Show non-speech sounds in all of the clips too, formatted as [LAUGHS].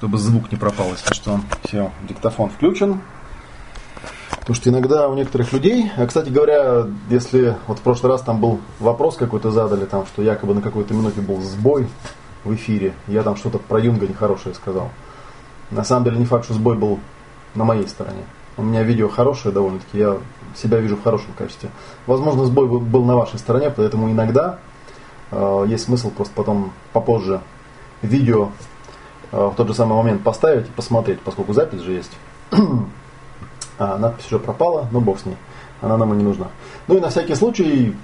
чтобы звук не пропал, если что. Все, диктофон включен. Потому что иногда у некоторых людей, а, кстати говоря, если вот в прошлый раз там был вопрос какой-то задали, там, что якобы на какой-то минуте был сбой в эфире, я там что-то про Юнга нехорошее сказал. На самом деле не факт, что сбой был на моей стороне. У меня видео хорошее довольно-таки, я себя вижу в хорошем качестве. Возможно, сбой был на вашей стороне, поэтому иногда э, есть смысл просто потом попозже видео в тот же самый момент поставить и посмотреть, поскольку запись же есть. [CLEARS THROAT] а, надпись уже пропала, но бог с ней. Она нам и не нужна. Ну и на всякий случай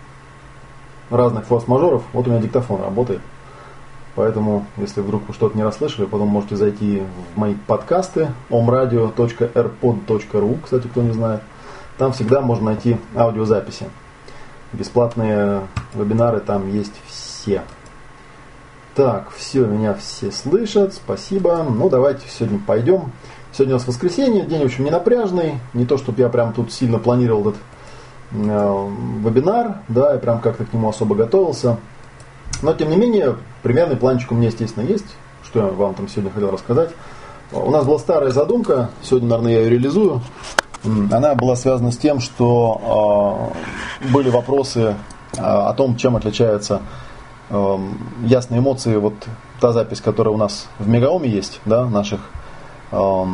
разных форс-мажоров, вот у меня диктофон работает. Поэтому, если вдруг вы что-то не расслышали, потом можете зайти в мои подкасты omradio.airpod.ru, кстати, кто не знает. Там всегда можно найти аудиозаписи. Бесплатные вебинары там есть все. Так, все, меня все слышат, спасибо. Ну, давайте сегодня пойдем. Сегодня у нас воскресенье, день очень ненапряжный. Не то, чтобы я прям тут сильно планировал этот э, вебинар, да, и прям как-то к нему особо готовился. Но, тем не менее, примерный планчик у меня, естественно, есть, что я вам там сегодня хотел рассказать. У нас была старая задумка, сегодня, наверное, я ее реализую. Она была связана с тем, что э, были вопросы э, о том, чем отличаются э, ясные эмоции, вот та запись, которая у нас в Мегаоме есть, да, наших э,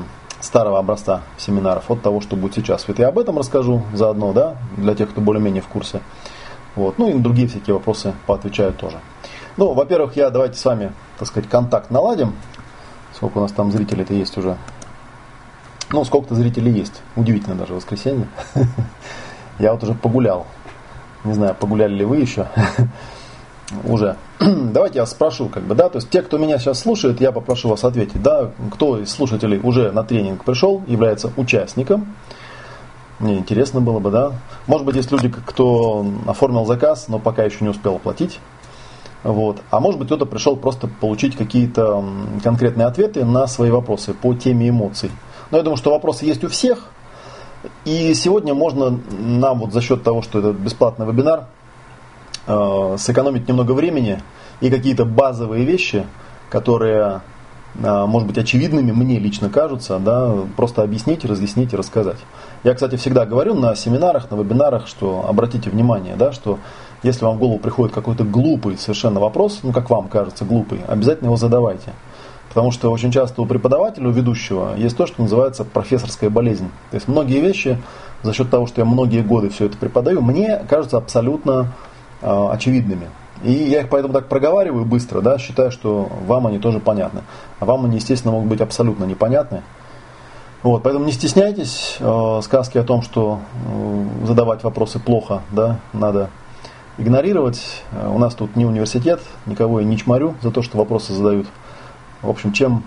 старого образца семинаров, от того, что будет сейчас. Вот я об этом расскажу заодно, да, для тех, кто более-менее в курсе. Вот. Ну и на другие всякие вопросы поотвечаю тоже. Ну, во-первых, я давайте с вами, так сказать, контакт наладим. Сколько у нас там зрителей-то есть уже? Ну, сколько-то зрителей есть. Удивительно даже воскресенье. [LAUGHS] Я вот уже погулял. Не знаю, погуляли ли вы еще. [LAUGHS] Уже. [CLEARS THROAT] Давайте я спрошу, как бы, да, то есть те, кто меня сейчас слушает, я попрошу вас ответить, да, кто из слушателей уже на тренинг пришел, является участником. Мне интересно было бы, да. Может быть, есть люди, кто оформил заказ, но пока еще не успел оплатить. Вот. А может быть, кто-то пришел просто получить какие-то конкретные ответы на свои вопросы по теме эмоций. Но я думаю, что вопросы есть у всех. И сегодня можно нам вот за счет того, что это бесплатный вебинар, э, сэкономить немного времени и какие-то базовые вещи, которые, э, может быть, очевидными мне лично кажутся, да, просто объяснить, разъяснить и рассказать. Я, кстати, всегда говорю на семинарах, на вебинарах, что обратите внимание, да, что если вам в голову приходит какой-то глупый совершенно вопрос, ну, как вам кажется, глупый, обязательно его задавайте. Потому что очень часто у преподавателя, у ведущего, есть то, что называется профессорская болезнь. То есть многие вещи, за счет того, что я многие годы все это преподаю, мне кажутся абсолютно очевидными. И я их поэтому так проговариваю быстро, да, считаю, что вам они тоже понятны. А вам они, естественно, могут быть абсолютно непонятны. Вот, поэтому не стесняйтесь э, сказки о том, что э, задавать вопросы плохо, да, надо игнорировать. Э, у нас тут не университет, никого я не чморю за то, что вопросы задают. В общем, чем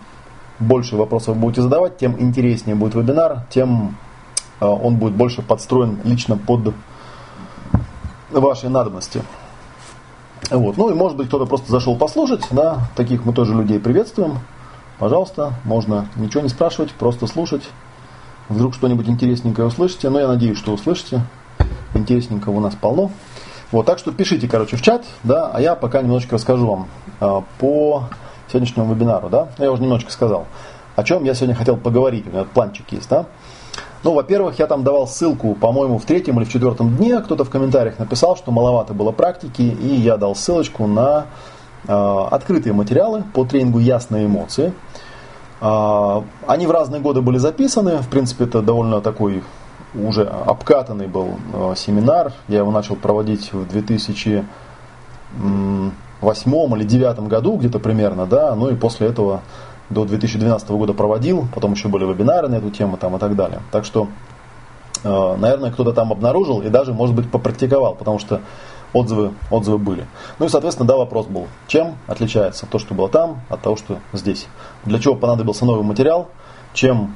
больше вопросов будете задавать, тем интереснее будет вебинар, тем э, он будет больше подстроен лично под ваши надобности. Вот. Ну и может быть кто-то просто зашел послушать, да, таких мы тоже людей приветствуем. Пожалуйста, можно ничего не спрашивать, просто слушать. Вдруг что-нибудь интересненькое услышите, но я надеюсь, что услышите. Интересненького у нас полно. Вот, так что пишите, короче, в чат, да, а я пока немножечко расскажу вам э, по сегодняшнему вебинару, да. Я уже немножечко сказал, о чем я сегодня хотел поговорить. У меня планчик есть, да. Ну, во-первых, я там давал ссылку, по-моему, в третьем или в четвертом дне. Кто-то в комментариях написал, что маловато было практики, и я дал ссылочку на э, открытые материалы по тренингу «Ясные эмоции». Э, они в разные годы были записаны. В принципе, это довольно такой уже обкатанный был э, семинар. Я его начал проводить в 2008 или 2009 году где-то примерно, да, ну и после этого до 2012 года проводил, потом еще были вебинары на эту тему там и так далее. Так что, э, наверное, кто-то там обнаружил и даже, может быть, попрактиковал, потому что отзывы, отзывы были. Ну и, соответственно, да, вопрос был, чем отличается то, что было там, от того, что здесь. Для чего понадобился новый материал, чем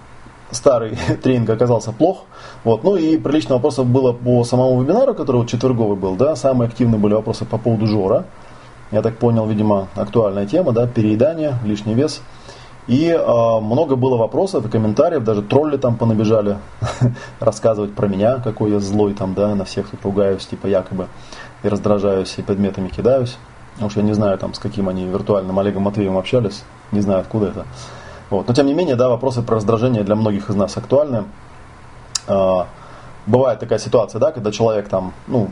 старый [LAUGHS] тренинг оказался плох. Вот. Ну и прилично вопросов было по самому вебинару, который вот четверговый был. Да, самые активные были вопросы по поводу жора. Я так понял, видимо, актуальная тема, да, переедание, лишний вес. И э, много было вопросов и комментариев, даже тролли там понабежали [LAUGHS] рассказывать про меня, какой я злой там, да, на всех тут ругаюсь, типа якобы, и раздражаюсь, и предметами кидаюсь. Потому что я не знаю, там, с каким они виртуальным Олегом Матвеевым общались, не знаю, откуда это. Вот. Но тем не менее, да, вопросы про раздражение для многих из нас актуальны. А, бывает такая ситуация, да, когда человек там, ну,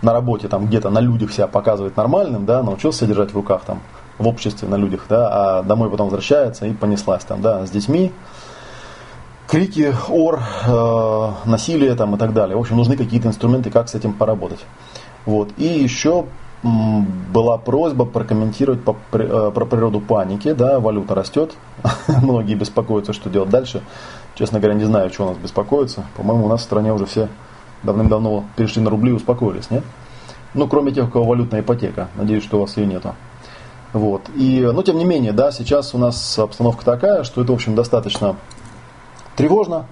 на работе там где-то на людях себя показывает нормальным, да, научился держать в руках там в обществе на людях, да, а домой потом возвращается и понеслась там, да, с детьми, крики, ор, э, насилие там и так далее. В общем, нужны какие-то инструменты, как с этим поработать. Вот. И еще была просьба прокомментировать по, э, про природу паники. Да, валюта растет, [LAUGHS] многие беспокоятся, что делать дальше. Честно говоря, не знаю, что у нас беспокоится. По-моему, у нас в стране уже все давным-давно перешли на рубли и успокоились, нет? Ну, кроме тех, у кого валютная ипотека. Надеюсь, что у вас ее нету. Вот. И, но тем не менее, да, сейчас у нас обстановка такая, что это, в общем, достаточно тревожно.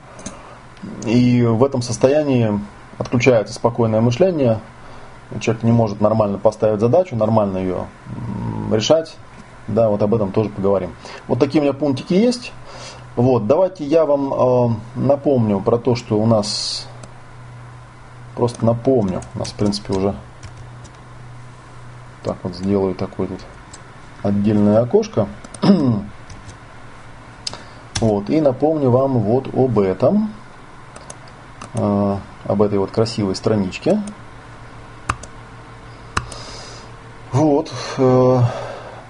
И в этом состоянии отключается спокойное мышление. Человек не может нормально поставить задачу, нормально ее решать. Да, вот об этом тоже поговорим. Вот такие у меня пунктики есть. Вот, давайте я вам э, напомню про то, что у нас просто напомню. У нас, в принципе, уже так вот сделаю такой тут отдельное окошко. [CLEARS THROAT] вот, и напомню вам вот об этом, э, об этой вот красивой страничке. Вот. Э,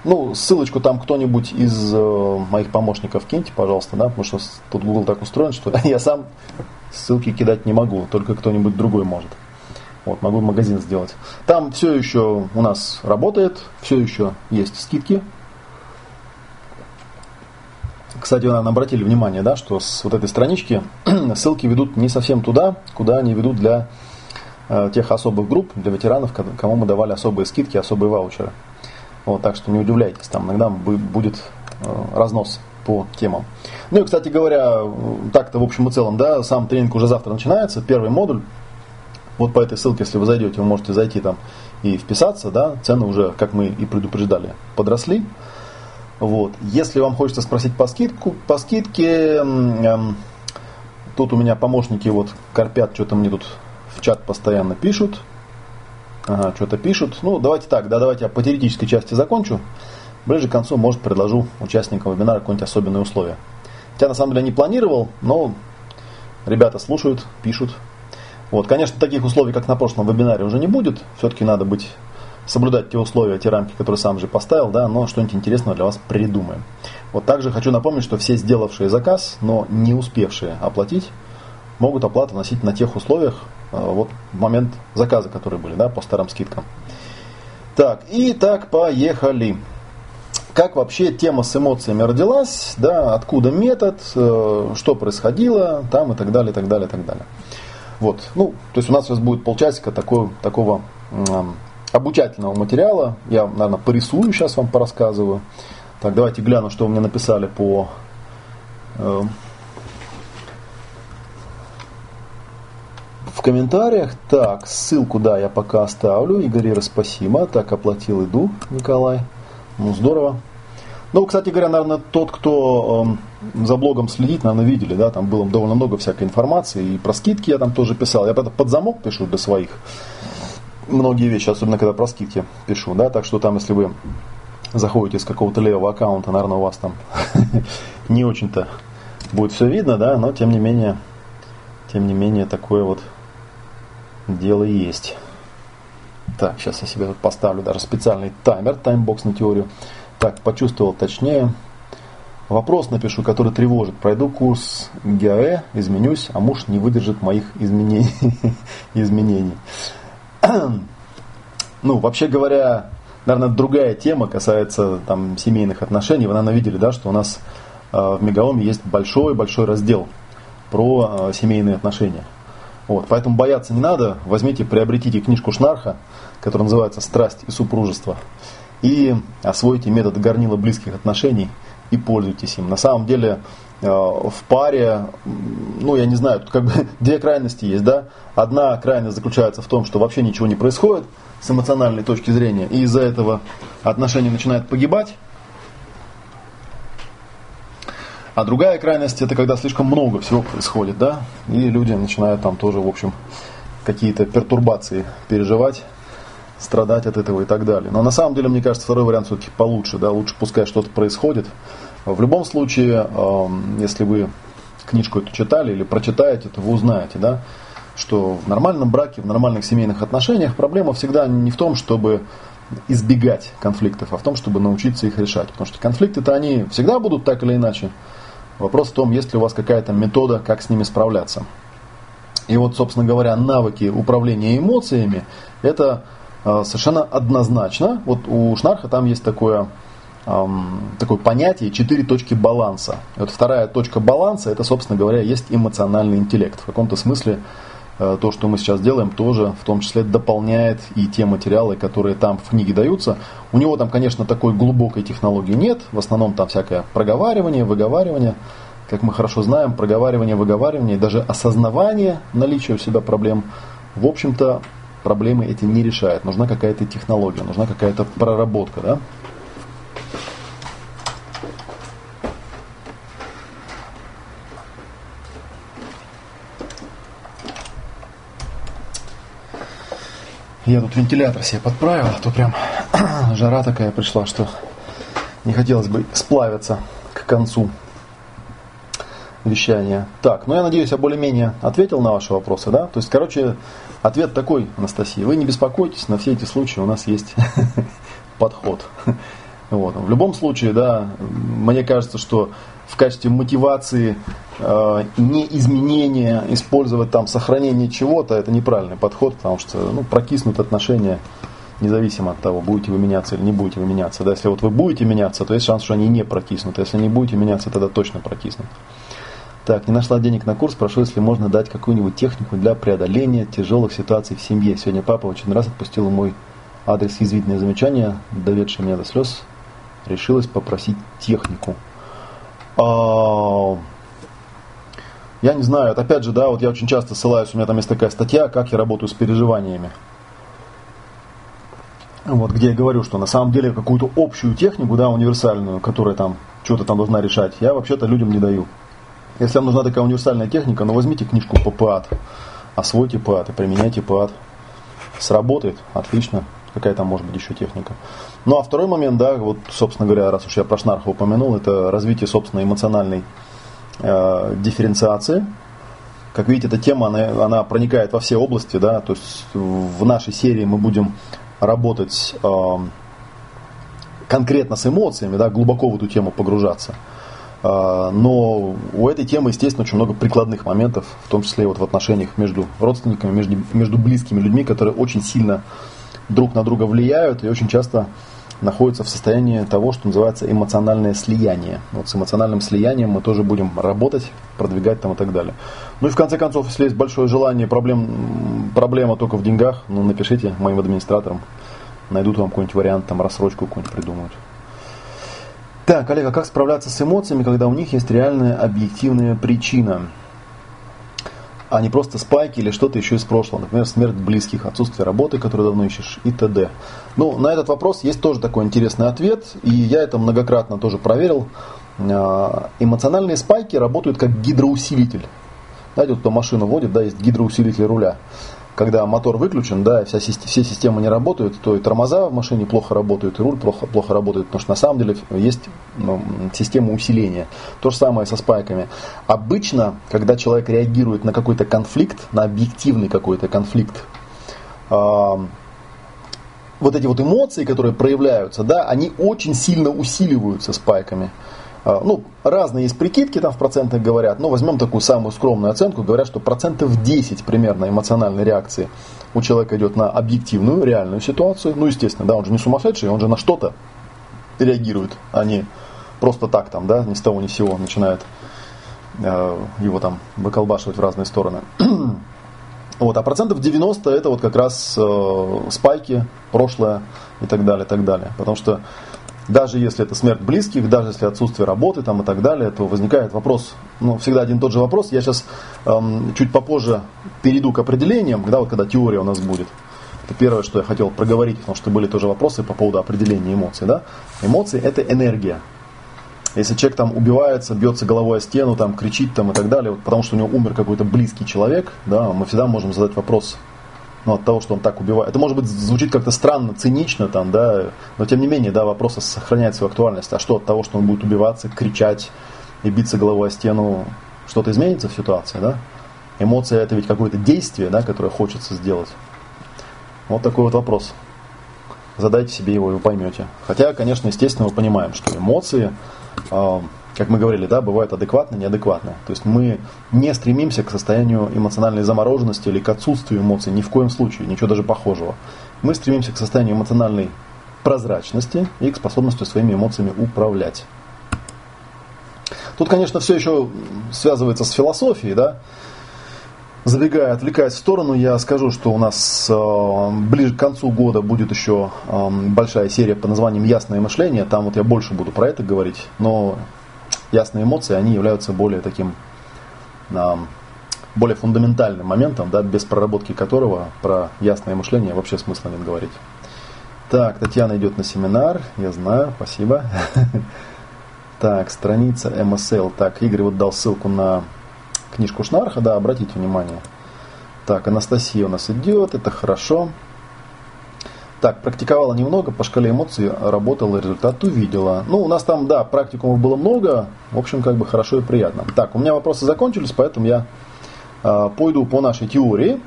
ну, ссылочку там кто-нибудь из э, моих помощников киньте, пожалуйста, да, потому что тут Google так устроен, что [LAUGHS] я сам ссылки кидать не могу, только кто-нибудь другой может. Вот, могу магазин сделать. Там все еще у нас работает, все еще есть скидки. Кстати, вы, наверное, обратили внимание, да, что с вот этой странички [CLEARS THROAT] ссылки ведут не совсем туда, куда они ведут для э, тех особых групп, для ветеранов, кому мы давали особые скидки, особые ваучеры. Вот, так что не удивляйтесь, там иногда будет э, разнос по темам. Ну и, кстати говоря, так-то в общем и целом, да, сам тренинг уже завтра начинается, первый модуль. Вот по этой ссылке, если вы зайдете, вы можете зайти там и вписаться, да, цены уже, как мы и предупреждали, подросли. Вот. Если вам хочется спросить по, скидку, по скидке, эм, тут у меня помощники вот корпят, что-то мне тут в чат постоянно пишут. Ага, что-то пишут. Ну, давайте так, да, давайте я по теоретической части закончу. Ближе к концу, может, предложу участникам вебинара какое-нибудь особенное условие. Я на самом деле не планировал, но ребята слушают, пишут, вот, конечно, таких условий, как на прошлом вебинаре, уже не будет. Все-таки надо быть, соблюдать те условия, те рамки, которые сам же поставил, да, но что-нибудь интересного для вас придумаем. Вот также хочу напомнить, что все сделавшие заказ, но не успевшие оплатить, могут оплату вносить на тех условиях, э, вот в момент заказа, которые были, да, по старым скидкам. Так, и так поехали. Как вообще тема с эмоциями родилась, да, откуда метод, э, что происходило, там и так далее, и так далее, и так далее. Вот. Ну, то есть у нас сейчас будет полчасика такого, такого э, обучательного материала. Я, наверное, порисую сейчас вам порассказываю. Так, давайте гляну, что вы мне написали по э, в комментариях. Так, ссылку, да, я пока оставлю. Игорь, спасибо. Так, оплатил, иду, Николай. Ну, здорово. Ну, кстати говоря, наверное, тот, кто э, за блогом следит, наверное, видели, да, там было довольно много всякой информации, и про скидки я там тоже писал. Я под замок пишу для своих многие вещи, особенно когда про скидки пишу, да, так что там, если вы заходите с какого-то левого аккаунта, наверное, у вас там [LAUGHS] не очень-то будет все видно, да, но тем не менее, тем не менее, такое вот дело есть. Так, сейчас я себе тут поставлю даже специальный таймер, таймбокс на теорию. Так, почувствовал точнее. Вопрос напишу, который тревожит. Пройду курс ГАЭ, изменюсь, а муж не выдержит моих изменений. [LAUGHS] изменений. [CLEARS THROAT] ну, вообще говоря, наверное, другая тема касается там, семейных отношений. Вы, наверное, видели, да, что у нас э, в Мегаоме есть большой-большой раздел про э, семейные отношения. Вот, поэтому бояться не надо. Возьмите, приобретите книжку Шнарха, которая называется «Страсть и супружество» и освойте метод горнила близких отношений и пользуйтесь им. На самом деле э, в паре, ну я не знаю, тут как бы [LAUGHS] две крайности есть, да. Одна крайность заключается в том, что вообще ничего не происходит с эмоциональной точки зрения, и из-за этого отношения начинают погибать. А другая крайность это когда слишком много всего происходит, да, и люди начинают там тоже, в общем, какие-то пертурбации переживать страдать от этого и так далее. Но на самом деле, мне кажется, второй вариант все-таки получше, да, лучше пускай что-то происходит, В любом случае, если вы книжку эту читали или прочитаете, то вы узнаете, да, что в нормальном браке, в нормальных семейных отношениях проблема всегда не в том, чтобы избегать конфликтов, а в том, чтобы научиться их решать. Потому что конфликты-то они всегда будут так или иначе. Вопрос в том, есть ли у вас какая-то метода, как с ними справляться. И вот, собственно говоря, навыки управления эмоциями, это совершенно однозначно. Вот у Шнарха там есть такое, такое понятие четыре точки баланса. И вот вторая точка баланса, это, собственно говоря, есть эмоциональный интеллект. В каком-то смысле Э, то, что мы сейчас делаем, тоже в том числе дополняет и те материалы, которые там в книге даются. У него там, конечно, такой глубокой технологии нет. В основном там всякое проговаривание, выговаривание. Как мы хорошо знаем, проговаривание, выговаривание, даже осознавание наличия у себя проблем, в общем-то, проблемы эти не решает. Нужна какая-то технология, нужна какая-то проработка. Да? Я тут вентилятор себе подправил, а то прям [CLEARS THROAT] жара такая пришла, что не хотелось бы сплавиться к концу вещания. Так, ну я надеюсь, я более-менее ответил на ваши вопросы, да? То есть, короче, ответ такой, Анастасия, вы не беспокойтесь, на все эти случаи у нас есть [LAUGHS] подход. Вот. В любом случае, да, мне кажется, что в качестве мотивации э, не изменения, использовать там сохранение чего-то, это неправильный подход, потому что ну, прокиснут отношения независимо от того, будете вы меняться или не будете вы меняться. Да, если вот вы будете меняться, то есть шанс, что они не прокиснут. Если не будете меняться, тогда точно прокиснут. Так, не нашла денег на курс, прошу, если можно дать какую-нибудь технику для преодоления тяжелых ситуаций в семье. Сегодня папа очень раз отпустил мой адрес язвительное замечание, доведшее меня до слез решилась попросить технику. А, я не знаю, это опять же, да, вот я очень часто ссылаюсь, у меня там есть такая статья, как я работаю с переживаниями. Вот, где я говорю, что на самом деле какую-то общую технику, да, универсальную, которая там что-то там должна решать, я вообще-то людям не даю. Если вам нужна такая универсальная техника, ну возьмите книжку по ПАД, освойте ПАД и применяйте ПАД. Сработает, отлично. Какая там может быть еще техника. Ну а второй момент, да, вот, собственно говоря, раз уж я про Шнарха упомянул, это развитие собственной эмоциональной э, дифференциации. Как видите, эта тема, она, она проникает во все области, да, то есть в нашей серии мы будем работать э, конкретно с эмоциями, да, глубоко в эту тему погружаться. Э, но у этой темы, естественно, очень много прикладных моментов, в том числе вот в отношениях между родственниками, между, между близкими людьми, которые очень сильно друг на друга влияют и очень часто находятся в состоянии того, что называется эмоциональное слияние. Вот с эмоциональным слиянием мы тоже будем работать, продвигать там и так далее. Ну и в конце концов, если есть большое желание, проблем, проблема только в деньгах, ну напишите моим администраторам, найдут вам какой-нибудь вариант, там рассрочку какую-нибудь придумают. Так, коллега, как справляться с эмоциями, когда у них есть реальная объективная причина? а не просто спайки или что-то еще из прошлого. Например, смерть близких, отсутствие работы, которую давно ищешь и т.д. Ну, на этот вопрос есть тоже такой интересный ответ, и я это многократно тоже проверил. А, эмоциональные спайки работают как гидроусилитель. Знаете, вот кто машину водит, да, есть гидроусилитель руля когда мотор выключен, да, вся, все системы не работают, то и тормоза в машине плохо работают, и руль плохо, плохо работает, потому что на самом деле есть ну, система усиления. То же самое со спайками. Обычно, когда человек реагирует на какой-то конфликт, на объективный какой-то конфликт, э, вот эти вот эмоции, которые проявляются, да, они очень сильно усиливаются спайками. А, ну, разные есть прикидки, там в процентах говорят, но возьмем такую самую скромную оценку, говорят, что процентов 10 примерно эмоциональной реакции у человека идет на объективную, реальную ситуацию. Ну, естественно, да, он же не сумасшедший, он же на что-то реагирует, а не просто так там, да, ни с того ни с сего начинает э, его там выколбашивать в разные стороны. [CLEARS THROAT] Вот, а процентов 90 это вот как раз э, спайки, прошлое и так далее, так далее. Потому что даже если это смерть близких, даже если отсутствие работы там, и так далее, то возникает вопрос, ну, всегда один и тот же вопрос. Я сейчас эм, чуть попозже перейду к определениям, да, вот когда теория у нас будет. Это первое, что я хотел проговорить, потому что были тоже вопросы по поводу определения эмоций. Да? Эмоции – это энергия. Если человек там убивается, бьется головой о стену, там, кричит там, и так далее, вот, потому что у него умер какой-то близкий человек, да, мы всегда можем задать вопрос, ну, от того, что он так убивает. Это может быть звучит как-то странно, цинично, там, да, но тем не менее, да, вопрос сохраняет свою актуальность. А что от того, что он будет убиваться, кричать и биться головой о стену, что-то изменится в ситуации, да? Эмоция это ведь какое-то действие, да, которое хочется сделать. Вот такой вот вопрос. Задайте себе его, и вы поймете. Хотя, конечно, естественно, мы понимаем, что эмоции, э, как мы говорили, да, бывают адекватные, неадекватные. То есть мы не стремимся к состоянию эмоциональной замороженности или к отсутствию эмоций, ни в коем случае, ничего даже похожего. Мы стремимся к состоянию эмоциональной прозрачности и к способности своими эмоциями управлять. Тут, конечно, все еще связывается с философией, да. Забегая, отвлекаясь в сторону, я скажу, что у нас э, ближе к концу года будет еще э, большая серия по названием «Ясное мышление». Там вот я больше буду про это говорить, но ясные эмоции, они являются более таким, э, более фундаментальным моментом, да, без проработки которого про ясное мышление вообще смысла нет говорить. Так, Татьяна идет на семинар, я знаю, спасибо. [LAUGHS] Так, страница MSL. Так, Игорь вот дал ссылку на книжку Шнарха, да, обратите внимание. Так, Анастасия у нас идет, это хорошо. Так, практиковала немного, по шкале эмоций работала, результат увидела. Ну, у нас там, да, практикумов было много, в общем, как бы хорошо и приятно. Так, у меня вопросы закончились, поэтому я э, пойду по нашей теории,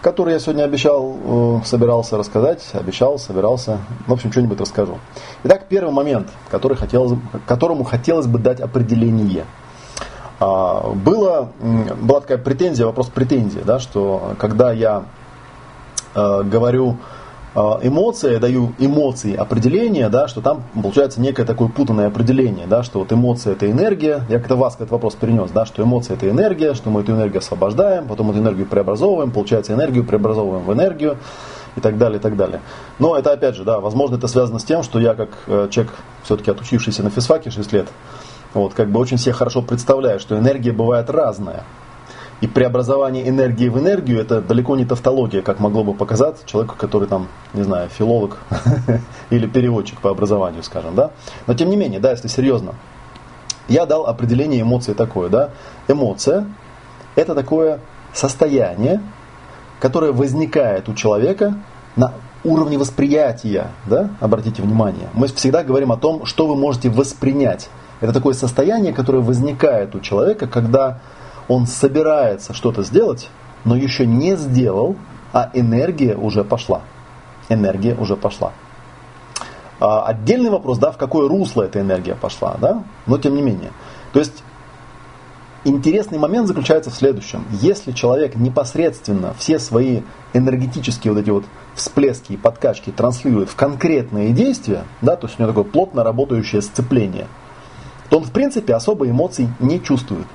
которую я сегодня обещал, э, собирался рассказать, обещал, собирался, в общем, что-нибудь расскажу. Итак, первый момент, который хотелось, которому хотелось бы дать определение – а, было, была такая претензия, вопрос претензии, да, что когда я э, говорю э, эмоции, даю эмоции определение, да, что там получается некое такое путанное определение, да, что вот эмоция это энергия, я как-то вас этот вопрос перенес, да, что эмоция это энергия, что мы эту энергию освобождаем, потом эту энергию преобразовываем, получается энергию преобразовываем в энергию и так далее, и так далее. Но это опять же, да, возможно это связано с тем, что я как э, человек, все-таки отучившийся на физфаке 6 лет, вот, как бы очень себе хорошо представляю, что энергия бывает разная. И преобразование энергии в энергию это далеко не тавтология, как могло бы показаться человеку, который там, не знаю, филолог [LAUGHS] или переводчик по образованию, скажем, да. Но тем не менее, да, если серьезно, я дал определение эмоции такое, да. Эмоция это такое состояние, которое возникает у человека на уровне восприятия, да, обратите внимание. Мы всегда говорим о том, что вы можете воспринять. Это такое состояние, которое возникает у человека, когда он собирается что-то сделать, но еще не сделал, а энергия уже пошла. Энергия уже пошла. А, отдельный вопрос, да, в какое русло эта энергия пошла, да, но тем не менее. То есть интересный момент заключается в следующем. Если человек непосредственно все свои энергетические вот эти вот всплески и подкачки транслирует в конкретные действия, да, то есть у него такое плотно работающее сцепление – то он в принципе особо эмоций не чувствует.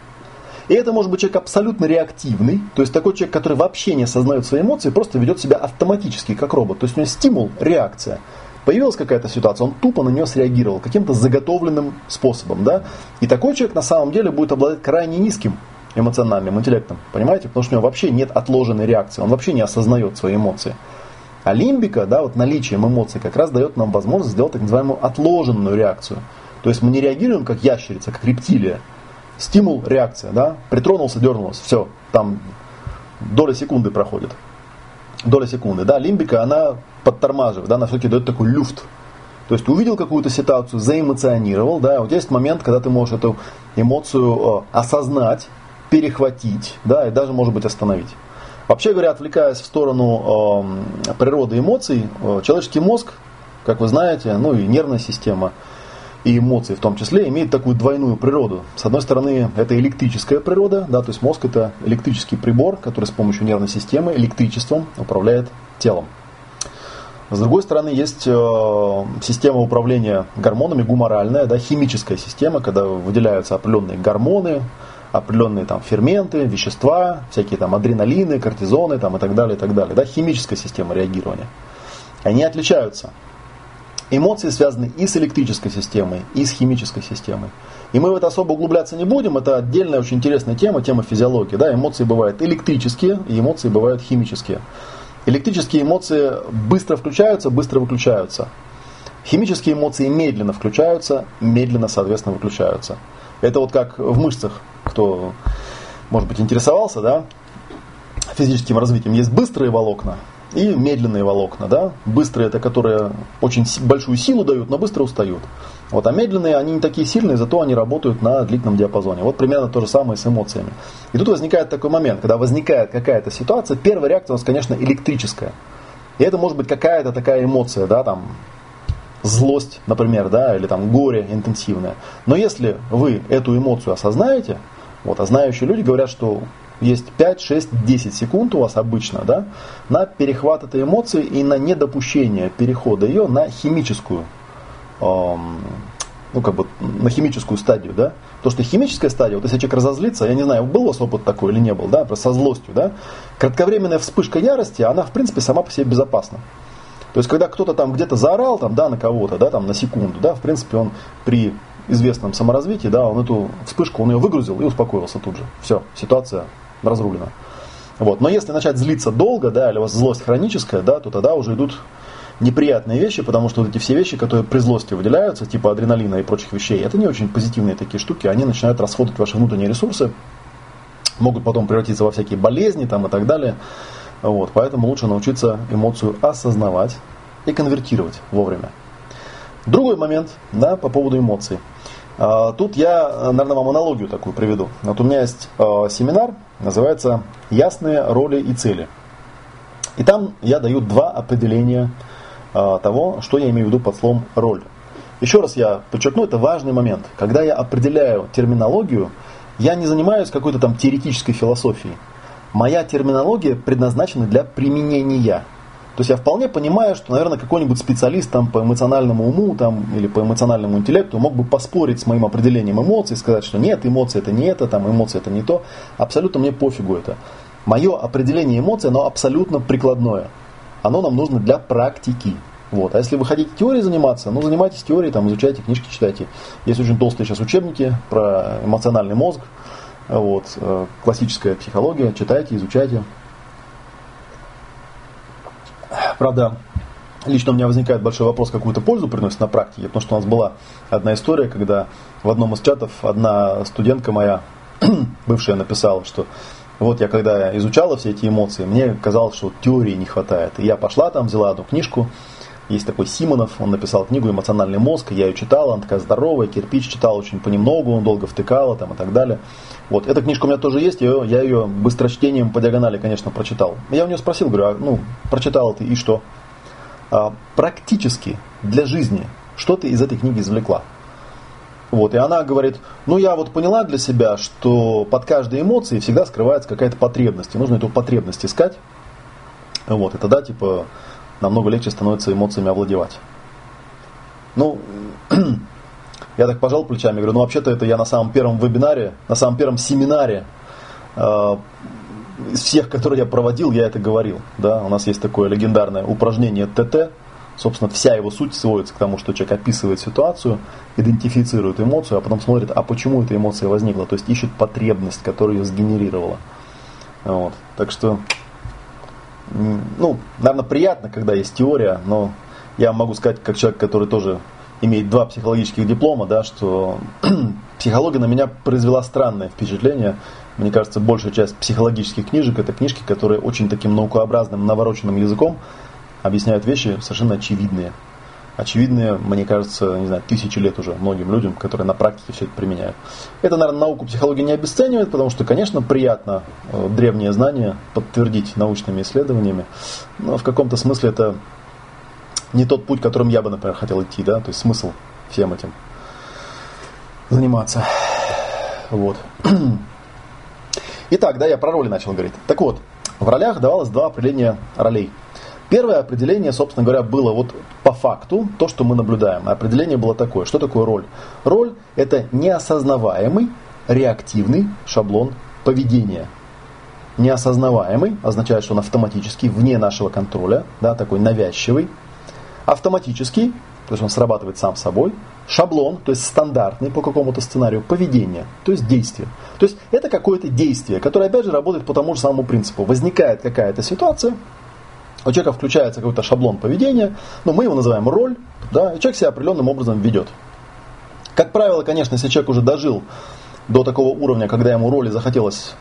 И это может быть человек абсолютно реактивный, то есть такой человек, который вообще не осознает свои эмоции, просто ведет себя автоматически, как робот. То есть у него стимул, реакция. Появилась какая-то ситуация, он тупо на нее среагировал каким-то заготовленным способом. Да? И такой человек на самом деле будет обладать крайне низким эмоциональным интеллектом. Понимаете? Потому что у него вообще нет отложенной реакции, он вообще не осознает свои эмоции. А лимбика, да, вот наличием эмоций как раз дает нам возможность сделать так называемую отложенную реакцию – то есть мы не реагируем как ящерица, как рептилия. Стимул, реакция, да? Притронулся, дернулся, все, там доля секунды проходит. Доля секунды, да, лимбика, она подтормаживает, да, она все-таки дает такой люфт. То есть увидел какую-то ситуацию, заэмоционировал, да, вот есть момент, когда ты можешь эту эмоцию э, осознать, перехватить, да, и даже, может быть, остановить. Вообще говоря, отвлекаясь в сторону э, природы эмоций, э, человеческий мозг, как вы знаете, ну и нервная система – и эмоции в том числе имеют такую двойную природу. С одной стороны, это электрическая природа, да, то есть мозг это электрический прибор, который с помощью нервной системы электричеством управляет телом. С другой стороны, есть э, система управления гормонами, гуморальная, да, химическая система, когда выделяются определенные гормоны, определенные там ферменты, вещества, всякие там адреналины, кортизоны там, и так далее, и так далее. Да, химическая система реагирования. Они отличаются Эмоции связаны и с электрической системой, и с химической системой. И мы в это особо углубляться не будем, это отдельная очень интересная тема, тема физиологии. Да, эмоции бывают электрические, и эмоции бывают химические. Электрические эмоции быстро включаются, быстро выключаются. Химические эмоции медленно включаются, медленно, соответственно, выключаются. Это вот как в мышцах, кто, может быть, интересовался, да, физическим развитием. Есть быстрые волокна, и медленные волокна. Да? Быстрые это которые очень большую силу дают, но быстро устают. Вот, а медленные, они не такие сильные, зато они работают на длительном диапазоне. Вот примерно то же самое с эмоциями. И тут возникает такой момент, когда возникает какая-то ситуация, первая реакция у нас, конечно, электрическая. И это может быть какая-то такая эмоция, да, там, злость, например, да, или там горе интенсивное. Но если вы эту эмоцию осознаете, вот, а знающие люди говорят, что есть 5, 6, 10 секунд у вас обычно да, на перехват этой эмоции и на недопущение перехода ее на химическую, эм, ну как бы на химическую стадию. Да? То, что химическая стадия, вот если человек разозлится, я не знаю, был у вас опыт такой или не был, да, просто со злостью, да, кратковременная вспышка ярости, она в принципе сама по себе безопасна. То есть, когда кто-то там где-то заорал там, да, на кого-то, да, там, на секунду, да, в принципе, он при известном саморазвитии, да, он эту вспышку, он ее выгрузил и успокоился тут же. Все, ситуация разрулена. Вот. Но если начать злиться долго, да, или у вас злость хроническая, да, то тогда уже идут неприятные вещи, потому что вот эти все вещи, которые при злости выделяются, типа адреналина и прочих вещей, это не очень позитивные такие штуки, они начинают расходовать ваши внутренние ресурсы, могут потом превратиться во всякие болезни там, и так далее. Вот, поэтому лучше научиться эмоцию осознавать и конвертировать вовремя. Другой момент да, по поводу эмоций. А, тут я, наверное, вам аналогию такую приведу. Вот у меня есть а, семинар, называется «Ясные роли и цели». И там я даю два определения а, того, что я имею в виду под словом «роль». Еще раз я подчеркну, это важный момент. Когда я определяю терминологию, я не занимаюсь какой-то там теоретической философией. Моя терминология предназначена для применения – то есть я вполне понимаю, что, наверное, какой-нибудь специалист там, по эмоциональному уму там, или по эмоциональному интеллекту мог бы поспорить с моим определением эмоций, сказать, что нет, эмоции это не это, там, эмоции это не то. Абсолютно мне пофигу это. Мое определение эмоций, оно абсолютно прикладное. Оно нам нужно для практики. Вот. А если вы хотите теорией заниматься, ну занимайтесь теорией, там, изучайте книжки, читайте. Есть очень толстые сейчас учебники про эмоциональный мозг, вот, э, классическая психология, читайте, изучайте. Правда, лично у меня возникает большой вопрос, какую-то пользу приносит на практике, потому что у нас была одна история, когда в одном из чатов одна студентка моя, [CLEARS THROAT] бывшая, написала, что вот я когда изучала все эти эмоции, мне казалось, что теории не хватает. И я пошла там, взяла одну книжку, есть такой Симонов, он написал книгу «Эмоциональный мозг», я ее читала, она такая здоровая, кирпич читал очень понемногу, он долго втыкала там и так далее. Вот, эта книжка у меня тоже есть, я, я ее быстрочтением по диагонали, конечно, прочитал. Я у нее спросил, говорю, а, ну, прочитал ты и что? А, практически для жизни, что ты из этой книги извлекла? Вот, и она говорит, ну я вот поняла для себя, что под каждой эмоцией всегда скрывается какая-то потребность, и нужно эту потребность искать. Вот, и тогда, типа, намного легче становится эмоциями овладевать. Ну, [CLEARS THROAT] я так пожал плечами, говорю, ну вообще-то это я на самом первом вебинаре, на самом первом семинаре э, из всех, которые я проводил, я это говорил. Да? У нас есть такое легендарное упражнение ТТ. Собственно, вся его суть сводится к тому, что человек описывает ситуацию, идентифицирует эмоцию, а потом смотрит, а почему эта эмоция возникла. То есть ищет потребность, которая ее сгенерировала. Вот. Так что ну, наверное, приятно, когда есть теория, но я могу сказать, как человек, который тоже имеет два психологических диплома, да, что [CLEARS THROAT] психология на меня произвела странное впечатление. Мне кажется, большая часть психологических книжек это книжки, которые очень таким наукообразным, навороченным языком объясняют вещи совершенно очевидные очевидные, мне кажется, не знаю, тысячи лет уже многим людям, которые на практике все это применяют. Это, наверное, науку психологии не обесценивает, потому что, конечно, приятно э, древние знания подтвердить научными исследованиями, но в каком-то смысле это не тот путь, которым я бы, например, хотел идти, да, то есть смысл всем этим заниматься. Вот. [CLEARS THROAT] Итак, да, я про роли начал говорить. Так вот, в ролях давалось два определения ролей – Первое определение, собственно говоря, было вот по факту то, что мы наблюдаем. Определение было такое. Что такое роль? Роль – это неосознаваемый реактивный шаблон поведения. Неосознаваемый означает, что он автоматический, вне нашего контроля, да, такой навязчивый. Автоматический, то есть он срабатывает сам собой. Шаблон, то есть стандартный по какому-то сценарию, поведение, то есть действие. То есть это какое-то действие, которое опять же работает по тому же самому принципу. Возникает какая-то ситуация, у человека включается какой-то шаблон поведения, ну, мы его называем роль, да, и человек себя определенным образом ведет. Как правило, конечно, если человек уже дожил до такого уровня, когда ему роли захотелось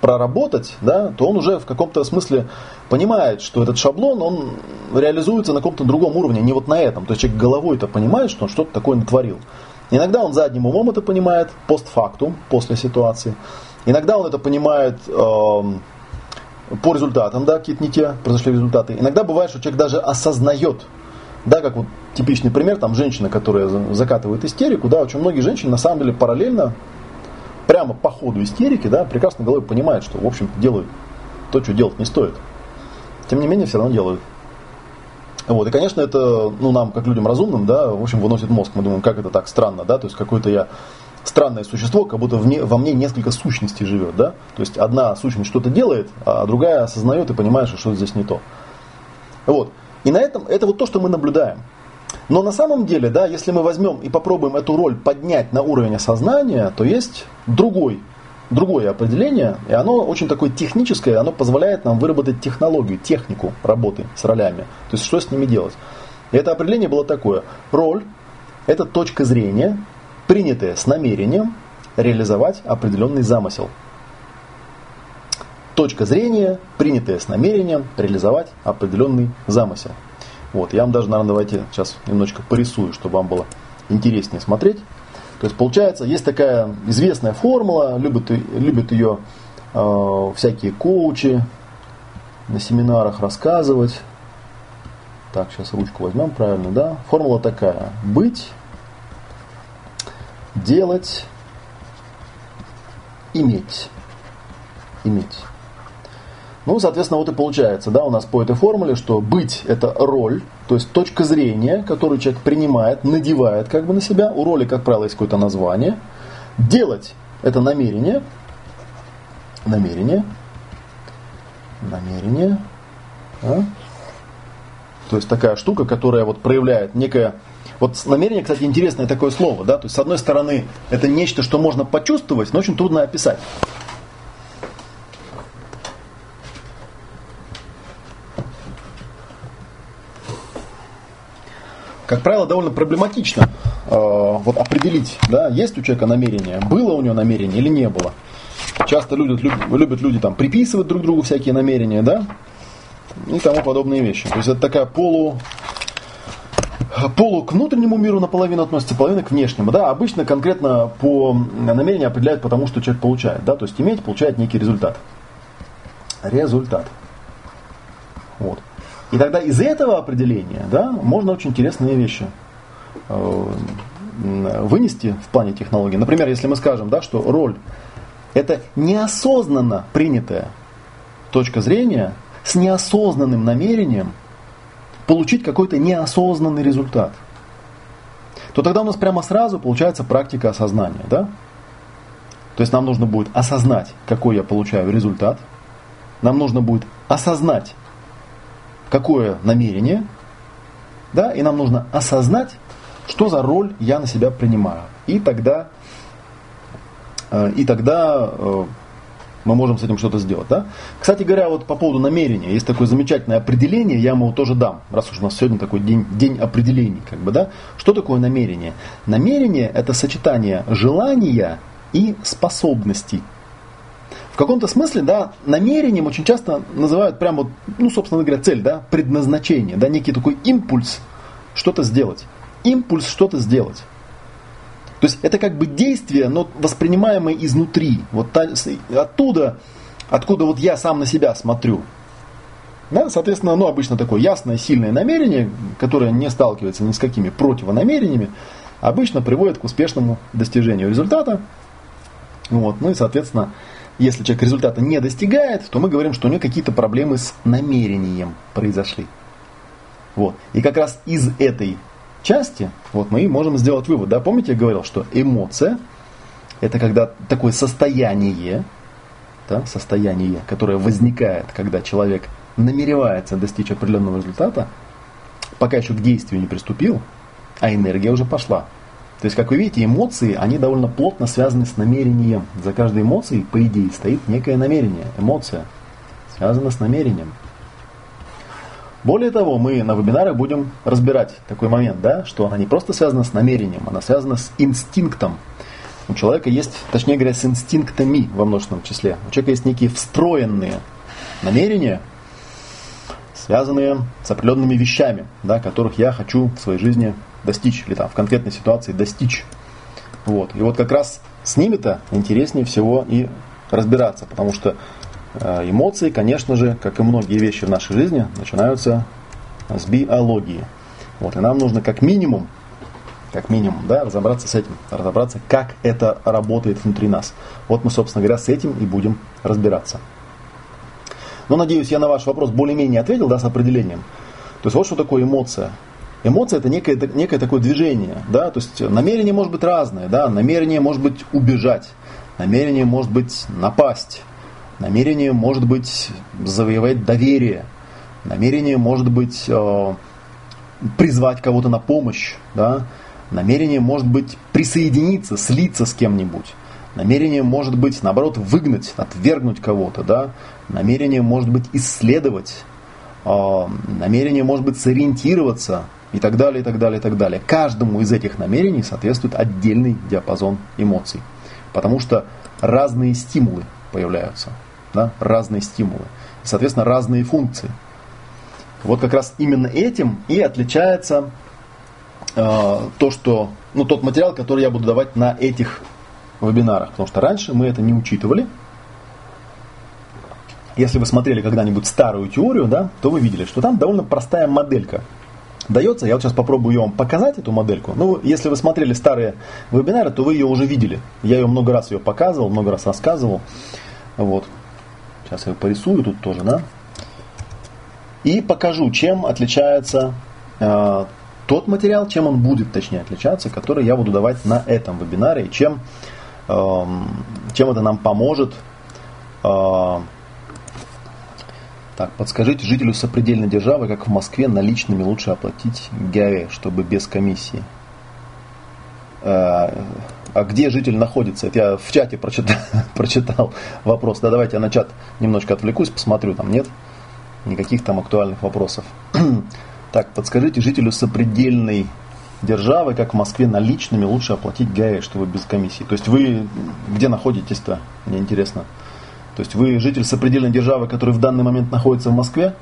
проработать, да, то он уже в каком-то смысле понимает, что этот шаблон, он реализуется на каком-то другом уровне, не вот на этом. То есть человек головой это понимает, что он что-то такое натворил. Иногда он задним умом это понимает, постфактум, после ситуации. Иногда он это понимает э, по результатам, да, какие-то не те произошли результаты. Иногда бывает, что человек даже осознает, да, как вот типичный пример, там женщина, которая закатывает истерику, да, очень многие женщины на самом деле параллельно, прямо по ходу истерики, да, прекрасно головой понимают, что, в общем делают то, что делать не стоит. Тем не менее, все равно делают. Вот, и, конечно, это, ну, нам, как людям разумным, да, в общем, выносит мозг. Мы думаем, как это так странно, да, то есть какое-то я странное существо, как будто мне, во мне несколько сущностей живет, да. То есть одна сущность что-то делает, а другая осознает и понимает, что что-то здесь не то. Вот. И на этом, это вот то, что мы наблюдаем. Но на самом деле, да, если мы возьмем и попробуем эту роль поднять на уровень осознания, то есть другой другое определение, и оно очень такое техническое, оно позволяет нам выработать технологию, технику работы с ролями. То есть что с ними делать. И это определение было такое. Роль – это точка зрения, принятая с намерением реализовать определенный замысел. Точка зрения, принятая с намерением реализовать определенный замысел. Вот, я вам даже, наверное, давайте сейчас немножечко порисую, чтобы вам было интереснее смотреть. То есть получается, есть такая известная формула, любят, любят ее э, всякие коучи на семинарах рассказывать. Так, сейчас ручку возьмем правильно, да? Формула такая. Быть, делать, иметь. Иметь. Ну, соответственно, вот и получается, да, у нас по этой формуле, что быть – это роль, то есть точка зрения, которую человек принимает, надевает как бы на себя. У роли, как правило, есть какое-то название. Делать – это намерение. Намерение. Намерение. А? То есть такая штука, которая вот проявляет некое... Вот намерение, кстати, интересное такое слово, да, то есть с одной стороны это нечто, что можно почувствовать, но очень трудно описать. как правило, довольно проблематично э, вот определить, да, есть у человека намерение, было у него намерение или не было. Часто любят, любят, любят люди там приписывать друг другу всякие намерения, да, и тому подобные вещи. То есть это такая полу, полу к внутреннему миру наполовину относится, половина к внешнему. Да, обычно конкретно по намерению определяют потому, что человек получает. Да, то есть иметь получает некий результат. Результат. Вот. И тогда из этого определения да, можно очень интересные вещи э, вынести в плане технологии. Например, если мы скажем, да, что роль это неосознанно принятая точка зрения с неосознанным намерением получить какой-то неосознанный результат, то тогда у нас прямо сразу получается практика осознания. Да? То есть нам нужно будет осознать, какой я получаю результат. Нам нужно будет осознать, какое намерение, да, и нам нужно осознать, что за роль я на себя принимаю. И тогда, э, и тогда э, мы можем с этим что-то сделать. Да? Кстати говоря, вот по поводу намерения, есть такое замечательное определение, я ему тоже дам, раз уж у нас сегодня такой день, день определений. Как бы, да? Что такое намерение? Намерение – это сочетание желания и способностей. В каком-то смысле, да, намерением очень часто называют прямо, ну, собственно говоря, цель, да, предназначение, да, некий такой импульс что-то сделать. Импульс что-то сделать. То есть это как бы действие, но воспринимаемое изнутри. Вот та, оттуда, откуда вот я сам на себя смотрю. Да, соответственно, ну, обычно такое ясное, сильное намерение, которое не сталкивается ни с какими противонамерениями, обычно приводит к успешному достижению результата. Вот, ну и, соответственно, если человек результата не достигает, то мы говорим, что у него какие-то проблемы с намерением произошли. Вот. И как раз из этой части вот мы можем сделать вывод. Да? Помните, я говорил, что эмоция – это когда такое состояние, да, состояние, которое возникает, когда человек намеревается достичь определенного результата, пока еще к действию не приступил, а энергия уже пошла. То есть, как вы видите, эмоции, они довольно плотно связаны с намерением. За каждой эмоцией, по идее, стоит некое намерение. Эмоция связана с намерением. Более того, мы на вебинарах будем разбирать такой момент, да, что она не просто связана с намерением, она связана с инстинктом. У человека есть, точнее говоря, с инстинктами во множественном числе. У человека есть некие встроенные намерения, связанные с определенными вещами, да, которых я хочу в своей жизни достичь, или там в конкретной ситуации достичь. Вот. И вот как раз с ними-то интереснее всего и разбираться, потому что эмоции, конечно же, как и многие вещи в нашей жизни, начинаются с биологии. Вот. И нам нужно как минимум, как минимум, да, разобраться с этим, разобраться, как это работает внутри нас. Вот мы, собственно говоря, с этим и будем разбираться. Но надеюсь, я на ваш вопрос более-менее ответил, да, с определением. То есть вот что такое эмоция. Эмоция это некое, некое такое движение, да, то есть намерение может быть разное, да, намерение может быть убежать, намерение может быть напасть, намерение может быть завоевать доверие, намерение может быть э, призвать кого-то на помощь, да, намерение может быть присоединиться, слиться с кем-нибудь. Намерение может быть, наоборот, выгнать, отвергнуть кого-то, да. Намерение может быть исследовать, э, намерение может быть сориентироваться и так далее, и так далее, и так далее. Каждому из этих намерений соответствует отдельный диапазон эмоций. Потому что разные стимулы появляются, да, разные стимулы. И, соответственно, разные функции. Вот как раз именно этим и отличается э, то, что, ну, тот материал, который я буду давать на этих вебинарах. Потому что раньше мы это не учитывали. Если вы смотрели когда-нибудь старую теорию, да, то вы видели, что там довольно простая моделька дается. Я вот сейчас попробую ее вам показать, эту модельку. Ну, если вы смотрели старые вебинары, то вы ее уже видели. Я ее много раз ее показывал, много раз рассказывал. Вот. Сейчас я ее порисую тут тоже, да. И покажу, чем отличается э, тот материал, чем он будет, точнее, отличаться, который я буду давать на этом вебинаре, и чем, э, чем это нам поможет э, так, подскажите жителю сопредельной державы, как в Москве наличными лучше оплатить ГАЭ, чтобы без комиссии. А, а где житель находится? Это я в чате прочитал, [LAUGHS] прочитал вопрос. Да, давайте я на чат немножко отвлекусь, посмотрю, там нет никаких там актуальных вопросов. [CLEARS THROAT] так, подскажите жителю сопредельной державы, как в Москве наличными лучше оплатить ГАЭ, чтобы без комиссии. То есть вы где находитесь-то? Мне интересно. То есть вы житель сопредельной державы, который в данный момент находится в Москве,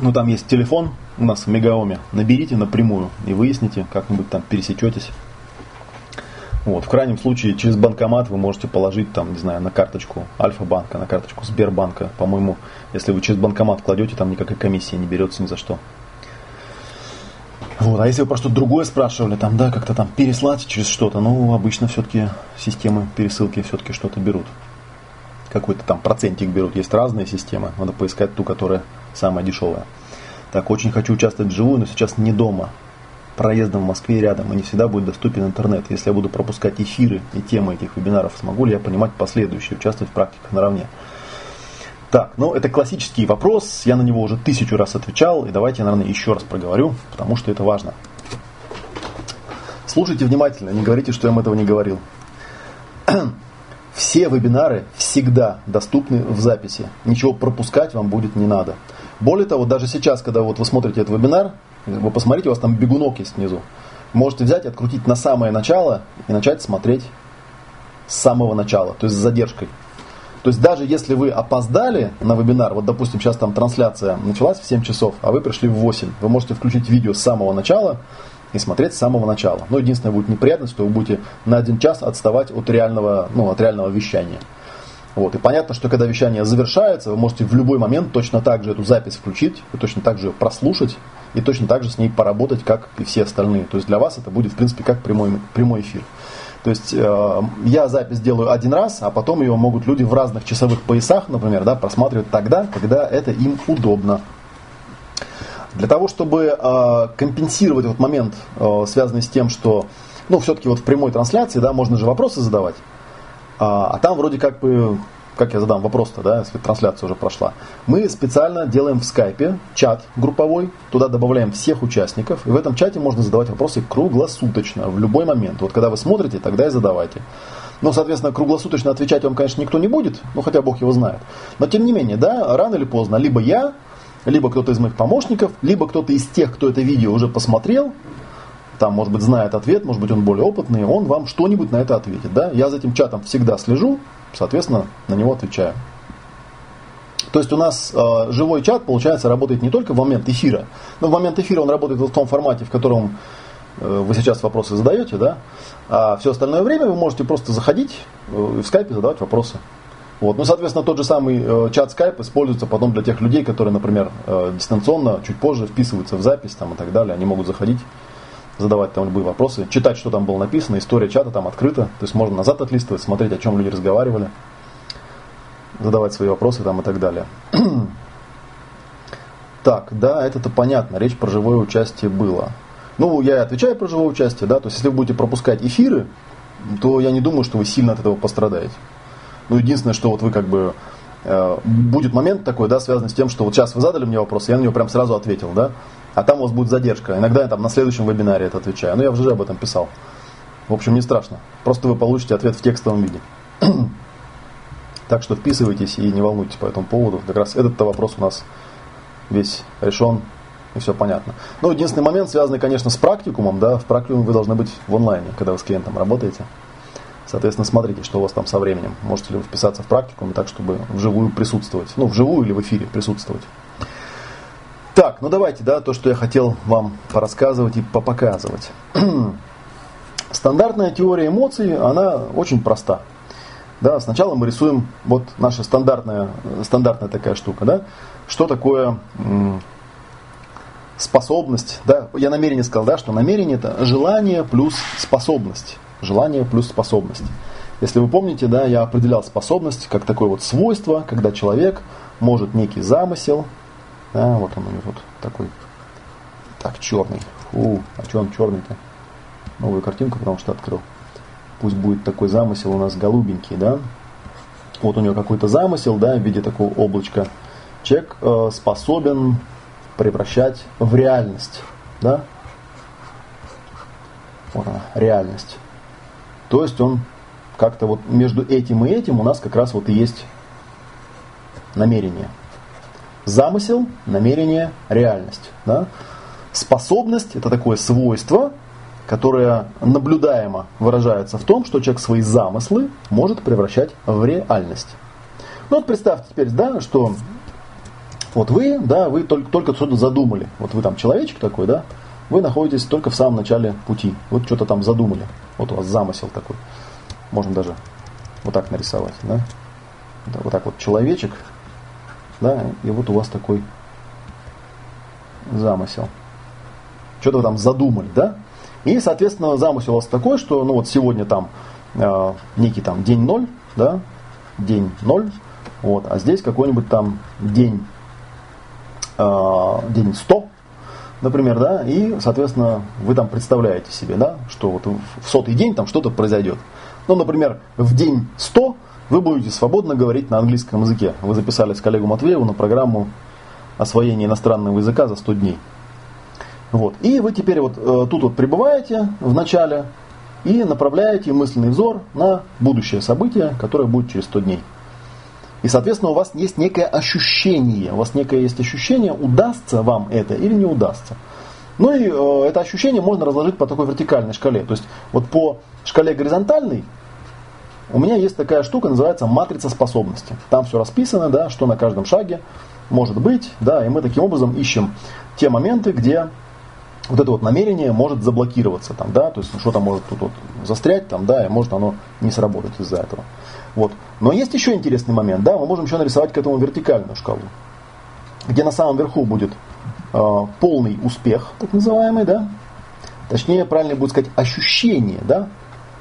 ну там есть телефон у нас в Мегаоме, наберите напрямую и выясните, как-нибудь там пересечетесь. Вот, в крайнем случае, через банкомат вы можете положить там, не знаю, на карточку Альфа-банка, на карточку Сбербанка. По-моему, если вы через банкомат кладете, там никакой комиссии не берется ни за что. Вот. А если вы про что-то другое спрашивали, там, да, как-то там переслать через что-то, ну, обычно все-таки системы пересылки все-таки что-то берут. Какой-то там процентик берут. Есть разные системы. Надо поискать ту, которая самая дешевая. Так, очень хочу участвовать вживую, но сейчас не дома. Проездом в Москве рядом, и не всегда будет доступен интернет. Если я буду пропускать эфиры и темы этих вебинаров, смогу ли я понимать последующие, участвовать в практиках наравне? Так, ну это классический вопрос, я на него уже тысячу раз отвечал, и давайте я, наверное, еще раз проговорю, потому что это важно. Слушайте внимательно, не говорите, что я вам этого не говорил. [CLEARS THROAT] Все вебинары всегда доступны в записи. Ничего пропускать вам будет не надо. Более того, даже сейчас, когда вот вы смотрите этот вебинар, вы посмотрите, у вас там бегунок есть внизу. Можете взять, открутить на самое начало и начать смотреть с самого начала, то есть с задержкой. То есть даже если вы опоздали на вебинар, вот допустим сейчас там трансляция началась в 7 часов, а вы пришли в 8, вы можете включить видео с самого начала и смотреть с самого начала. Но единственное будет неприятность, что вы будете на один час отставать от реального, ну, от реального вещания. Вот. И понятно, что когда вещание завершается, вы можете в любой момент точно так же эту запись включить, и точно так же ее прослушать, и точно так же с ней поработать, как и все остальные. То есть для вас это будет, в принципе, как прямой, прямой эфир. То есть э, я запись делаю один раз, а потом ее могут люди в разных часовых поясах, например, да, просматривать тогда, когда это им удобно. Для того, чтобы э, компенсировать этот момент, э, связанный с тем, что, ну, все-таки вот в прямой трансляции, да, можно же вопросы задавать, а, а там вроде как бы как я задам вопрос-то, да, если трансляция уже прошла. Мы специально делаем в скайпе чат групповой, туда добавляем всех участников, и в этом чате можно задавать вопросы круглосуточно, в любой момент. Вот когда вы смотрите, тогда и задавайте. Но, соответственно, круглосуточно отвечать вам, конечно, никто не будет, ну хотя Бог его знает. Но тем не менее, да, рано или поздно, либо я, либо кто-то из моих помощников, либо кто-то из тех, кто это видео уже посмотрел, там, может быть, знает ответ, может быть, он более опытный, он вам что-нибудь на это ответит. Да? Я за этим чатом всегда слежу, соответственно, на него отвечаю. То есть у нас э, живой чат, получается, работает не только в момент эфира, но в момент эфира он работает в том формате, в котором э, вы сейчас вопросы задаете, да, а все остальное время вы можете просто заходить э, в скайпе задавать вопросы. Вот. Ну, соответственно, тот же самый э, чат Skype используется потом для тех людей, которые, например, э, дистанционно, чуть позже вписываются в запись там, и так далее. Они могут заходить, задавать там любые вопросы, читать, что там было написано, история чата там открыта. То есть можно назад отлистывать, смотреть, о чем люди разговаривали, задавать свои вопросы там и так далее. [CLEARS THROAT] так, да, это-то понятно, речь про живое участие было. Ну, я отвечаю про живое участие, да, то есть если вы будете пропускать эфиры, то я не думаю, что вы сильно от этого пострадаете. Ну, единственное, что вот вы как бы э, будет момент такой, да, связанный с тем, что вот сейчас вы задали мне вопрос, я на него прям сразу ответил, да, а там у вас будет задержка. Иногда я там на следующем вебинаре это отвечаю. Но я уже об этом писал. В общем, не страшно. Просто вы получите ответ в текстовом виде. [CLEARS THROAT] так что вписывайтесь и не волнуйтесь по этому поводу. Как раз этот вопрос у нас весь решен и все понятно. Но единственный момент, связанный, конечно, с практикумом, да, в практикуме вы должны быть в онлайне, когда вы с клиентом работаете. Соответственно, смотрите, что у вас там со временем. Можете ли вы вписаться в практикум так, чтобы вживую присутствовать. Ну, вживую или в эфире присутствовать. Так, ну давайте, да, то, что я хотел вам порассказывать и попоказывать. [CLEARS THROAT] Стандартная теория эмоций, она очень проста. Да, сначала мы рисуем вот наша стандартная, стандартная такая штука, да, что такое способность, да, я намерение сказал, да, что намерение это желание плюс способность. Желание плюс способность. Если вы помните, да, я определял способность как такое вот свойство, когда человек может некий замысел, да, вот он у него тут такой, так, черный. Фу, а что он черный-то? Новую картинку, потому что открыл. Пусть будет такой замысел у нас голубенький, да. Вот у него какой-то замысел, да, в виде такого облачка. Человек э, способен превращать в реальность, да. Вот она, реальность. То есть он как-то вот между этим и этим у нас как раз вот и есть намерение. Замысел, намерение, реальность. Да? Способность – это такое свойство, которое наблюдаемо выражается в том, что человек свои замыслы может превращать в реальность. Ну вот представьте теперь, да, что вот вы, да, вы только, только что-то задумали. Вот вы там человечек такой, да, вы находитесь только в самом начале пути. Вот что-то там задумали. Вот у вас замысел такой. Можно даже вот так нарисовать. Да? Вот так вот человечек. Да, и вот у вас такой замысел. Что-то вы там задумали, да? И, соответственно, замысел у вас такой, что ну вот сегодня там э, некий там день ноль, да, день ноль, вот, а здесь какой-нибудь там день, э, день 100, например, да, и, соответственно, вы там представляете себе, да, что вот в сотый день там что-то произойдет. Ну, например, в день 100 вы будете свободно говорить на английском языке. Вы записались с коллегу Матвееву на программу освоения иностранного языка за 100 дней. Вот. И вы теперь вот э, тут вот пребываете в начале и направляете мысленный взор на будущее событие, которое будет через 100 дней. И, соответственно, у вас есть некое ощущение, у вас некое есть ощущение, удастся вам это или не удастся. Ну и э, это ощущение можно разложить по такой вертикальной шкале. То есть вот по шкале горизонтальной у меня есть такая штука, называется матрица способности. Там все расписано, да, что на каждом шаге может быть, да, и мы таким образом ищем те моменты, где вот это вот намерение может заблокироваться, там, да, то есть что-то может тут вот застрять, там, да, и может оно не сработать из-за этого. Вот. Но есть еще интересный момент, да, мы можем еще нарисовать к этому вертикальную шкалу, где на самом верху будет э, полный успех, так называемый, да, точнее, правильно будет сказать, ощущение, да,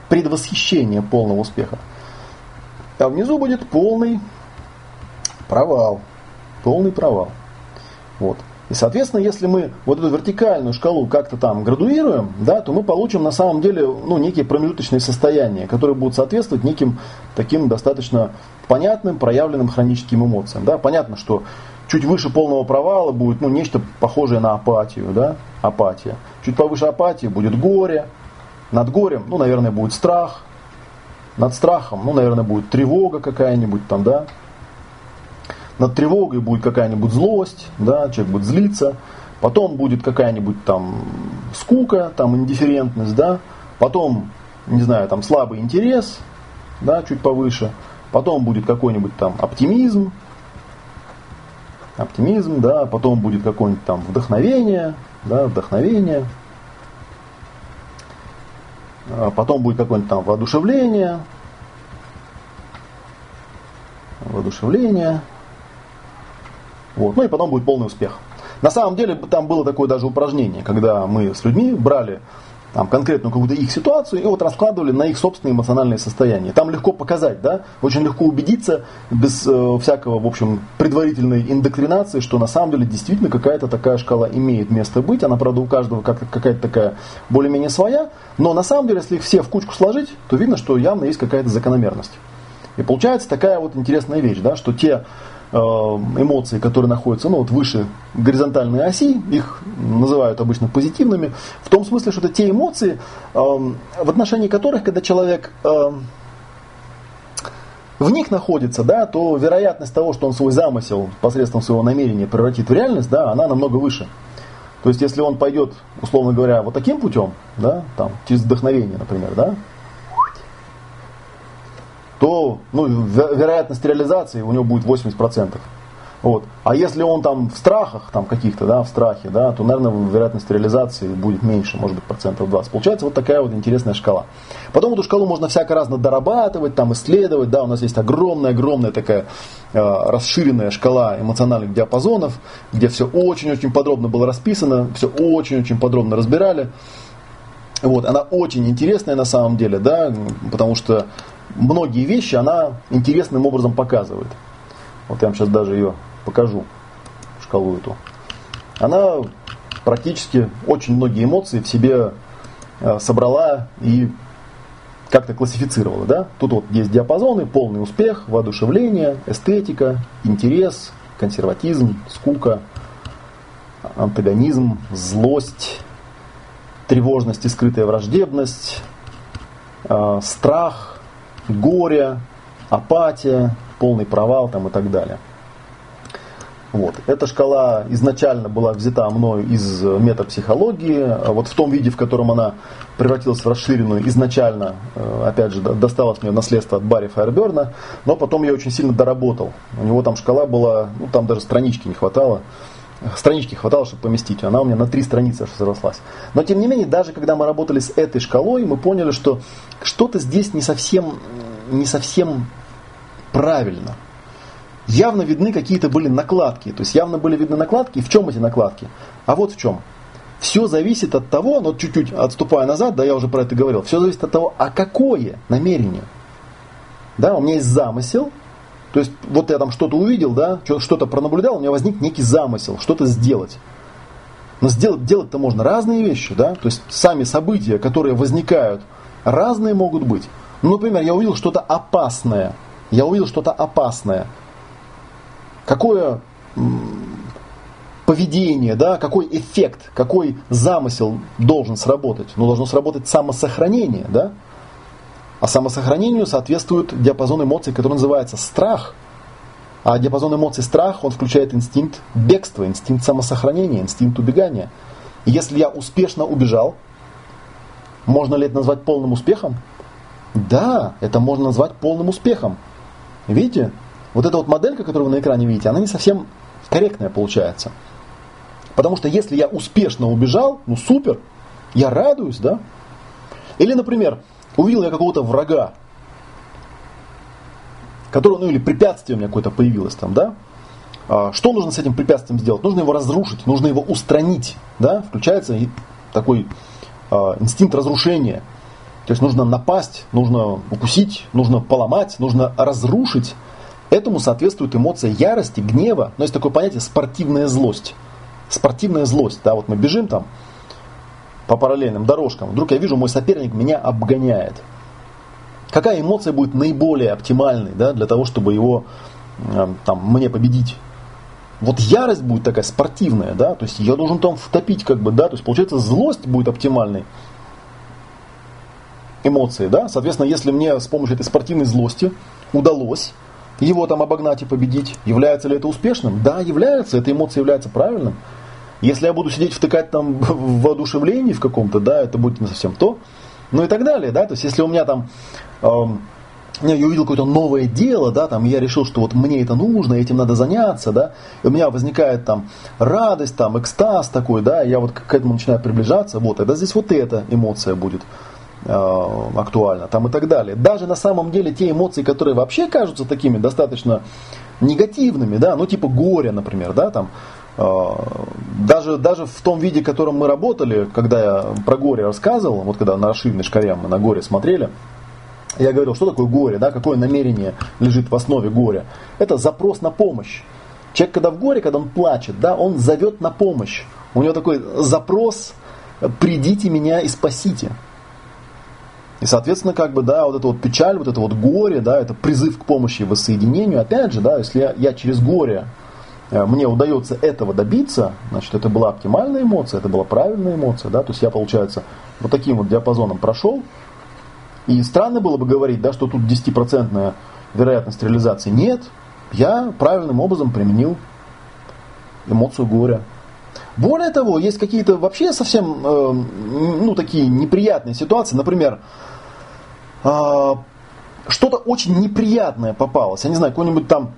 предвосхищение полного успеха. А внизу будет полный провал, полный провал. Вот. И, соответственно, если мы вот эту вертикальную шкалу как-то там градуируем, да, то мы получим на самом деле ну, некие промежуточные состояния, которые будут соответствовать неким таким достаточно понятным, проявленным хроническим эмоциям. Да. Понятно, что чуть выше полного провала будет ну, нечто похожее на апатию, да, апатия. Чуть повыше апатии будет горе, над горем, ну, наверное, будет страх, над страхом, ну, наверное, будет тревога какая-нибудь там, да, над тревогой будет какая-нибудь злость, да, человек будет злиться, потом будет какая-нибудь там скука, там индифферентность, да, потом, не знаю, там слабый интерес, да, чуть повыше, потом будет какой-нибудь там оптимизм, оптимизм, да, потом будет какое-нибудь там вдохновение, да, вдохновение, потом будет какое-нибудь там воодушевление, воодушевление, вот, ну и потом будет полный успех. На самом деле там было такое даже упражнение, когда мы с людьми брали там, конкретную какую-то их ситуацию и вот раскладывали на их собственные эмоциональные состояния. Там легко показать, да, очень легко убедиться без э, всякого, в общем, предварительной индоктринации, что на самом деле действительно какая-то такая шкала имеет место быть. Она, правда, у каждого как, какая-то такая более-менее своя, но на самом деле, если их все в кучку сложить, то видно, что явно есть какая-то закономерность. И получается такая вот интересная вещь, да, что те эмоции, которые находятся ну, вот выше горизонтальной оси, их называют обычно позитивными, в том смысле, что это те эмоции, э, в отношении которых, когда человек э, в них находится, да, то вероятность того, что он свой замысел посредством своего намерения превратит в реальность, да, она намного выше. То есть, если он пойдет, условно говоря, вот таким путем, да, там, через вдохновение, например, да, то ну, вероятность реализации у него будет 80%. Вот. А если он там в страхах там каких-то, да, в страхе, да, то, наверное, вероятность реализации будет меньше, может быть, процентов 20. Получается вот такая вот интересная шкала. Потом эту шкалу можно всяко разно дорабатывать, там исследовать, да, у нас есть огромная-огромная такая э, расширенная шкала эмоциональных диапазонов, где все очень-очень подробно было расписано, все очень-очень подробно разбирали. Вот, она очень интересная на самом деле, да, потому что многие вещи она интересным образом показывает. Вот я вам сейчас даже ее покажу, шкалу эту. Она практически очень многие эмоции в себе э, собрала и как-то классифицировала. Да? Тут вот есть диапазоны, полный успех, воодушевление, эстетика, интерес, консерватизм, скука, антагонизм, злость, тревожность и скрытая враждебность, э, страх, горе, апатия, полный провал там, и так далее. Вот. Эта шкала изначально была взята мною из метапсихологии. Вот в том виде, в котором она превратилась в расширенную, изначально, э, опять же, досталось мне наследство от Барри Файерберна, но потом я очень сильно доработал. У него там шкала была, ну там даже странички не хватало. Странички хватало, чтобы поместить. Она у меня на три страницы разрослась. Но тем не менее, даже когда мы работали с этой шкалой, мы поняли, что что-то здесь не совсем, не совсем правильно. Явно видны какие-то были накладки. То есть явно были видны накладки. И в чем эти накладки? А вот в чем. Все зависит от того, но чуть-чуть отступая назад, да, я уже про это говорил, все зависит от того, а какое намерение. Да, у меня есть замысел, то есть вот я там что-то увидел, да, что-то пронаблюдал, у меня возник некий замысел, что-то сделать. Но сделать, делать-то можно разные вещи, да, то есть сами события, которые возникают, разные могут быть. Ну, например, я увидел что-то опасное, я увидел что-то опасное. Какое поведение, да, какой эффект, какой замысел должен сработать? Ну, должно сработать самосохранение, да? А самосохранению соответствует диапазон эмоций, который называется страх. А диапазон эмоций страх, он включает инстинкт бегства, инстинкт самосохранения, инстинкт убегания. И если я успешно убежал, можно ли это назвать полным успехом? Да, это можно назвать полным успехом. Видите? Вот эта вот моделька, которую вы на экране видите, она не совсем корректная получается. Потому что если я успешно убежал, ну супер, я радуюсь, да? Или, например, увидел я какого-то врага, который, ну или препятствие у меня какое-то появилось там, да, а, что нужно с этим препятствием сделать? Нужно его разрушить, нужно его устранить, да, включается такой а, инстинкт разрушения. То есть нужно напасть, нужно укусить, нужно поломать, нужно разрушить. Этому соответствует эмоция ярости, гнева. Но есть такое понятие спортивная злость. Спортивная злость. Да, вот мы бежим там, по параллельным дорожкам, вдруг я вижу, мой соперник меня обгоняет. Какая эмоция будет наиболее оптимальной да, для того, чтобы его там, мне победить? Вот ярость будет такая спортивная, да, то есть я должен там втопить, как бы, да, то есть получается злость будет оптимальной эмоцией, да, соответственно, если мне с помощью этой спортивной злости удалось его там обогнать и победить, является ли это успешным? Да, является, эта эмоция является правильным. Если я буду сидеть втыкать там [LAUGHS] в воодушевлении в каком-то, да, это будет не совсем то. Ну и так далее, да. То есть если у меня там эм, я увидел какое-то новое дело, да, там, я решил, что вот мне это нужно, этим надо заняться, да, и у меня возникает там радость, там, экстаз такой, да, я вот к этому начинаю приближаться, вот, тогда здесь вот эта эмоция будет э, актуальна, там и так далее. Даже на самом деле те эмоции, которые вообще кажутся такими достаточно негативными, да, ну, типа горе, например, да, там, даже, даже в том виде, в котором мы работали, когда я про горе рассказывал, вот когда на расширенной шкале мы на горе смотрели, я говорил, что такое горе, да, какое намерение лежит в основе горя. Это запрос на помощь. Человек, когда в горе, когда он плачет, да, он зовет на помощь. У него такой запрос «придите меня и спасите». И, соответственно, как бы, да, вот эта вот печаль, вот это вот горе, да, это призыв к помощи и воссоединению. Опять же, да, если я, я через горе, мне удается этого добиться, значит, это была оптимальная эмоция, это была правильная эмоция, да, то есть я, получается, вот таким вот диапазоном прошел, и странно было бы говорить, да, что тут 10% вероятность реализации. Нет, я правильным образом применил эмоцию горя. Более того, есть какие-то вообще совсем э, ну, такие неприятные ситуации. Например, э, что-то очень неприятное попалось. Я не знаю, какой-нибудь там,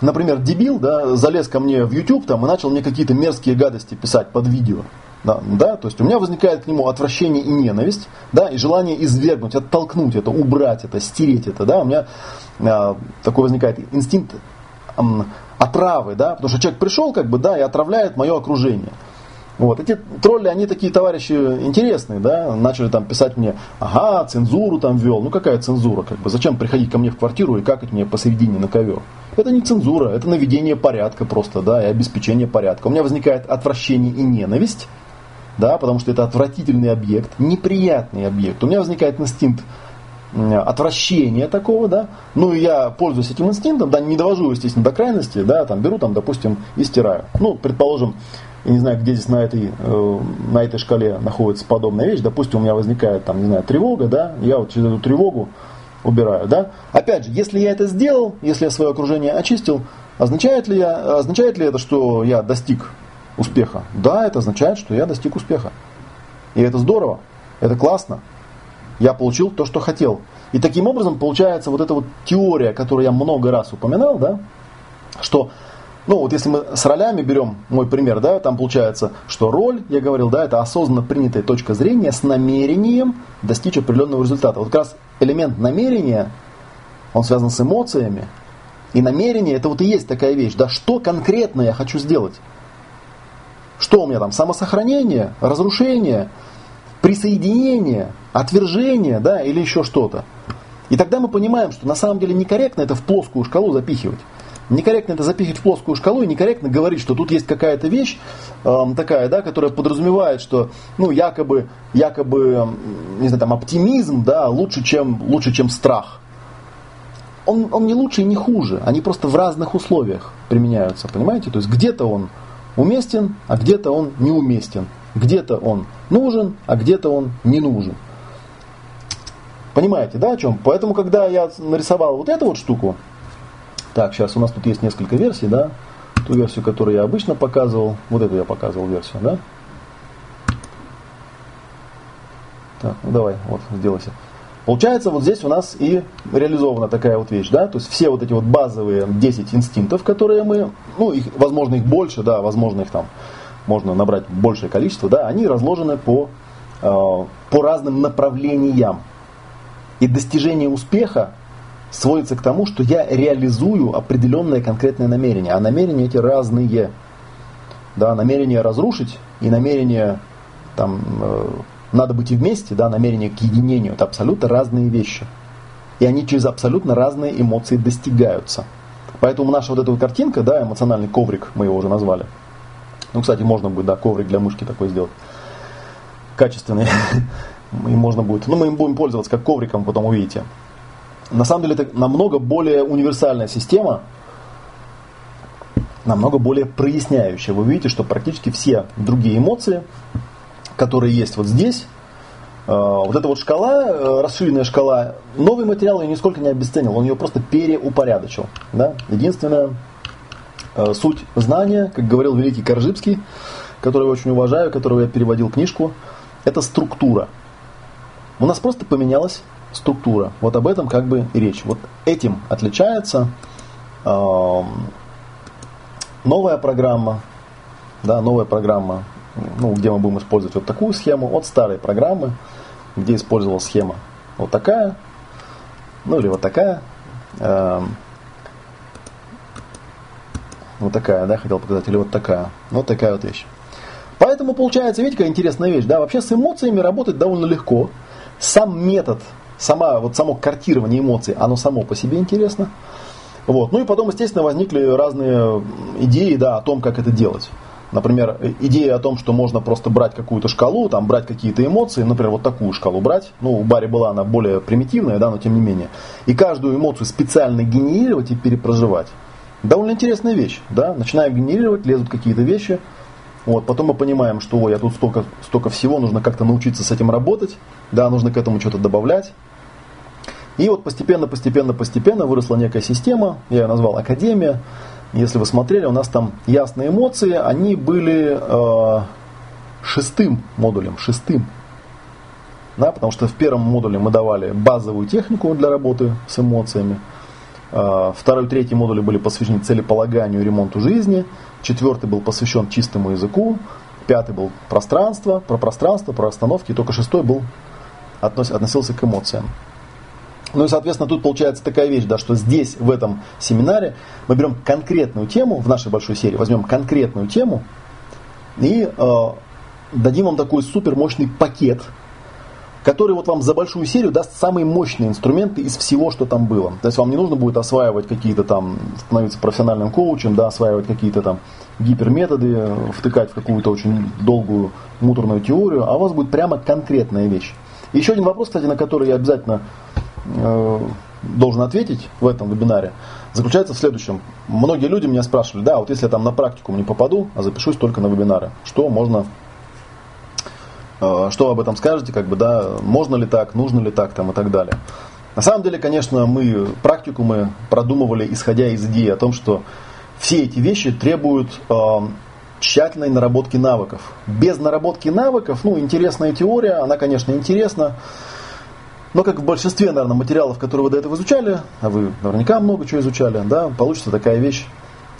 например, дебил, да, залез ко мне в YouTube там, и начал мне какие-то мерзкие гадости писать под видео. Да, да, то есть у меня возникает к нему отвращение и ненависть, да, и желание извергнуть, оттолкнуть это, убрать это, стереть это, да, у меня а, такой возникает инстинкт а, отравы, да, потому что человек пришел, как бы, да, и отравляет мое окружение. Вот. Эти тролли, они такие товарищи интересные, да, начали там писать мне, ага, цензуру там вел, ну какая цензура, как бы, зачем приходить ко мне в квартиру и какать мне посередине на ковер. Это не цензура, это наведение порядка просто, да, и обеспечение порядка. У меня возникает отвращение и ненависть, да, потому что это отвратительный объект, неприятный объект. У меня возникает инстинкт отвращения такого, да, ну и я пользуюсь этим инстинктом, да, не довожу, естественно, до крайности, да, там беру, там, допустим, и стираю. Ну, предположим, я не знаю, где здесь на этой, э, на этой шкале находится подобная вещь, допустим, у меня возникает, там, не знаю, тревога, да, я вот через эту тревогу убираю, да. Опять же, если я это сделал, если я свое окружение очистил, означает ли, я, означает ли это, что я достиг успеха. Да, это означает, что я достиг успеха. И это здорово, это классно. Я получил то, что хотел. И таким образом получается вот эта вот теория, которую я много раз упоминал, да, что, ну вот если мы с ролями берем мой пример, да, там получается, что роль, я говорил, да, это осознанно принятая точка зрения с намерением достичь определенного результата. Вот как раз элемент намерения, он связан с эмоциями, и намерение это вот и есть такая вещь, да, что конкретно я хочу сделать. Что у меня там? Самосохранение, разрушение, присоединение, отвержение, да, или еще что-то. И тогда мы понимаем, что на самом деле некорректно это в плоскую шкалу запихивать. Некорректно это запихивать в плоскую шкалу и некорректно говорить, что тут есть какая-то вещь э, такая, да, которая подразумевает, что ну, якобы, якобы не знаю, там, оптимизм да, лучше, чем, лучше, чем страх. Он, он не лучше и не хуже, они просто в разных условиях применяются, понимаете? То есть где-то он уместен, а где-то он неуместен. Где-то он нужен, а где-то он не нужен. Понимаете, да, о чем? Поэтому, когда я нарисовал вот эту вот штуку, так, сейчас у нас тут есть несколько версий, да, ту версию, которую я обычно показывал, вот эту я показывал версию, да. Так, ну давай, вот, сделайся. Получается, вот здесь у нас и реализована такая вот вещь, да, то есть все вот эти вот базовые 10 инстинктов, которые мы, ну, их, возможно, их больше, да, возможно, их там можно набрать большее количество, да, они разложены по, э, по разным направлениям. И достижение успеха сводится к тому, что я реализую определенное конкретное намерение. А намерения эти разные. Да, намерение разрушить и намерение там, э, надо быть и вместе, да, намерение к единению, это абсолютно разные вещи. И они через абсолютно разные эмоции достигаются. Поэтому наша вот эта вот картинка, да, эмоциональный коврик, мы его уже назвали. Ну, кстати, можно будет, да, коврик для мышки такой сделать. Качественный. [LAUGHS] И можно будет. Ну, мы им будем пользоваться как ковриком, потом увидите. На самом деле это намного более универсальная система, намного более проясняющая. Вы видите, что практически все другие эмоции, которые есть вот здесь, э, вот эта вот шкала, э, расширенная шкала, новый материал ее нисколько не обесценил, он ее просто переупорядочил. Да? Единственная э, суть знания, как говорил великий Коржибский, которого я очень уважаю, которого я переводил книжку, это структура. У нас просто поменялась структура. Вот об этом как бы и речь. Вот этим отличается э, новая программа, да, новая программа, ну, где мы будем использовать вот такую схему от старой программы, где использовалась схема вот такая, ну или вот такая. Э, вот такая, да, хотел показать, или вот такая. Вот такая вот вещь. Поэтому получается, видите, какая интересная вещь, да, вообще с эмоциями работать довольно легко. Сам метод, сама, вот само картирование эмоций, оно само по себе интересно. Вот. Ну и потом, естественно, возникли разные идеи, да, о том, как это делать. Например, идея о том, что можно просто брать какую-то шкалу, там брать какие-то эмоции, например, вот такую шкалу брать. Ну, у Барри была она более примитивная, да, но тем не менее. И каждую эмоцию специально генерировать и перепроживать. Довольно интересная вещь, да. Начинаем генерировать, лезут какие-то вещи. Вот, потом мы понимаем, что ой, я тут столько, столько всего, нужно как-то научиться с этим работать, да, нужно к этому что-то добавлять. И вот постепенно, постепенно, постепенно выросла некая система, я ее назвал Академия. Если вы смотрели, у нас там ясные эмоции, они были э, шестым модулем, шестым. Да, потому что в первом модуле мы давали базовую технику для работы с эмоциями. Э, второй и третий модули были посвящены целеполаганию и ремонту жизни. Четвертый был посвящен чистому языку. Пятый был пространство, про пространство, про остановки. И только шестой был, относился к эмоциям. Ну и, соответственно, тут получается такая вещь, да, что здесь, в этом семинаре, мы берем конкретную тему, в нашей большой серии возьмем конкретную тему и э, дадим вам такой супер мощный пакет, который вот вам за большую серию даст самые мощные инструменты из всего, что там было. То есть вам не нужно будет осваивать какие-то там, становиться профессиональным коучем, да, осваивать какие-то там гиперметоды, втыкать в какую-то очень долгую муторную теорию, а у вас будет прямо конкретная вещь. еще один вопрос, кстати, на который я обязательно Э, должен ответить в этом вебинаре, заключается в следующем. Многие люди меня спрашивали, да, вот если я там на практику не попаду, а запишусь только на вебинары, что можно, э, что вы об этом скажете, как бы, да, можно ли так, нужно ли так, там и так далее. На самом деле, конечно, мы практику мы продумывали, исходя из идеи о том, что все эти вещи требуют э, тщательной наработки навыков. Без наработки навыков, ну, интересная теория, она, конечно, интересна, но как в большинстве, наверное, материалов, которые вы до этого изучали, а вы наверняка много чего изучали, да, получится такая вещь.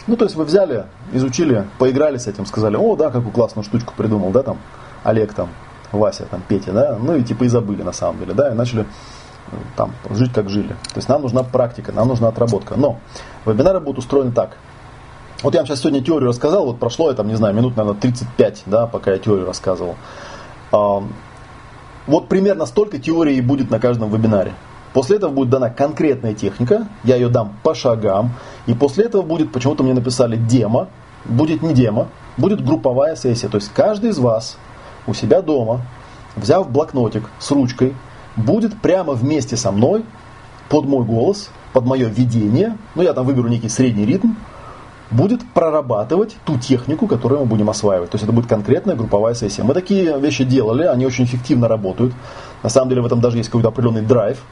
Ну, то есть вы взяли, изучили, поиграли с этим, сказали, о, да, какую классную штучку придумал, да, там, Олег, там, Вася, там, Петя, да, ну и типа и забыли на самом деле, да, и начали э, там жить как жили. То есть нам нужна практика, нам нужна отработка. Но вебинары будут устроены так. Вот я вам сейчас сегодня теорию рассказал, вот прошло, я там, не знаю, минут, наверное, 35, да, пока я теорию рассказывал. Вот примерно столько теории будет на каждом вебинаре. После этого будет дана конкретная техника, я ее дам по шагам, и после этого будет, почему-то мне написали демо, будет не демо, будет групповая сессия. То есть каждый из вас у себя дома, взяв блокнотик с ручкой, будет прямо вместе со мной, под мой голос, под мое видение, ну я там выберу некий средний ритм, будет прорабатывать ту технику, которую мы будем осваивать. То есть это будет конкретная групповая сессия. Мы такие вещи делали, они очень эффективно работают. На самом деле в этом даже есть какой-то определенный драйв,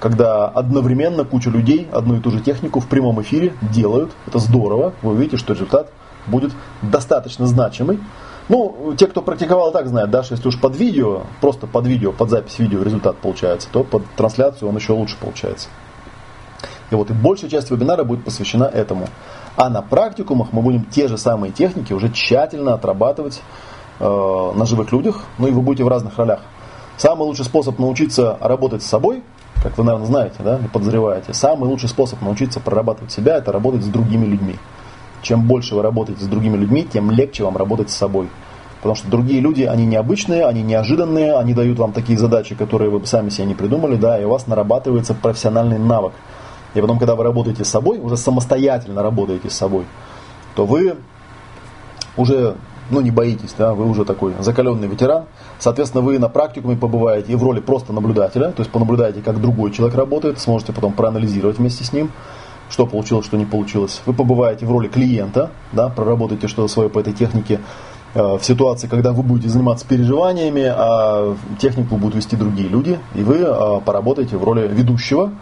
когда одновременно куча людей одну и ту же технику в прямом эфире делают. Это здорово. Вы увидите, что результат будет достаточно значимый. Ну, те, кто практиковал, так знают, да, что если уж под видео, просто под видео, под запись видео результат получается, то под трансляцию он еще лучше получается. И вот и большая часть вебинара будет посвящена этому. А на практикумах мы будем те же самые техники уже тщательно отрабатывать э, на живых людях, ну и вы будете в разных ролях. Самый лучший способ научиться работать с собой, как вы, наверное, знаете, да, и подозреваете, самый лучший способ научиться прорабатывать себя, это работать с другими людьми. Чем больше вы работаете с другими людьми, тем легче вам работать с собой. Потому что другие люди, они необычные, они неожиданные, они дают вам такие задачи, которые вы сами себе не придумали, да, и у вас нарабатывается профессиональный навык – и потом, когда вы работаете с собой, уже самостоятельно работаете с собой, то вы уже ну, не боитесь, да, вы уже такой закаленный ветеран. Соответственно, вы на практикуме побываете и в роли просто наблюдателя, то есть понаблюдаете, как другой человек работает, сможете потом проанализировать вместе с ним, что получилось, что не получилось. Вы побываете в роли клиента, да, проработаете что-то свое по этой технике э, в ситуации, когда вы будете заниматься переживаниями, а технику будут вести другие люди, и вы э, поработаете в роли ведущего,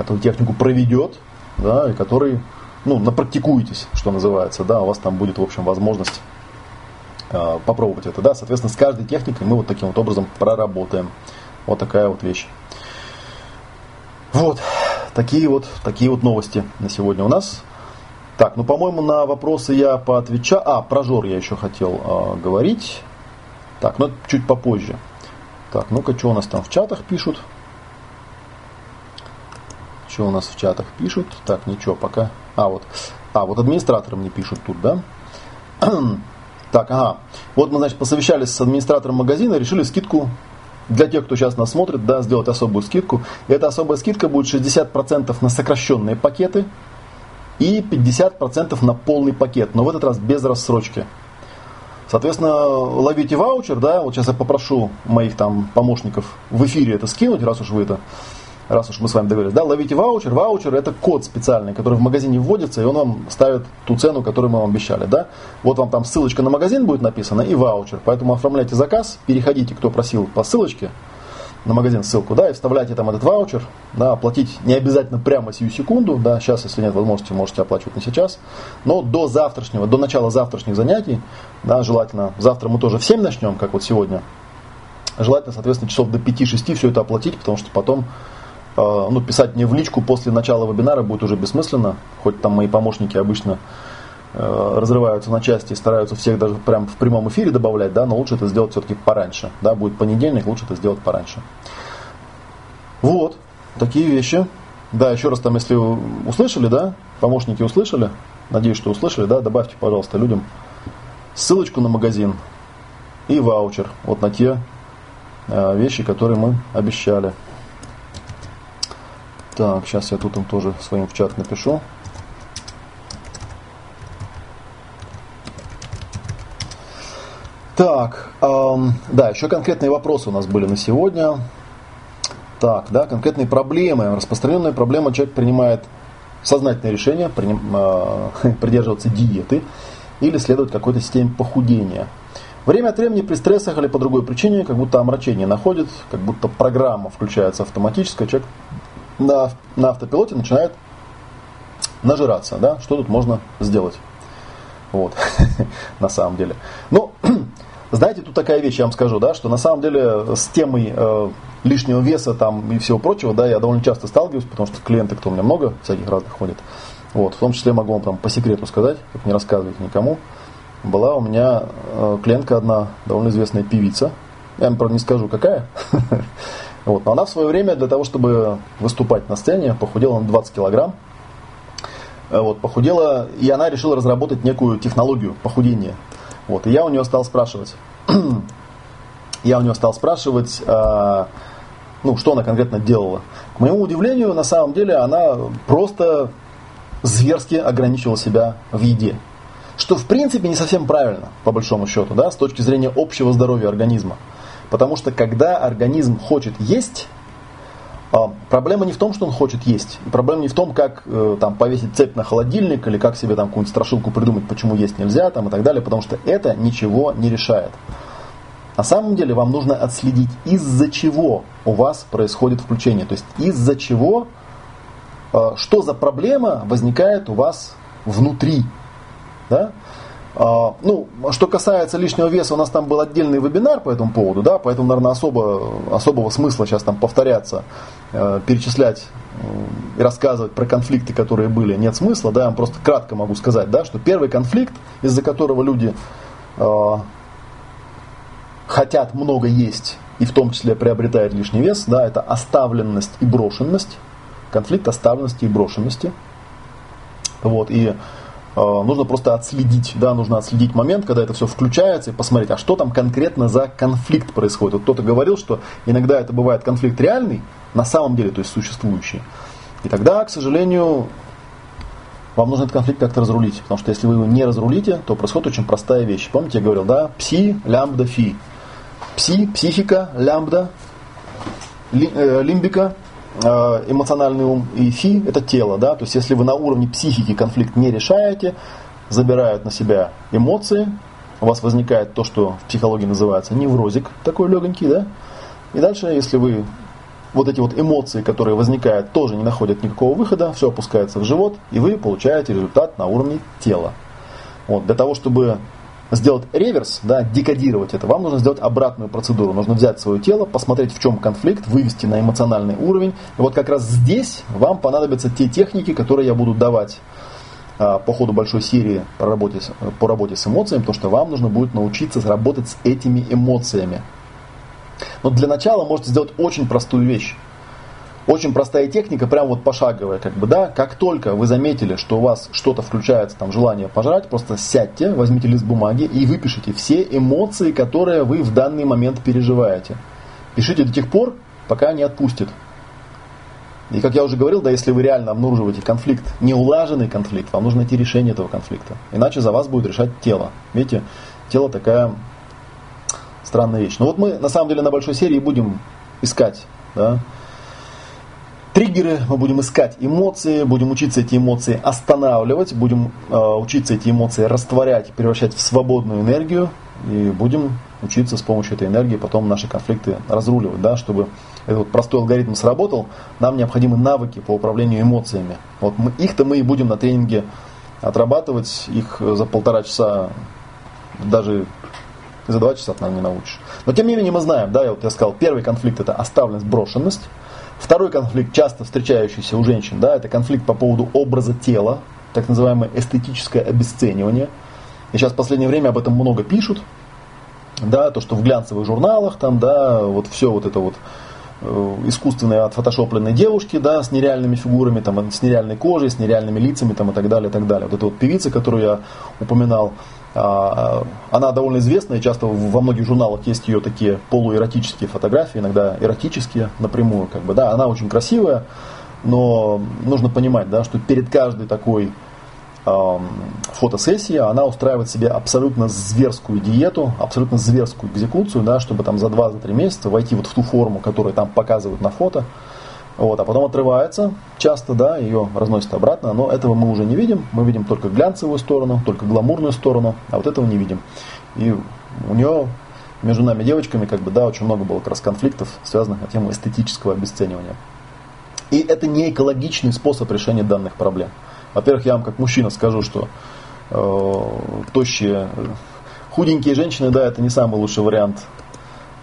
который технику проведет, да, и который, ну, напрактикуетесь, что называется, да, у вас там будет, в общем, возможность э, попробовать это, да, соответственно, с каждой техникой мы вот таким вот образом проработаем. Вот такая вот вещь. Вот, такие вот, такие вот новости на сегодня у нас. Так, ну, по-моему, на вопросы я поотвечал. А, про жор я еще хотел э, говорить. Так, ну, чуть попозже. Так, ну-ка, что у нас там в чатах пишут? Что у нас в чатах пишут? Так, ничего, пока. А, вот. А, вот администраторы мне пишут тут, да? [CLEARS THROAT] так, ага. Вот мы, значит, посовещались с администратором магазина, решили скидку для тех, кто сейчас нас смотрит, да, сделать особую скидку. И эта особая скидка будет 60% на сокращенные пакеты и 50% на полный пакет, но в этот раз без рассрочки. Соответственно, ловите ваучер, да, вот сейчас я попрошу моих там помощников в эфире это скинуть, раз уж вы это раз уж мы с вами договорились, да, ловите ваучер. Ваучер это код специальный, который в магазине вводится, и он вам ставит ту цену, которую мы вам обещали, да. Вот вам там ссылочка на магазин будет написана и ваучер. Поэтому оформляйте заказ, переходите, кто просил по ссылочке на магазин ссылку, да, и вставляйте там этот ваучер, да, оплатить не обязательно прямо сию секунду, да, сейчас, если нет возможности, можете оплачивать не сейчас, но до завтрашнего, до начала завтрашних занятий, да, желательно, завтра мы тоже в 7 начнем, как вот сегодня, желательно, соответственно, часов до 5-6 все это оплатить, потому что потом ну, писать мне в личку после начала вебинара будет уже бессмысленно, хоть там мои помощники обычно э, разрываются на части и стараются всех даже прям в прямом эфире добавлять, да, но лучше это сделать все-таки пораньше. Да, будет понедельник, лучше это сделать пораньше. Вот, такие вещи. Да, еще раз там, если услышали, да, помощники услышали, надеюсь, что услышали, да, добавьте, пожалуйста, людям ссылочку на магазин и ваучер вот на те э, вещи, которые мы обещали. Так, сейчас я тут им тоже своим в чат напишу. Так, эм, да, еще конкретные вопросы у нас были на сегодня. Так, да, конкретные проблемы. Распространенная проблема, человек принимает сознательное решение приним, э, [LAUGHS] придерживаться диеты или следовать какой-то системе похудения. Время от времени при стрессах или по другой причине, как будто омрачение находит, как будто программа включается автоматически, человек на, на автопилоте начинает нажираться, да, что тут можно сделать. Вот, [LAUGHS] на самом деле. Ну, [CLEARS THROAT] знаете, тут такая вещь, я вам скажу, да, что на самом деле с темой э, лишнего веса там и всего прочего, да, я довольно часто сталкиваюсь, потому что клиенты, кто у меня много всяких разных ходит, вот, в том числе могу вам там по секрету сказать, как не рассказывать никому, была у меня э, клиентка одна, довольно известная певица, я вам, правда, не скажу, какая, [LAUGHS] Вот. Но она в свое время для того, чтобы выступать на сцене, похудела на 20 килограмм. Э, вот, похудела, и она решила разработать некую технологию похудения. Вот, и я у нее стал спрашивать, [CLEARS THROAT] я у нее стал спрашивать, а, ну, что она конкретно делала. К моему удивлению, на самом деле, она просто зверски ограничивала себя в еде. Что, в принципе, не совсем правильно, по большому счету, да, с точки зрения общего здоровья организма. Потому что когда организм хочет есть, а, проблема не в том, что он хочет есть. Проблема не в том, как э, там, повесить цепь на холодильник или как себе там какую-нибудь страшилку придумать, почему есть нельзя там, и так далее, потому что это ничего не решает. На самом деле вам нужно отследить, из-за чего у вас происходит включение. То есть из-за чего, э, что за проблема возникает у вас внутри. Да? А, ну, что касается лишнего веса, у нас там был отдельный вебинар по этому поводу, да, поэтому, наверное, особо, особого смысла сейчас там повторяться, э, перечислять э, и рассказывать про конфликты, которые были, нет смысла, да, я вам просто кратко могу сказать, да, что первый конфликт, из-за которого люди э, хотят много есть и в том числе приобретают лишний вес, да, это оставленность и брошенность, конфликт оставленности и брошенности, вот, и нужно просто отследить, да, нужно отследить момент, когда это все включается и посмотреть, а что там конкретно за конфликт происходит. Вот кто-то говорил, что иногда это бывает конфликт реальный, на самом деле, то есть существующий. И тогда, к сожалению, вам нужно этот конфликт как-то разрулить. Потому что если вы его не разрулите, то происходит очень простая вещь. Помните, я говорил, да, пси, лямбда, фи. Пси, психика, лямбда, э, лимбика, Э, эмоциональный ум, и фи – это тело. Да? То есть, если вы на уровне психики конфликт не решаете, забирают на себя эмоции, у вас возникает то, что в психологии называется неврозик, такой легонький, да? И дальше, если вы вот эти вот эмоции, которые возникают, тоже не находят никакого выхода, все опускается в живот, и вы получаете результат на уровне тела. Вот, для того, чтобы сделать реверс, да, декодировать это, вам нужно сделать обратную процедуру. Нужно взять свое тело, посмотреть, в чем конфликт, вывести на эмоциональный уровень. И вот как раз здесь вам понадобятся те техники, которые я буду давать а, по ходу большой серии по работе, по работе с эмоциями, потому что вам нужно будет научиться работать с этими эмоциями. Но для начала можете сделать очень простую вещь. Очень простая техника, прям вот пошаговая, как бы, да. Как только вы заметили, что у вас что-то включается, там, желание пожрать, просто сядьте, возьмите лист бумаги и выпишите все эмоции, которые вы в данный момент переживаете. Пишите до тех пор, пока не отпустит. И как я уже говорил, да, если вы реально обнаруживаете конфликт, неулаженный конфликт, вам нужно найти решение этого конфликта. Иначе за вас будет решать тело. Видите, тело такая странная вещь. Но вот мы на самом деле на большой серии будем искать да, триггеры, мы будем искать эмоции, будем учиться эти эмоции останавливать, будем э, учиться эти эмоции растворять, превращать в свободную энергию и будем учиться с помощью этой энергии потом наши конфликты разруливать, да, чтобы этот вот простой алгоритм сработал, нам необходимы навыки по управлению эмоциями. Вот мы, их-то мы и будем на тренинге отрабатывать, их за полтора часа даже за два часа нам не научишь. Но тем не менее мы знаем, да, я вот я сказал, первый конфликт это оставленность, брошенность. Второй конфликт, часто встречающийся у женщин, да, это конфликт по поводу образа тела, так называемое эстетическое обесценивание. И сейчас в последнее время об этом много пишут, да, то, что в глянцевых журналах, там, да, вот все вот это вот э, искусственные отфотошопленные девушки, да, с нереальными фигурами, там, с нереальной кожей, с нереальными лицами, там, и так далее, и так далее. Вот эта вот певица, которую я упоминал, она довольно известная, часто во многих журналах есть ее такие полуэротические фотографии, иногда эротические напрямую, как бы, да, она очень красивая, но нужно понимать, да, что перед каждой такой фотосессией она устраивает себе абсолютно зверскую диету, абсолютно зверскую экзекуцию, да, чтобы там за 2-3 месяца войти вот в ту форму, которую там показывают на фото, вот, а потом отрывается часто, да, ее разносит обратно, но этого мы уже не видим, мы видим только глянцевую сторону, только гламурную сторону, а вот этого не видим. И у нее между нами девочками, как бы, да, очень много было как раз конфликтов, связанных на тему эстетического обесценивания. И это не экологичный способ решения данных проблем. Во-первых, я вам как мужчина скажу, что э, тощие, худенькие женщины, да, это не самый лучший вариант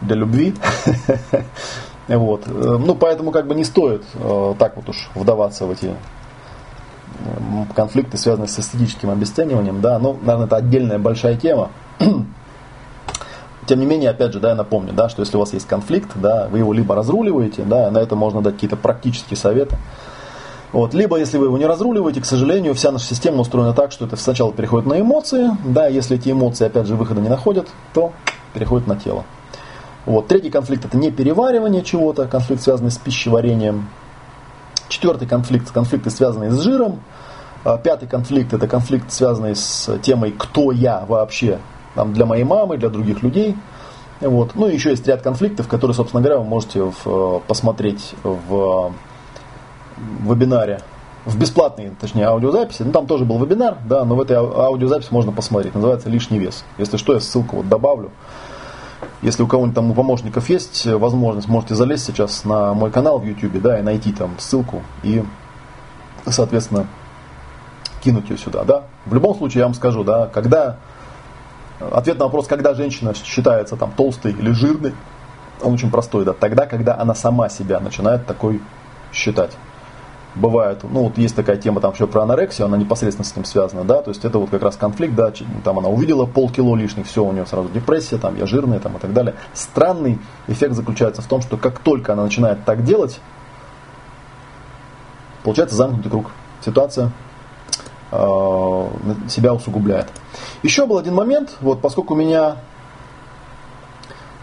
для любви. [LAUGHS] Вот. Э, ну, поэтому как бы не стоит э, так вот уж вдаваться в эти конфликты, связанные с эстетическим обесцениванием, да, ну, наверное, это отдельная большая тема. Тем не менее, опять же, да, я напомню, да, что если у вас есть конфликт, да, вы его либо разруливаете, да, на это можно дать какие-то практические советы, вот. Либо, если вы его не разруливаете, к сожалению, вся наша система устроена так, что это сначала переходит на эмоции, да, если эти эмоции, опять же, выхода не находят, то переходит на тело. Вот. Третий конфликт это не переваривание чего-то, конфликт, связанный с пищеварением. Четвертый конфликт, конфликты, связанные с жиром. А, пятый конфликт это конфликт, связанный с темой, кто я вообще там, для моей мамы, для других людей. Вот. Ну и еще есть ряд конфликтов, которые, собственно говоря, вы можете в, э, посмотреть в вебинаре, в бесплатной, точнее, аудиозаписи. Ну, там тоже был вебинар, да, но в этой аудиозаписи можно посмотреть. Называется «Лишний вес». Если что, я ссылку вот добавлю. Если у кого-нибудь там у помощников есть возможность, можете залезть сейчас на мой канал в YouTube, да, и найти там ссылку и, соответственно, кинуть ее сюда, да. В любом случае, я вам скажу, да, когда ответ на вопрос, когда женщина считается там толстой или жирной, он очень простой, да, тогда, когда она сама себя начинает такой считать бывает, ну вот есть такая тема там еще про анорексию, она непосредственно с этим связана, да, то есть это вот как раз конфликт, да, там она увидела полкило лишних, все, у нее сразу депрессия, там я жирная, там и так далее. Странный эффект заключается в том, что как только она начинает так делать, получается замкнутый круг. Ситуация э, себя усугубляет. Еще был один момент, вот поскольку у меня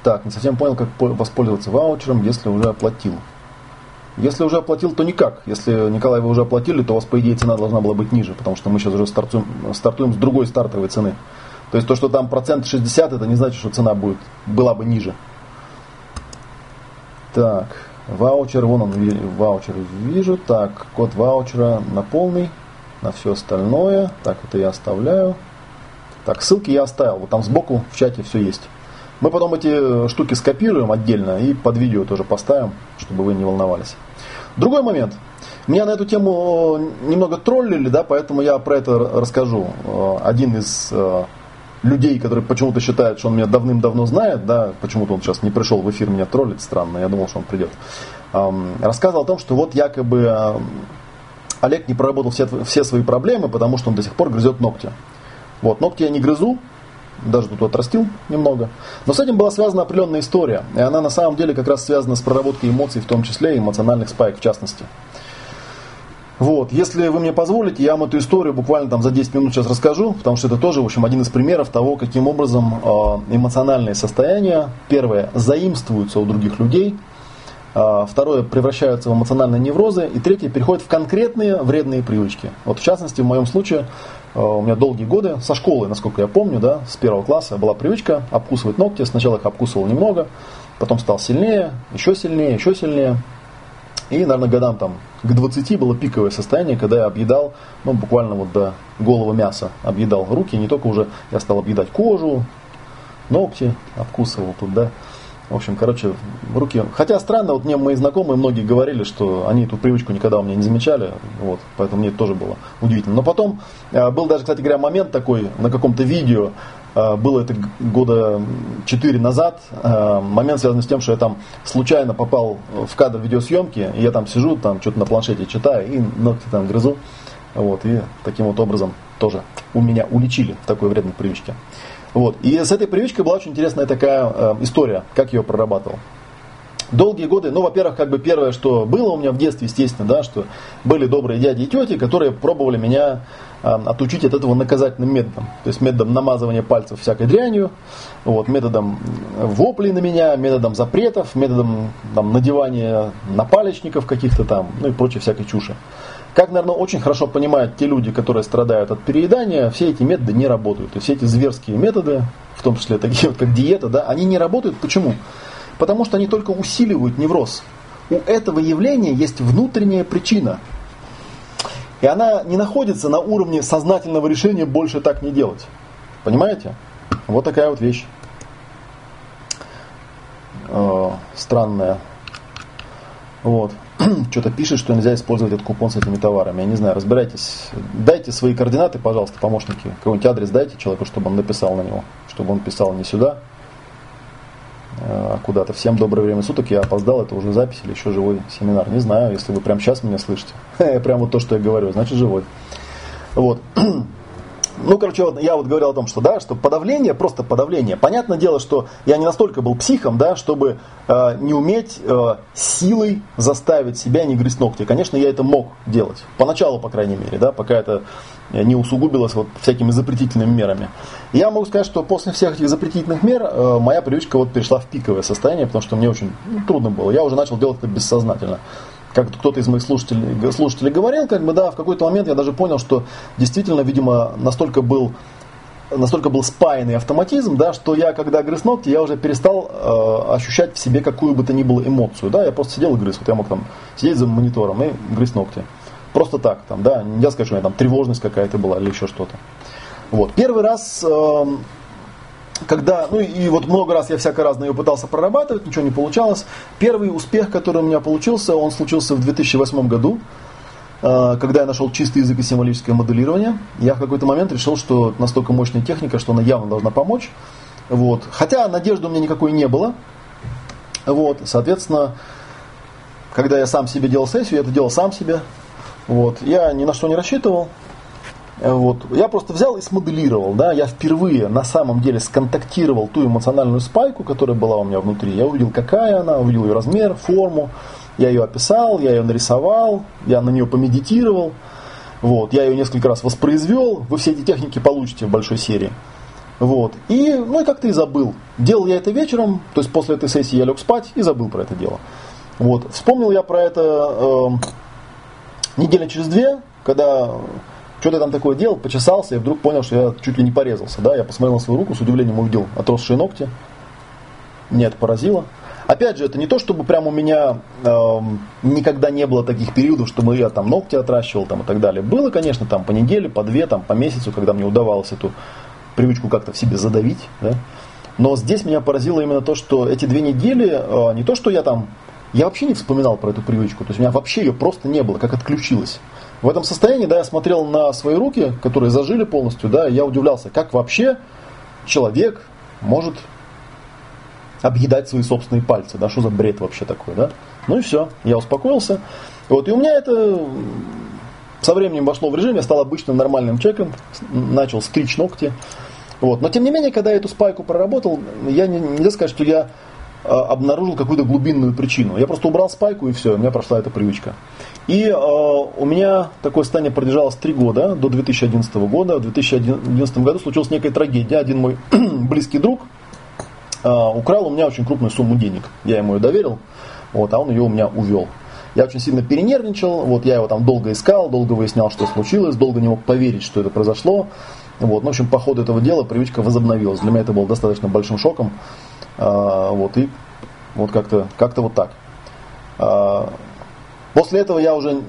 так, не совсем понял, как воспользоваться ваучером, если уже оплатил. Если уже оплатил, то никак. Если Николай вы уже оплатили, то у вас, по идее, цена должна была быть ниже, потому что мы сейчас уже стартуем, стартуем с другой стартовой цены. То есть то, что там процент 60, это не значит, что цена будет, была бы ниже. Так, ваучер, вон он, ваучер вижу. Так, код ваучера на полный, на все остальное. Так, это я оставляю. Так, ссылки я оставил. Вот там сбоку в чате все есть. Мы потом эти штуки скопируем отдельно и под видео тоже поставим, чтобы вы не волновались. Другой момент. Меня на эту тему немного троллили, да, поэтому я про это расскажу. Один из э, людей, которые почему-то считают, что он меня давным-давно знает, да, почему-то он сейчас не пришел в эфир меня троллить, странно, я думал, что он придет, рассказывал о том, что вот якобы Олег не проработал все, все свои проблемы, потому что он до сих пор грызет ногти. Вот, ногти я не грызу, даже тут отрастил немного. Но с этим была связана определенная история. И она на самом деле как раз связана с проработкой эмоций, в том числе и эмоциональных спайк в частности. Вот, если вы мне позволите, я вам эту историю буквально там за 10 минут сейчас расскажу, потому что это тоже, в общем, один из примеров того, каким образом э, эмоциональные состояния, первое, заимствуются у других людей, э, второе, превращаются в эмоциональные неврозы, и третье, переходят в конкретные вредные привычки. Вот в частности, в моем случае, у меня долгие годы, со школы, насколько я помню, да, с первого класса была привычка обкусывать ногти, сначала их обкусывал немного, потом стал сильнее, еще сильнее, еще сильнее, и, наверное, годам там к 20 было пиковое состояние, когда я объедал, ну, буквально вот до голого мяса объедал руки, не только уже я стал объедать кожу, ногти, обкусывал тут, да. В общем, короче, руки... Хотя странно, вот мне мои знакомые многие говорили, что они эту привычку никогда у меня не замечали, вот, поэтому мне это тоже было удивительно. Но потом э, был даже, кстати говоря, момент такой на каком-то видео, э, было это года 4 назад, э, момент связан с тем, что я там случайно попал в кадр видеосъемки, и я там сижу, там что-то на планшете читаю, и ногти там грызу, вот, и таким вот образом тоже у меня уличили в такой вредной привычке. Вот. И с этой привычкой была очень интересная такая э, история, как ее прорабатывал. Долгие годы, ну, во-первых, как бы первое, что было у меня в детстве, естественно, да, что были добрые дяди и тети, которые пробовали меня э, отучить от этого наказательным методом. То есть методом намазывания пальцев всякой дрянью, вот, методом воплей на меня, методом запретов, методом там, надевания напалечников каких-то там, ну и прочей всякой чуши. Как, наверное, очень хорошо понимают те люди, которые страдают от переедания, все эти методы не работают. То есть все эти зверские методы, в том числе такие вот как диета, да, они не работают. Почему? Потому что они только усиливают невроз. У этого явления есть внутренняя причина. И она не находится на уровне сознательного решения больше так не делать. Понимаете? Вот такая вот вещь. Э, странная. Вот. [CLEARS THROAT] что-то пишет, что нельзя использовать этот купон с этими товарами. Я не знаю, разбирайтесь. Дайте свои координаты, пожалуйста, помощники. Какой-нибудь адрес дайте человеку, чтобы он написал на него. Чтобы он писал не сюда, а куда-то. Всем доброе время суток. Я опоздал, это уже запись или еще живой семинар. Не знаю, если вы прямо сейчас меня слышите. [LAUGHS] Прям вот то, что я говорю, значит живой. Вот. [CLEARS THROAT] Ну, короче, вот я вот говорил о том, что, да, что подавление, просто подавление. Понятное дело, что я не настолько был психом, да, чтобы э, не уметь э, силой заставить себя не грызть ногти. Конечно, я это мог делать. Поначалу, по крайней мере, да, пока это не усугубилось вот всякими запретительными мерами. Я могу сказать, что после всех этих запретительных мер э, моя привычка вот перешла в пиковое состояние, потому что мне очень ну, трудно было. Я уже начал делать это бессознательно как кто-то из моих слушателей, слушателей говорил, как бы, да, в какой-то момент я даже понял, что действительно, видимо, настолько был настолько был спаянный автоматизм, да, что я, когда грыз ногти, я уже перестал э, ощущать в себе какую бы то ни было эмоцию. Да, я просто сидел и грыз. Вот я мог там сидеть за монитором и грызть ногти. Просто так, там, да, нельзя сказать, что у меня там тревожность какая-то была или еще что-то. Вот. Первый раз э, когда, ну и вот много раз я всяко разное ее пытался прорабатывать, ничего не получалось. Первый успех, который у меня получился, он случился в 2008 году, э, когда я нашел чистый язык и символическое моделирование. Я в какой-то момент решил, что настолько мощная техника, что она явно должна помочь. Вот. Хотя надежды у меня никакой не было. Вот. Соответственно, когда я сам себе делал сессию, я это делал сам себе. Вот. Я ни на что не рассчитывал. Э, вот. Я просто взял и смоделировал, да, я впервые на самом деле сконтактировал ту эмоциональную спайку, которая была у меня внутри. Я увидел, какая она, увидел ее размер, форму, я ее описал, я ее нарисовал, я на нее помедитировал, вот, я ее несколько раз воспроизвел, вы все эти техники получите в большой серии. Вот. И, ну и как-то и забыл. Делал я это вечером, то есть после этой сессии я лег спать и забыл про это дело. Вот. Вспомнил я про это э, неделя через две, когда что-то там такое делал, почесался и вдруг понял, что я чуть ли не порезался. Да? Я посмотрел на свою руку, с удивлением увидел отросшие ногти. Меня это поразило. Опять же, это не то, чтобы прям у меня э, никогда не было таких периодов, чтобы я там ногти отращивал там, и так далее. Было, конечно, там по неделе, по две, там, по месяцу, когда мне удавалось эту привычку как-то в себе задавить. Да? Но здесь меня поразило именно то, что эти две недели, э, не то, что я там, я вообще не вспоминал про эту привычку, то есть у меня вообще ее просто не было, как отключилось. В этом состоянии, да, я смотрел на свои руки, которые зажили полностью, да, и я удивлялся, как вообще человек может объедать свои собственные пальцы, да, что за бред вообще такой, да. Ну и все, я успокоился. Вот, и у меня это со временем вошло в режим, я стал обычным нормальным человеком, начал стричь ногти. Вот. Но тем не менее, когда я эту спайку проработал, я не, нельзя сказать, что я обнаружил какую-то глубинную причину. Я просто убрал спайку и все, у меня прошла эта привычка. И э, у меня такое состояние продержалось три года, до 2011 года. В 2011 году случилась некая трагедия. Один мой [CLEARS THROAT] близкий друг э, украл у меня очень крупную сумму денег. Я ему ее доверил, вот, а он ее у меня увел. Я очень сильно перенервничал, вот я его там долго искал, долго выяснял, что случилось, долго не мог поверить, что это произошло. Вот, ну, в общем, по ходу этого дела привычка возобновилась. Для меня это было достаточно большим шоком. А, вот, и вот как-то как вот так. А, после этого я уже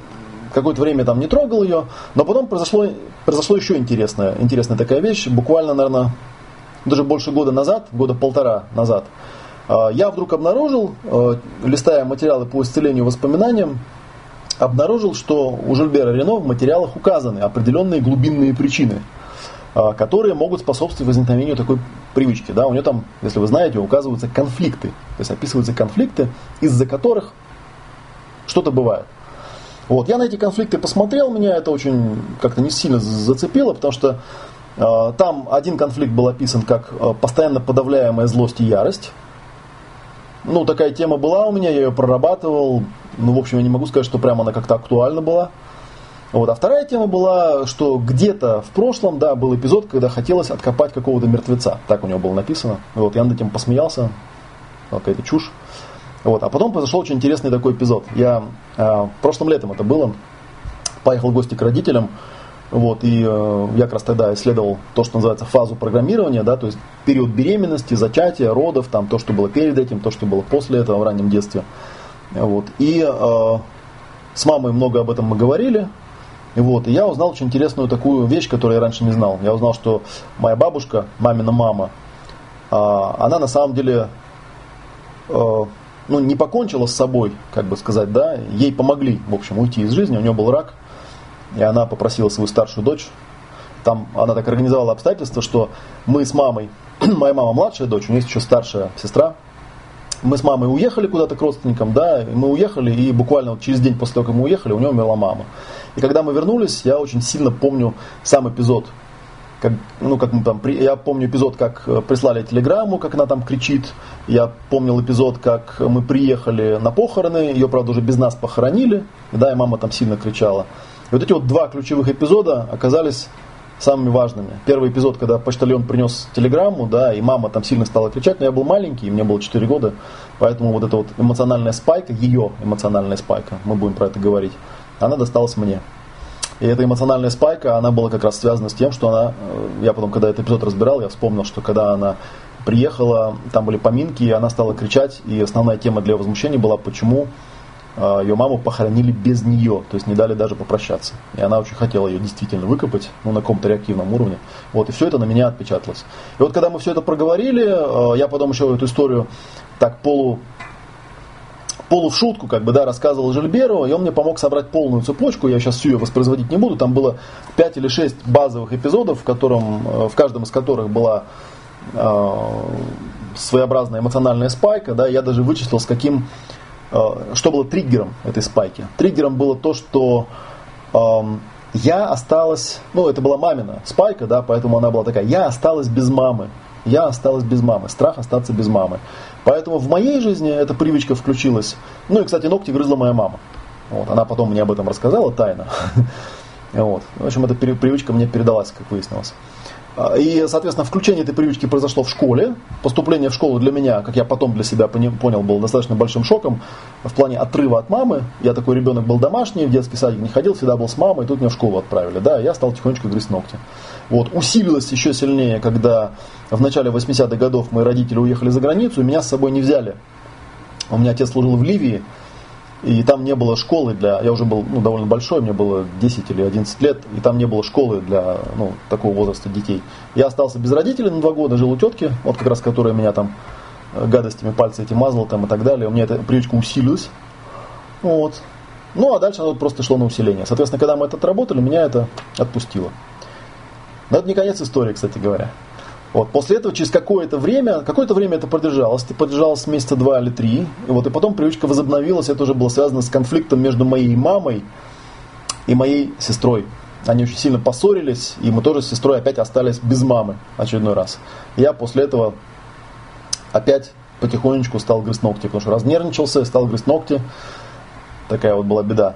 какое-то время там не трогал ее, но потом произошло, произошло еще интересная, интересная такая вещь. Буквально, наверное, даже больше года назад, года полтора назад, а, я вдруг обнаружил, листая материалы по исцелению воспоминаниям, обнаружил, что у Жильбера Рено в материалах указаны определенные глубинные причины – которые могут способствовать возникновению такой привычки. Да? У нее там, если вы знаете, указываются конфликты. То есть описываются конфликты, из-за которых что-то бывает. Вот. Я на эти конфликты посмотрел, меня это очень как-то не сильно зацепило, потому что э, там один конфликт был описан как э, постоянно подавляемая злость и ярость. Ну, такая тема была у меня, я ее прорабатывал. Ну, в общем, я не могу сказать, что прямо она как-то актуальна была. Вот. А вторая тема была, что где-то в прошлом, да, был эпизод, когда хотелось откопать какого-то мертвеца. Так у него было написано. Вот, я над этим посмеялся. Какая-то чушь. Вот. А потом произошел очень интересный такой эпизод. Я э, прошлым летом это было. Поехал в гости к родителям. Вот, и э, я как раз тогда исследовал то, что называется фазу программирования, да, то есть период беременности, зачатия, родов, там, то, что было перед этим, то, что было после этого в раннем детстве. Вот. И э, с мамой много об этом мы говорили, вот, и я узнал очень интересную такую вещь, которую я раньше не знал. Я узнал, что моя бабушка, мамина мама, а, она на самом деле а, ну, не покончила с собой, как бы сказать, да, ей помогли, в общем, уйти из жизни, у нее был рак, и она попросила свою старшую дочь, там она так организовала обстоятельства, что мы с мамой, [CLEARS THROAT] моя мама младшая дочь, у нее есть еще старшая сестра, мы с мамой уехали куда-то к родственникам, да, мы уехали, и буквально вот через день после того, как мы уехали, у нее умерла мама. И когда мы вернулись, я очень сильно помню сам эпизод. Как, ну, как мы там, я помню эпизод, как э, прислали телеграмму, как она там кричит. Я помнил эпизод, как мы приехали на похороны, ее, правда, уже без нас похоронили, да, и мама там сильно кричала. И вот эти вот два ключевых эпизода оказались самыми важными. Первый эпизод, когда почтальон принес телеграмму, да, и мама там сильно стала кричать, но я был маленький, мне было 4 года, поэтому вот эта вот эмоциональная спайка, ее эмоциональная спайка, мы будем про это говорить, она досталась мне. И эта эмоциональная спайка, она была как раз связана с тем, что она, э, я потом, когда этот эпизод разбирал, я вспомнил, что когда она приехала, там были поминки, и она стала кричать, и основная тема для возмущения была, почему ее маму похоронили без нее, то есть не дали даже попрощаться. И она очень хотела ее действительно выкопать, ну, на каком-то реактивном уровне. Вот, и все это на меня отпечаталось. И вот когда мы все это проговорили, э, я потом еще эту историю так полу полу в шутку, как бы, да, рассказывал Жильберу, и он мне помог собрать полную цепочку, я сейчас всю ее воспроизводить не буду, там было 5 или 6 базовых эпизодов, в, котором, э, в каждом из которых была э, своеобразная эмоциональная спайка, да, я даже вычислил, с каким, что было триггером этой спайки. Триггером было то, что э, я осталась, ну, это была мамина спайка, да, поэтому она была такая, я осталась без мамы, я осталась без мамы, страх остаться без мамы. Поэтому в моей жизни эта привычка включилась. Ну и, кстати, ногти грызла моя мама. Вот, она потом мне об этом рассказала тайно. [LAUGHS] Вот. В общем, эта привычка мне передалась, как выяснилось. А, и, соответственно, включение этой привычки произошло в школе. Поступление в школу для меня, как я потом для себя понял, было достаточно большим шоком в плане отрыва от мамы. Я такой ребенок был домашний, в детский садик не ходил, всегда был с мамой, тут меня в школу отправили. Да, я стал тихонечко грызть ногти. Вот. Усилилось еще сильнее, когда в начале 80-х годов мои родители уехали за границу, и меня с собой не взяли. У меня отец служил в Ливии, и там не было школы для... Я уже был ну, довольно большой, мне было 10 или 11 лет, и там не было школы для ну, такого возраста детей. Я остался без родителей на два года, жил у тетки, вот как раз которая меня там э, гадостями пальцы эти мазала там и так далее. У меня эта привычка усилилась. Вот. Ну, а дальше оно просто шло на усиление. Соответственно, когда мы это отработали, меня это отпустило. Но это не конец истории, кстати говоря. Вот. После этого, через какое-то время, какое-то время это продержалось, это продержалось месяца два или три, и, вот, и потом привычка возобновилась, это уже было связано с конфликтом между моей мамой и моей сестрой. Они очень сильно поссорились, и мы тоже с сестрой опять остались без мамы очередной раз. Я после этого опять потихонечку стал грызть ногти, потому что разнервничался, стал грызть ногти. Такая вот была беда.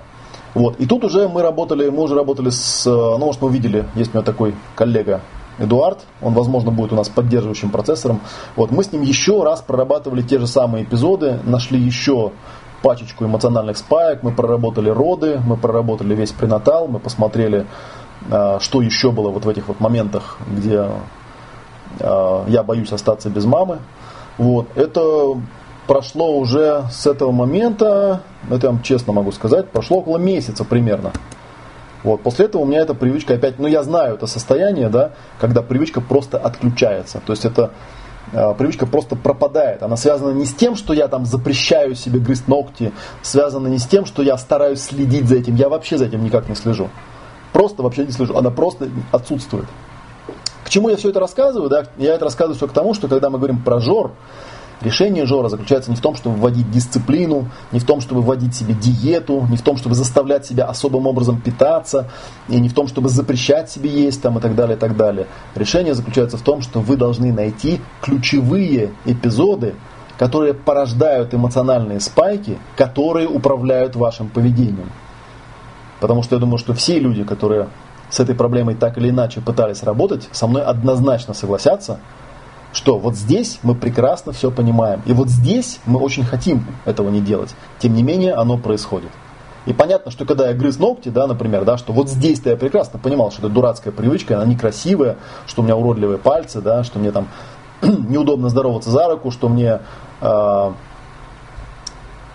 Вот. И тут уже мы работали, мы уже работали с, ну, может, мы увидели, есть у меня такой коллега Эдуард, он, возможно, будет у нас поддерживающим процессором. Вот, мы с ним еще раз прорабатывали те же самые эпизоды, нашли еще пачечку эмоциональных спаек, мы проработали роды, мы проработали весь пренатал, мы посмотрели, а, что еще было вот в этих вот моментах, где а, я боюсь остаться без мамы. Вот, это прошло уже с этого момента, это я вам честно могу сказать, прошло около месяца примерно. Вот. После этого у меня эта привычка опять, ну я знаю это состояние, да, когда привычка просто отключается. То есть это э, привычка просто пропадает. Она связана не с тем, что я там запрещаю себе грызть ногти, связана не с тем, что я стараюсь следить за этим. Я вообще за этим никак не слежу. Просто вообще не слежу. Она просто отсутствует. К чему я все это рассказываю? Да? Я это рассказываю все к тому, что когда мы говорим про жор, Решение Жора заключается не в том, чтобы вводить дисциплину, не в том, чтобы вводить себе диету, не в том, чтобы заставлять себя особым образом питаться, и не в том, чтобы запрещать себе есть там, и так далее, и так далее. Решение заключается в том, что вы должны найти ключевые эпизоды, которые порождают эмоциональные спайки, которые управляют вашим поведением. Потому что я думаю, что все люди, которые с этой проблемой так или иначе пытались работать, со мной однозначно согласятся, что вот здесь мы прекрасно все понимаем. И вот здесь мы очень хотим этого не делать. Тем не менее, оно происходит. И понятно, что когда я грыз ногти, да, например, да, что вот здесь-то я прекрасно понимал, что это дурацкая привычка, она некрасивая, что у меня уродливые пальцы, да, что мне там [CLEARS THROAT] неудобно здороваться за руку, что мне э,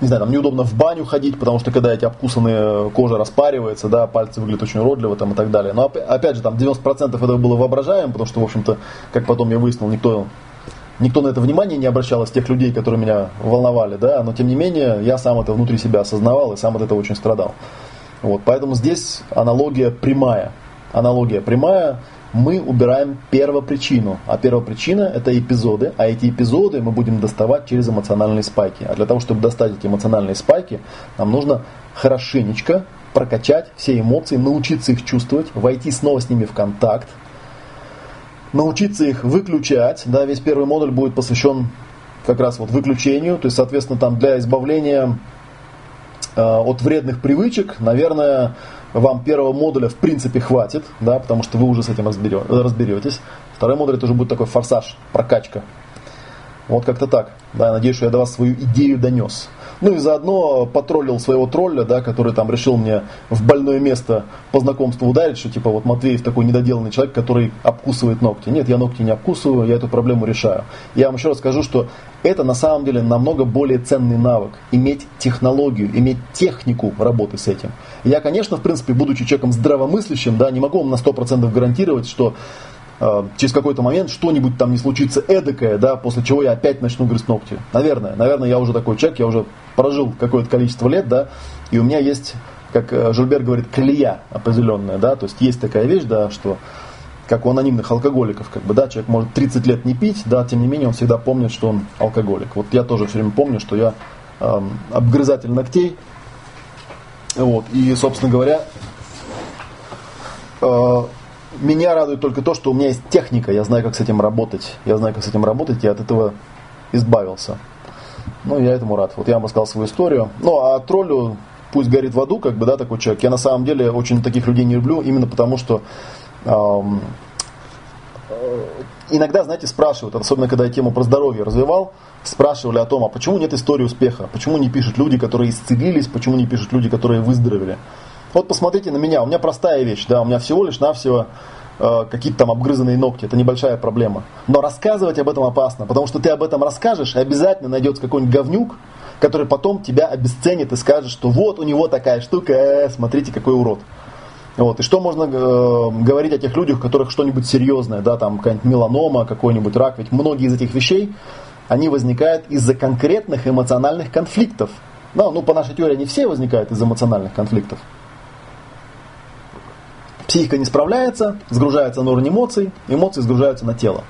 не знаю, там неудобно в баню ходить, потому что когда эти обкусанные кожа распаривается, да, пальцы выглядят очень уродливо там и так далее. Но опять же, там 90% этого было воображаем, потому что, в общем-то, как потом я выяснил, никто, никто на это внимание не обращал из тех людей, которые меня волновали, да, но тем не менее, я сам это внутри себя осознавал и сам от этого очень страдал. Вот, поэтому здесь аналогия прямая. Аналогия прямая, мы убираем первопричину. А первопричина это эпизоды, а эти эпизоды мы будем доставать через эмоциональные спайки. А для того, чтобы достать эти эмоциональные спайки, нам нужно хорошенечко прокачать все эмоции, научиться их чувствовать, войти снова с ними в контакт, научиться их выключать. Да, весь первый модуль будет посвящен как раз вот выключению, то есть, соответственно, там для избавления э, от вредных привычек, наверное, вам первого модуля в принципе хватит, да, потому что вы уже с этим разберетесь. Второй модуль это уже будет такой форсаж, прокачка. Вот как-то так. Да, я надеюсь, что я до вас свою идею донес. Ну и заодно потроллил своего тролля, да, который там решил мне в больное место по знакомству ударить, что типа вот Матвеев такой недоделанный человек, который обкусывает ногти. Нет, я ногти не обкусываю, я эту проблему решаю. Я вам еще раз скажу, что это на самом деле намного более ценный навык. Иметь технологию, иметь технику работы с этим. Я, конечно, в принципе, будучи человеком здравомыслящим, да, не могу вам на 100% гарантировать, что через какой-то момент что-нибудь там не случится эдакое, да, после чего я опять начну грызть ногти. Наверное, наверное, я уже такой человек, я уже прожил какое-то количество лет, да, и у меня есть, как э, Жильбер говорит, колея определенная, да, то есть есть такая вещь, да, что как у анонимных алкоголиков, как бы, да, человек может 30 лет не пить, да, тем не менее он всегда помнит, что он алкоголик. Вот я тоже все время помню, что я эм, обгрызатель ногтей, вот, и, собственно говоря, э, меня радует только то, что у меня есть техника, я знаю, как с этим работать, я знаю, как с этим работать, я от этого избавился. Ну, я этому рад. Вот я вам рассказал свою историю. Ну, а троллю пусть горит в аду, как бы, да, такой человек. Я на самом деле очень таких людей не люблю, именно потому что эм, иногда, знаете, спрашивают, особенно когда я тему про здоровье развивал, спрашивали о том, а почему нет истории успеха, почему не пишут люди, которые исцелились, почему не пишут люди, которые выздоровели. Вот посмотрите на меня, у меня простая вещь, да, у меня всего лишь навсего Э, какие-то там обгрызанные ногти. Это небольшая проблема. Но рассказывать об этом опасно, потому что ты об этом расскажешь, и обязательно найдется какой-нибудь говнюк, который потом тебя обесценит и скажет, что вот у него такая штука, э, смотрите, какой урод. Вот. И что можно э, говорить о тех людях, у которых что-нибудь серьезное, да, там какая-нибудь меланома, какой-нибудь рак, ведь многие из этих вещей, они возникают из-за конкретных эмоциональных конфликтов. Да, ну, по нашей теории, они все возникают из эмоциональных конфликтов. Психика не справляется, сгружается на уровень эмоций, эмоции сгружаются на тело.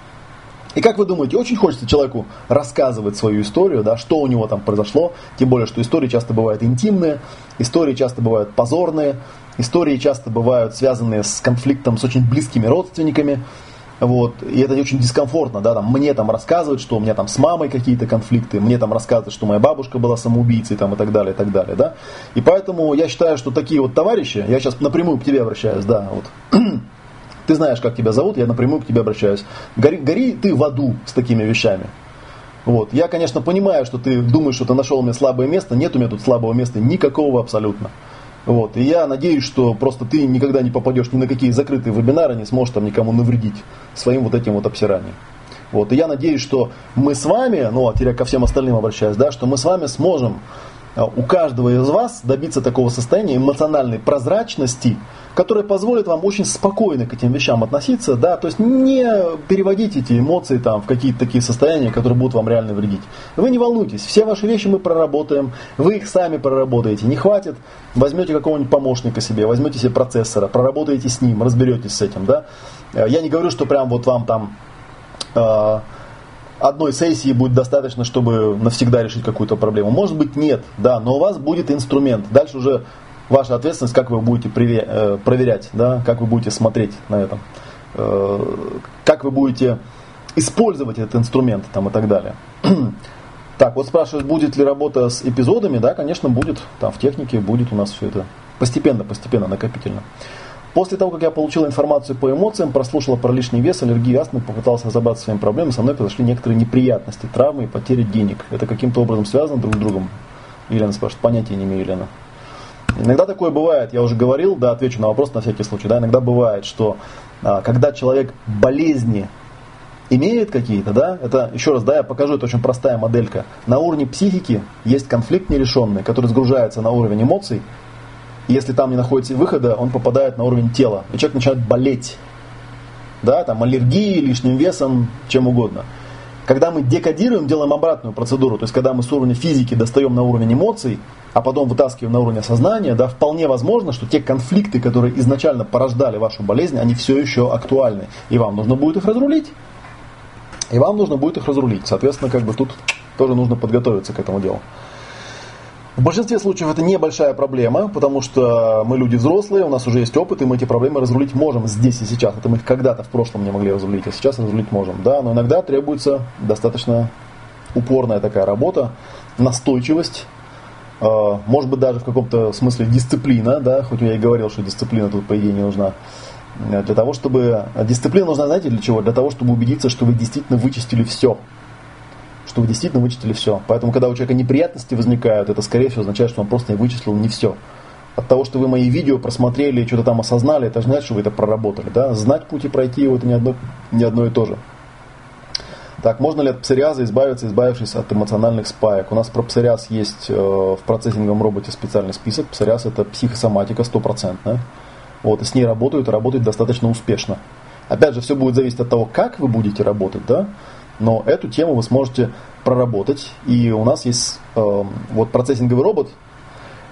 И как вы думаете, очень хочется человеку рассказывать свою историю, да, что у него там произошло, тем более, что истории часто бывают интимные, истории часто бывают позорные, истории часто бывают связанные с конфликтом с очень близкими родственниками, вот, и это очень дискомфортно, да, там, мне там рассказывают, что у меня там с мамой какие-то конфликты, мне там рассказывают, что моя бабушка была самоубийцей, там, и так далее, и так далее, да. И поэтому я считаю, что такие вот товарищи, я сейчас напрямую к тебе обращаюсь, да, вот, [CLEARS THROAT] ты знаешь, как тебя зовут, я напрямую к тебе обращаюсь. Гори, гори ты в аду с такими вещами. Вот. Я, конечно, понимаю, что ты думаешь, что ты нашел мне слабое место. Нет у меня тут слабого места никакого абсолютно. Вот. И я надеюсь, что просто ты никогда не попадешь ни на какие закрытые вебинары, не сможешь там никому навредить своим вот этим вот обсиранием. Вот. И я надеюсь, что мы с вами, ну, а теперь ко всем остальным обращаюсь, да, что мы с вами сможем у каждого из вас добиться такого состояния эмоциональной прозрачности, которое позволит вам очень спокойно к этим вещам относиться, да, то есть не переводить эти эмоции там в какие-то такие состояния, которые будут вам реально вредить. Вы не волнуйтесь, все ваши вещи мы проработаем, вы их сами проработаете, не хватит, возьмете какого-нибудь помощника себе, возьмете себе процессора, проработаете с ним, разберетесь с этим, да. Я не говорю, что прям вот вам там э, одной сессии будет достаточно, чтобы навсегда решить какую-то проблему. Может быть нет, да, но у вас будет инструмент. Дальше уже ваша ответственность, как вы будете э, проверять, да, как вы будете смотреть на это, э, как вы будете использовать этот инструмент там, и так далее. [CLEARS THROAT] Так, вот спрашивают, будет ли работа с эпизодами? Да, конечно, будет. Там в технике будет у нас все это постепенно, постепенно, накопительно. После того, как я получил информацию по эмоциям, прослушал про лишний вес, аллергию, астмы, попытался разобраться с своими проблемами, со мной произошли некоторые неприятности, травмы и потери денег. Это каким-то образом связано друг с другом? Елена спрашивает, понятия не имею, Елена. Иногда такое бывает, я уже говорил, да, отвечу на вопрос на всякий случай, да, иногда бывает, что а, когда человек болезни имеет какие-то, да, это, еще раз, да, я покажу, это очень простая моделька. На уровне психики есть конфликт нерешенный, который сгружается на уровень эмоций, если там не находится выхода, он попадает на уровень тела, и человек начинает болеть. Да, там аллергии, лишним весом, чем угодно. Когда мы декодируем, делаем обратную процедуру, то есть когда мы с уровня физики достаем на уровень эмоций, а потом вытаскиваем на уровень сознания, да, вполне возможно, что те конфликты, которые изначально порождали вашу болезнь, они все еще актуальны. И вам нужно будет их разрулить. И вам нужно будет их разрулить. Соответственно, как бы тут тоже нужно подготовиться к этому делу. В большинстве случаев это небольшая проблема, потому что мы люди взрослые, у нас уже есть опыт, и мы эти проблемы разрулить можем здесь и сейчас. Это мы их когда-то в прошлом не могли разрулить, а сейчас разрулить можем. Да, но иногда требуется достаточно упорная такая работа, настойчивость, э, может быть даже в каком-то смысле дисциплина, да, хоть я и говорил, что дисциплина тут по идее не нужна. Для того, чтобы... Дисциплина нужна, знаете, для чего? Для того, чтобы убедиться, что вы действительно вычистили все что вы действительно вычислили все. Поэтому, когда у человека неприятности возникают, это, скорее всего, означает, что он просто не вычислил не все. От того, что вы мои видео просмотрели, что-то там осознали, это значит, что вы это проработали. Да? Знать путь и пройти его, это не одно, не одно и то же. Так, можно ли от псориаза избавиться, избавившись от эмоциональных спаек? У нас про псориаз есть э, в процессинговом роботе специальный список. Псориаз это психосоматика стопроцентная. Вот, и с ней работают, и работают достаточно успешно. Опять же, все будет зависеть от того, как вы будете работать, да? Но эту тему вы сможете проработать. И у нас есть э, вот процессинговый робот.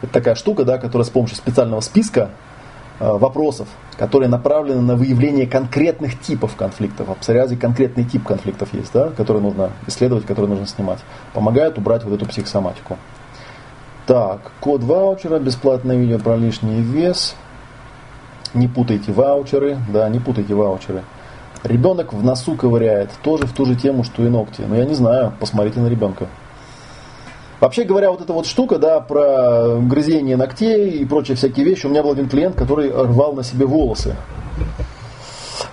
Это такая штука, да, которая с помощью специального списка э, вопросов, которые направлены на выявление конкретных типов конфликтов. В псориазе конкретный тип конфликтов есть, да, который нужно исследовать, который нужно снимать. Помогает убрать вот эту психосоматику. Так, код ваучера, бесплатное видео про лишний вес. Не путайте ваучеры, да, не путайте ваучеры. Ребенок в носу ковыряет, тоже в ту же тему, что и ногти. Но я не знаю, посмотрите на ребенка. Вообще говоря, вот эта вот штука, да, про грызение ногтей и прочие всякие вещи. У меня был один клиент, который рвал на себе волосы.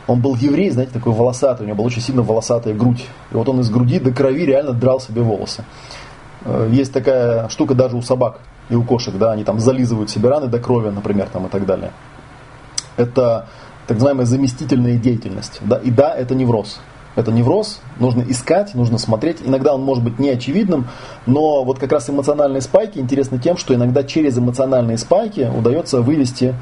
Он был еврей, знаете, такой волосатый, у него была очень сильно волосатая грудь. И вот он из груди до крови реально драл себе волосы. Э, есть такая штука даже у собак и у кошек, да, они там зализывают себе раны до крови, например, там и так далее. Это так называемая заместительная деятельность. Да? И да, это невроз. Это невроз, нужно искать, нужно смотреть. Иногда он может быть неочевидным, но вот как раз эмоциональные спайки интересны тем, что иногда через эмоциональные спайки удается вывести,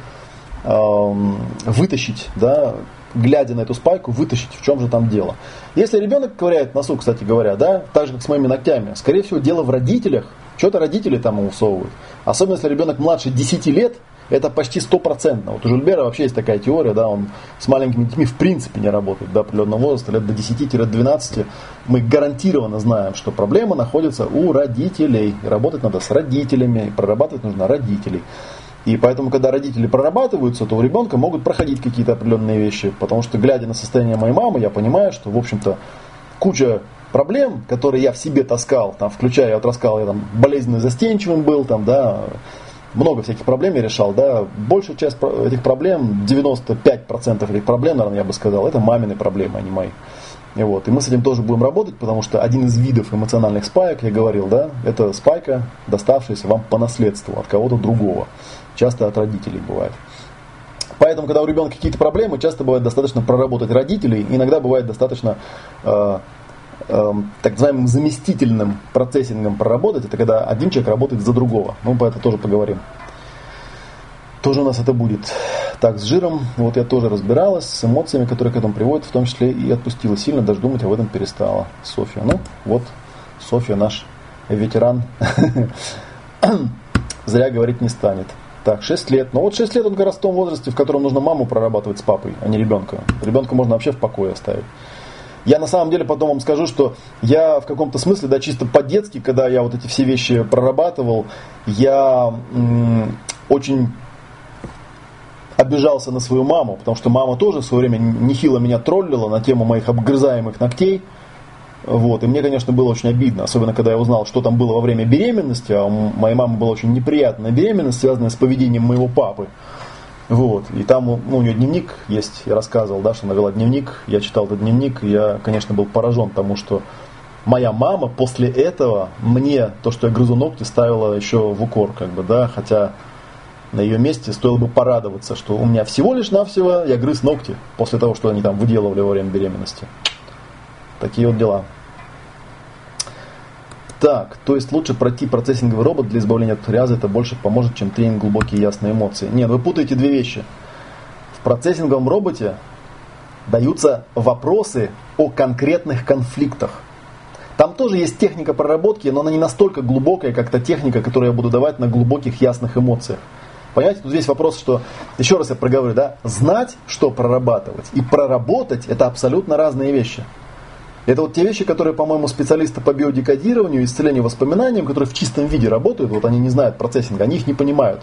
эм, вытащить, да, глядя на эту спайку, вытащить, в чем же там дело. Если ребенок ковыряет носу, кстати говоря, да, так же, как с моими ногтями, скорее всего, дело в родителях, что-то родители там усовывают. Особенно, если ребенок младше 10 лет, Это почти стопроцентно. Вот у Жильбера вообще есть такая теория, да, он с маленькими детьми в принципе не работает до определенного возраста, лет до 10-12. Мы гарантированно знаем, что проблема находится у родителей. Работать надо с родителями, прорабатывать нужно родителей. И поэтому, когда родители прорабатываются, то у ребенка могут проходить какие-то определенные вещи. Потому что, глядя на состояние моей мамы, я понимаю, что, в общем-то, куча проблем, которые я в себе таскал, там, включая, я вот рассказал, я там болезненно застенчивым был, там, да, много всяких проблем я решал, да, большая часть этих проблем, 95% этих проблем, наверное, я бы сказал, это мамины проблемы, а не мои. И, вот, и мы с этим тоже будем работать, потому что один из видов эмоциональных спаек, я говорил, да, это спайка, доставшаяся вам по наследству от кого-то другого часто от родителей бывает. Поэтому, когда у ребенка какие-то проблемы, часто бывает достаточно проработать родителей, иногда бывает достаточно э, э, так называемым заместительным процессингом проработать, это когда один человек работает за другого. Мы по этому тоже поговорим. Тоже у нас это будет. Так, с жиром, вот я тоже разбиралась, с эмоциями, которые к этому приводят, в том числе и отпустила сильно, даже думать об этом перестала. Софья, ну вот, Софья наш ветеран, [COUGHS] зря говорить не станет. Так, 6 лет. Но вот 6 лет он как раз в том возрасте, в котором нужно маму прорабатывать с папой, а не ребенка. Ребенка можно вообще в покое оставить. Я на самом деле потом вам скажу, что я в каком-то смысле, да, чисто по-детски, когда я вот эти все вещи прорабатывал, я м- очень обижался на свою маму, потому что мама тоже в свое время нехило меня троллила на тему моих обгрызаемых ногтей. Вот. И мне, конечно, было очень обидно, особенно когда я узнал, что там было во время беременности. А у моей мамы была очень неприятная беременность, связанная с поведением моего папы. Вот. И там ну, у нее дневник есть, я рассказывал, да, что она вела дневник. Я читал этот дневник, и я, конечно, был поражен тому, что моя мама после этого мне то, что я грызу ногти, ставила еще в укор, как бы, да, хотя на ее месте стоило бы порадоваться, что у меня всего лишь навсего я грыз ногти после того, что они там выделывали во время беременности. Такие вот дела. Так, то есть лучше пройти процессинговый робот для избавления от псориаза, это больше поможет, чем тренинг глубокие ясные эмоции. Нет, вы путаете две вещи. В процессинговом роботе даются вопросы о конкретных конфликтах. Там тоже есть техника проработки, но она не настолько глубокая, как та техника, которую я буду давать на глубоких ясных эмоциях. Понимаете, тут здесь вопрос, что, еще раз я проговорю, да, знать, что прорабатывать, и проработать – это абсолютно разные вещи. Это вот те вещи, которые, по-моему, специалисты по биодекодированию, исцелению воспоминаниям, которые в чистом виде работают, вот они не знают процессинга, они их не понимают.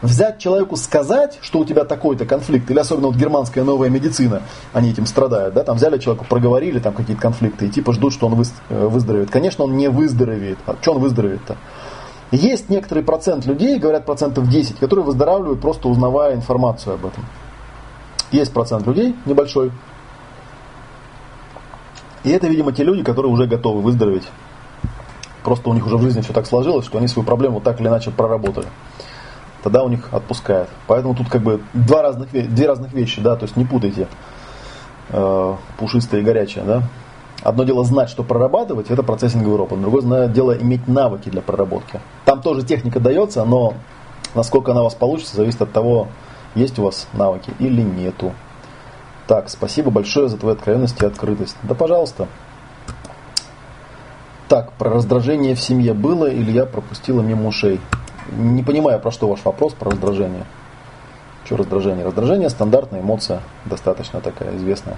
Взять человеку сказать, что у тебя такой-то конфликт, или особенно вот германская новая медицина, они этим страдают, да, там взяли человеку, проговорили там какие-то конфликты, и типа ждут, что он э, выздоровеет. Конечно, он не выздоровеет. А что он выздоровеет-то? Есть некоторый процент людей, говорят процентов 10, которые выздоравливают, просто узнавая информацию об этом. Есть процент людей, небольшой, и это, видимо, те люди, которые уже готовы выздороветь. Просто у них уже в жизни все так сложилось, что они свою проблему так или иначе проработали. Тогда у них отпускает. Поэтому тут как бы два разных, две разных вещи, да, то есть не путайте э, пушистое и горячее, да. Одно дело знать, что прорабатывать, это процессинговый робот. Другое дело иметь навыки для проработки. Там тоже техника дается, но насколько она у вас получится, зависит от того, есть у вас навыки или нету. Так, спасибо большое за твою откровенность и открытость. Да, пожалуйста. Так, про раздражение в семье было или я пропустила мимо ушей? Не понимаю, про что ваш вопрос, про раздражение. Что раздражение? Раздражение – стандартная эмоция, достаточно такая известная.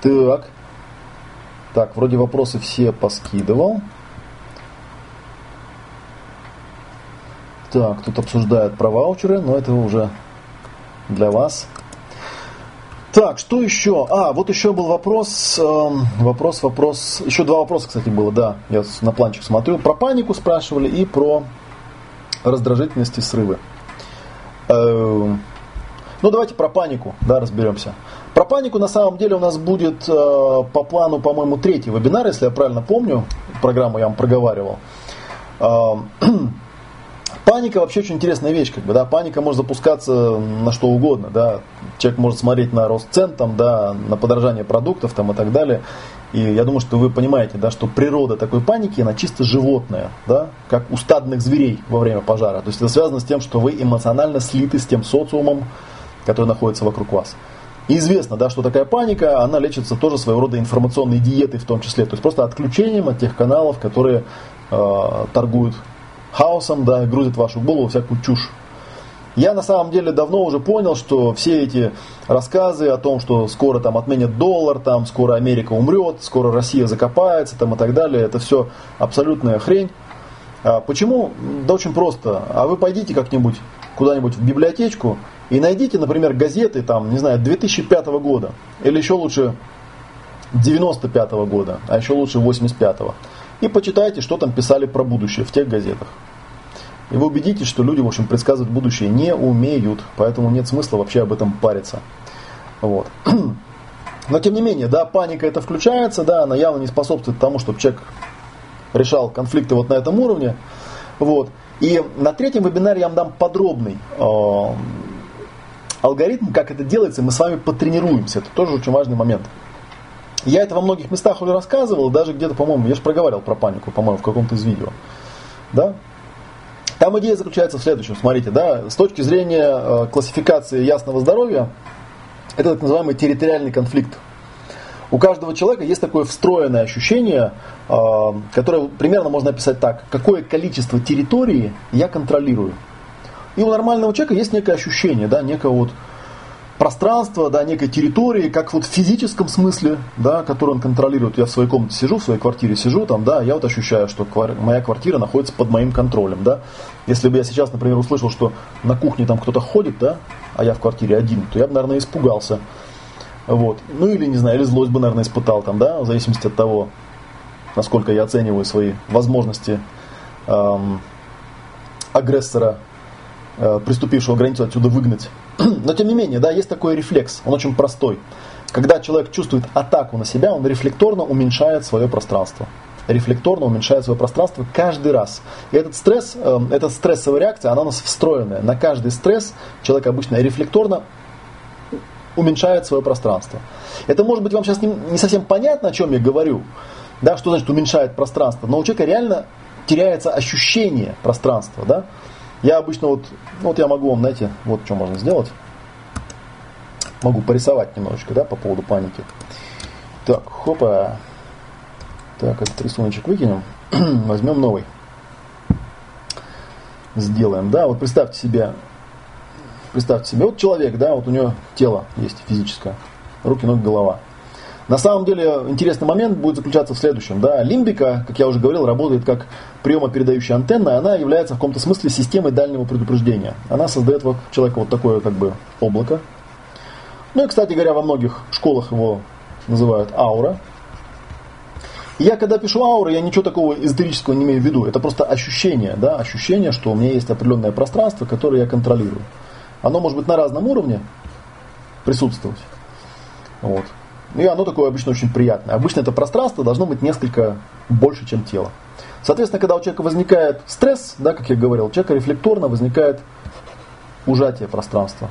Так. Так, вроде вопросы все поскидывал. Так, тут обсуждают про ваучеры, но это уже для вас. Так, что еще? А, вот еще был вопрос, э, вопрос, вопрос. Еще два вопроса, кстати, было, да. Я на планчик смотрю. Про панику спрашивали и про раздражительность и срывы. Э, ну, давайте про панику, да, разберемся. Про панику на самом деле у нас будет э, по плану, по-моему, третий вебинар, если я правильно помню. Программу я вам проговаривал. Э, [CLEARS THROAT] Паника вообще очень интересная вещь, как бы, да, паника может запускаться на что угодно, да, человек может смотреть на рост цен, там, да, на подорожание продуктов, там, и так далее, и я думаю, что вы понимаете, да, что природа такой паники, она чисто животная, да, как у стадных зверей во время пожара, то есть это связано с тем, что вы эмоционально слиты с тем социумом, который находится вокруг вас. И известно, да, что такая паника, она лечится тоже своего рода информационной диетой в том числе, то есть просто отключением от тех каналов, которые э, торгуют хаосом, да, грузит в вашу голову всякую чушь. Я на самом деле давно уже понял, что все эти рассказы о том, что скоро там отменят доллар, там скоро Америка умрет, скоро Россия закопается там и так далее, это все абсолютная хрень. А почему? Да очень просто. А вы пойдите как-нибудь куда-нибудь в библиотечку и найдите, например, газеты там, не знаю, 2005 года или еще лучше 95 года, а еще лучше 85 -го. И почитайте, что там писали про будущее в тех газетах. И вы убедитесь, что люди, в общем, предсказывать будущее не умеют, поэтому нет смысла вообще об этом париться. Вот. [CLEARS THROAT] Но тем не менее, да, паника это включается, да, она явно не способствует тому, чтобы человек решал конфликты вот на этом уровне. Вот. И на третьем вебинаре я вам дам подробный э, алгоритм, как это делается, и мы с вами потренируемся. Это тоже очень важный момент. Я это во многих местах уже рассказывал, даже где-то, по-моему, я же проговаривал про панику, по-моему, в каком-то из видео. Да? Там идея заключается в следующем. Смотрите, да, с точки зрения э, классификации ясного здоровья, это так называемый территориальный конфликт. У каждого человека есть такое встроенное ощущение, э, которое примерно можно описать так. Какое количество территории я контролирую. И у нормального человека есть некое ощущение, да, некое вот пространство, да, некой территории, как вот в физическом смысле, да, который он контролирует. Я в своей комнате сижу, в своей квартире сижу, там, да, я вот ощущаю, что моя квартира находится под моим контролем, да. Если бы я сейчас, например, услышал, что на кухне там кто-то ходит, да, а я в квартире один, то я бы, наверное, испугался. Вот. Ну или, не знаю, или злость бы, наверное, испытал там, да, в зависимости от того, насколько я оцениваю свои возможности эм, агрессора, э, приступившего границу отсюда выгнать. [CLEARS THROAT] Но тем не менее, да, есть такой рефлекс, он очень простой. Когда человек чувствует атаку на себя, он рефлекторно уменьшает свое пространство. Рефлекторно уменьшает свое пространство каждый раз. И этот стресс, э, эта стрессовая реакция, она у нас встроенная. На каждый стресс человек обычно рефлекторно уменьшает свое пространство. Это может быть вам сейчас не, не совсем понятно, о чем я говорю, да, что значит уменьшает пространство, но у человека реально теряется ощущение пространства, да, я обычно вот, вот я могу вам, знаете, вот что можно сделать. Могу порисовать немножечко, да, по поводу паники. Так, хопа. Так, этот рисуночек выкинем. [CLEARS THROAT] Возьмем новый. Сделаем, да, вот представьте себе, представьте себе, вот человек, да, вот у него тело есть физическое, руки, ноги, голова. На самом деле интересный момент будет заключаться в следующем. Да, лимбика, как я уже говорил, работает как приемопередающая антенна, она является в каком-то смысле системой дальнего предупреждения. Она создает вокруг человека вот такое как бы облако. Ну и, кстати говоря, во многих школах его называют аура. я когда пишу ауры, я ничего такого эзотерического не имею в виду. Это просто ощущение, да, ощущение, что у меня есть определенное пространство, которое я контролирую. Оно может быть на разном уровне присутствовать. Вот. И оно такое обычно очень приятное. Обычно это пространство должно быть несколько больше, чем тело. Соответственно, когда у человека возникает стресс, да, как я говорил, у человека рефлекторно возникает ужатие пространства.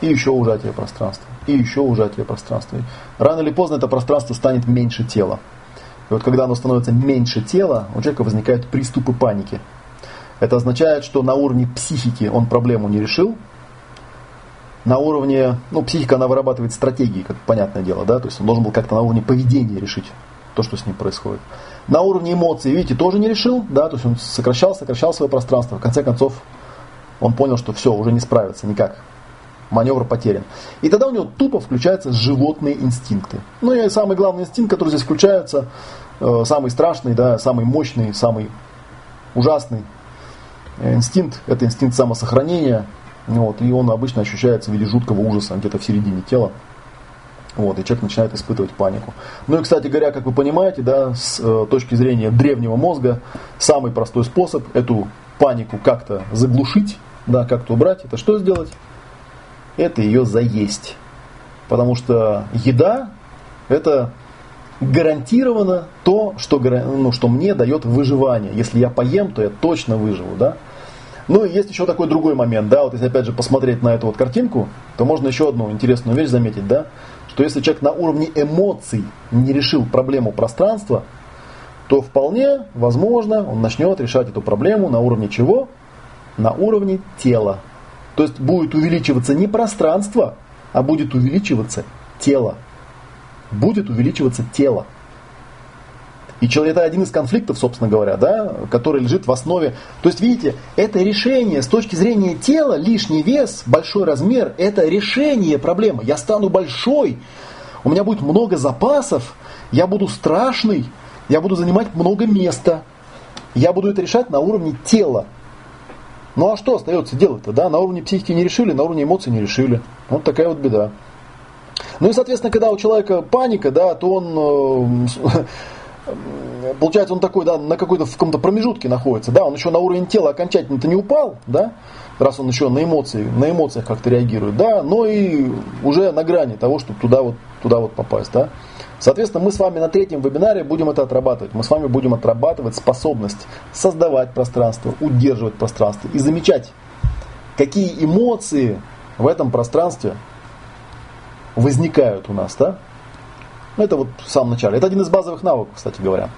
И еще ужатие пространства. И еще ужатие пространства. И рано или поздно это пространство станет меньше тела. И вот когда оно становится меньше тела, у человека возникают приступы паники. Это означает, что на уровне психики он проблему не решил, на уровне, ну, психика, она вырабатывает стратегии, как понятное дело, да, то есть он должен был как-то на уровне поведения решить то, что с ним происходит. На уровне эмоций, видите, тоже не решил, да, то есть он сокращал, сокращал свое пространство, в конце концов он понял, что все, уже не справится никак, маневр потерян. И тогда у него тупо включаются животные инстинкты. Ну и самый главный инстинкт, который здесь включается, э, самый страшный, да, самый мощный, самый ужасный э, инстинкт, это инстинкт самосохранения, вот, и он обычно ощущается в виде жуткого ужаса где-то в середине тела. Вот, и человек начинает испытывать панику. Ну и, кстати говоря, как вы понимаете, да, с э, точки зрения древнего мозга, самый простой способ эту панику как-то заглушить, да, как-то убрать, это что сделать? Это ее заесть. Потому что еда – это гарантированно то, что, ну, что мне дает выживание. Если я поем, то я точно выживу. Да? Ну и есть еще такой другой момент, да, вот если опять же посмотреть на эту вот картинку, то можно еще одну интересную вещь заметить, да, что если человек на уровне эмоций не решил проблему пространства, то вполне возможно он начнет решать эту проблему на уровне чего? На уровне тела. То есть будет увеличиваться не пространство, а будет увеличиваться тело. Будет увеличиваться тело. И это один из конфликтов, собственно говоря, да, который лежит в основе. То есть, видите, это решение с точки зрения тела, лишний вес, большой размер, это решение проблемы. Я стану большой, у меня будет много запасов, я буду страшный, я буду занимать много места. Я буду это решать на уровне тела. Ну а что остается делать-то? Да? На уровне психики не решили, на уровне эмоций не решили. Вот такая вот беда. Ну и, соответственно, когда у человека паника, да, то он э, [LAUGHS] получается, он такой, да, на какой-то в каком-то промежутке находится, да, он еще на уровень тела окончательно-то не упал, да, раз он еще на эмоции, на эмоциях как-то реагирует, да, но и уже на грани того, чтобы туда вот, туда вот попасть, да. Соответственно, мы с вами на третьем вебинаре будем это отрабатывать. Мы с вами будем отрабатывать способность создавать пространство, удерживать пространство и замечать, какие эмоции в этом пространстве возникают у нас, да? Ну, это вот в самом начале. Это один из базовых навыков, кстати говоря.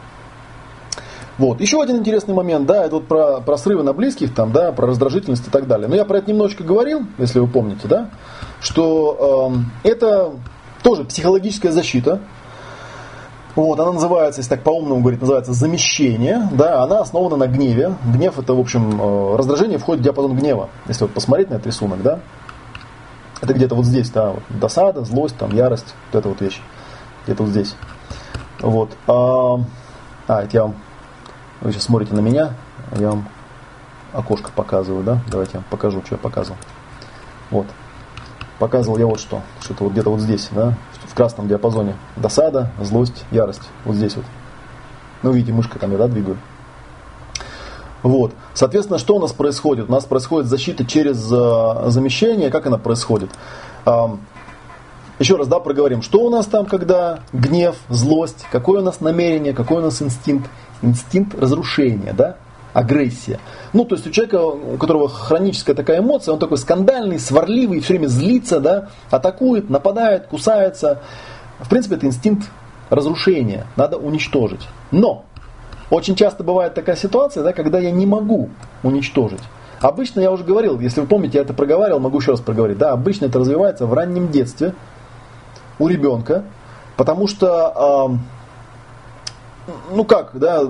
Вот. Еще один интересный момент, да, это вот про, про срывы на близких, там, да, про раздражительность и так далее. Но я про это немножечко говорил, если вы помните, да, что э, это тоже психологическая защита. Вот, она называется, если так по-умному говорить, называется замещение, да, она основана на гневе. Гнев это, в общем, э, раздражение входит в диапазон гнева, если вот посмотреть на этот рисунок, да. Это где-то вот здесь, да, вот, досада, злость, там, ярость, вот эта вот вещь где-то вот здесь. Вот. А, а, это я вам, вы сейчас смотрите на меня, я вам окошко показываю, да? Давайте я вам покажу, что я показывал. Вот. Показывал я вот что. Что-то вот где-то вот здесь, да? В красном диапазоне. Досада, злость, ярость. Вот здесь вот. Ну, видите, мышка там я, да, двигаю. Вот. Соответственно, что у нас происходит? У нас происходит защита через э, замещение. Как она происходит? Еще раз, да, проговорим, что у нас там, когда гнев, злость, какое у нас намерение, какой у нас инстинкт, инстинкт разрушения, да, агрессия. Ну, то есть у человека, у которого хроническая такая эмоция, он такой скандальный, сварливый, все время злится, да, атакует, нападает, кусается. В принципе, это инстинкт разрушения, надо уничтожить. Но очень часто бывает такая ситуация, да, когда я не могу уничтожить. Обычно я уже говорил, если вы помните, я это проговаривал, могу еще раз проговорить. Да, обычно это развивается в раннем детстве, у ребенка, потому что, ну как, да,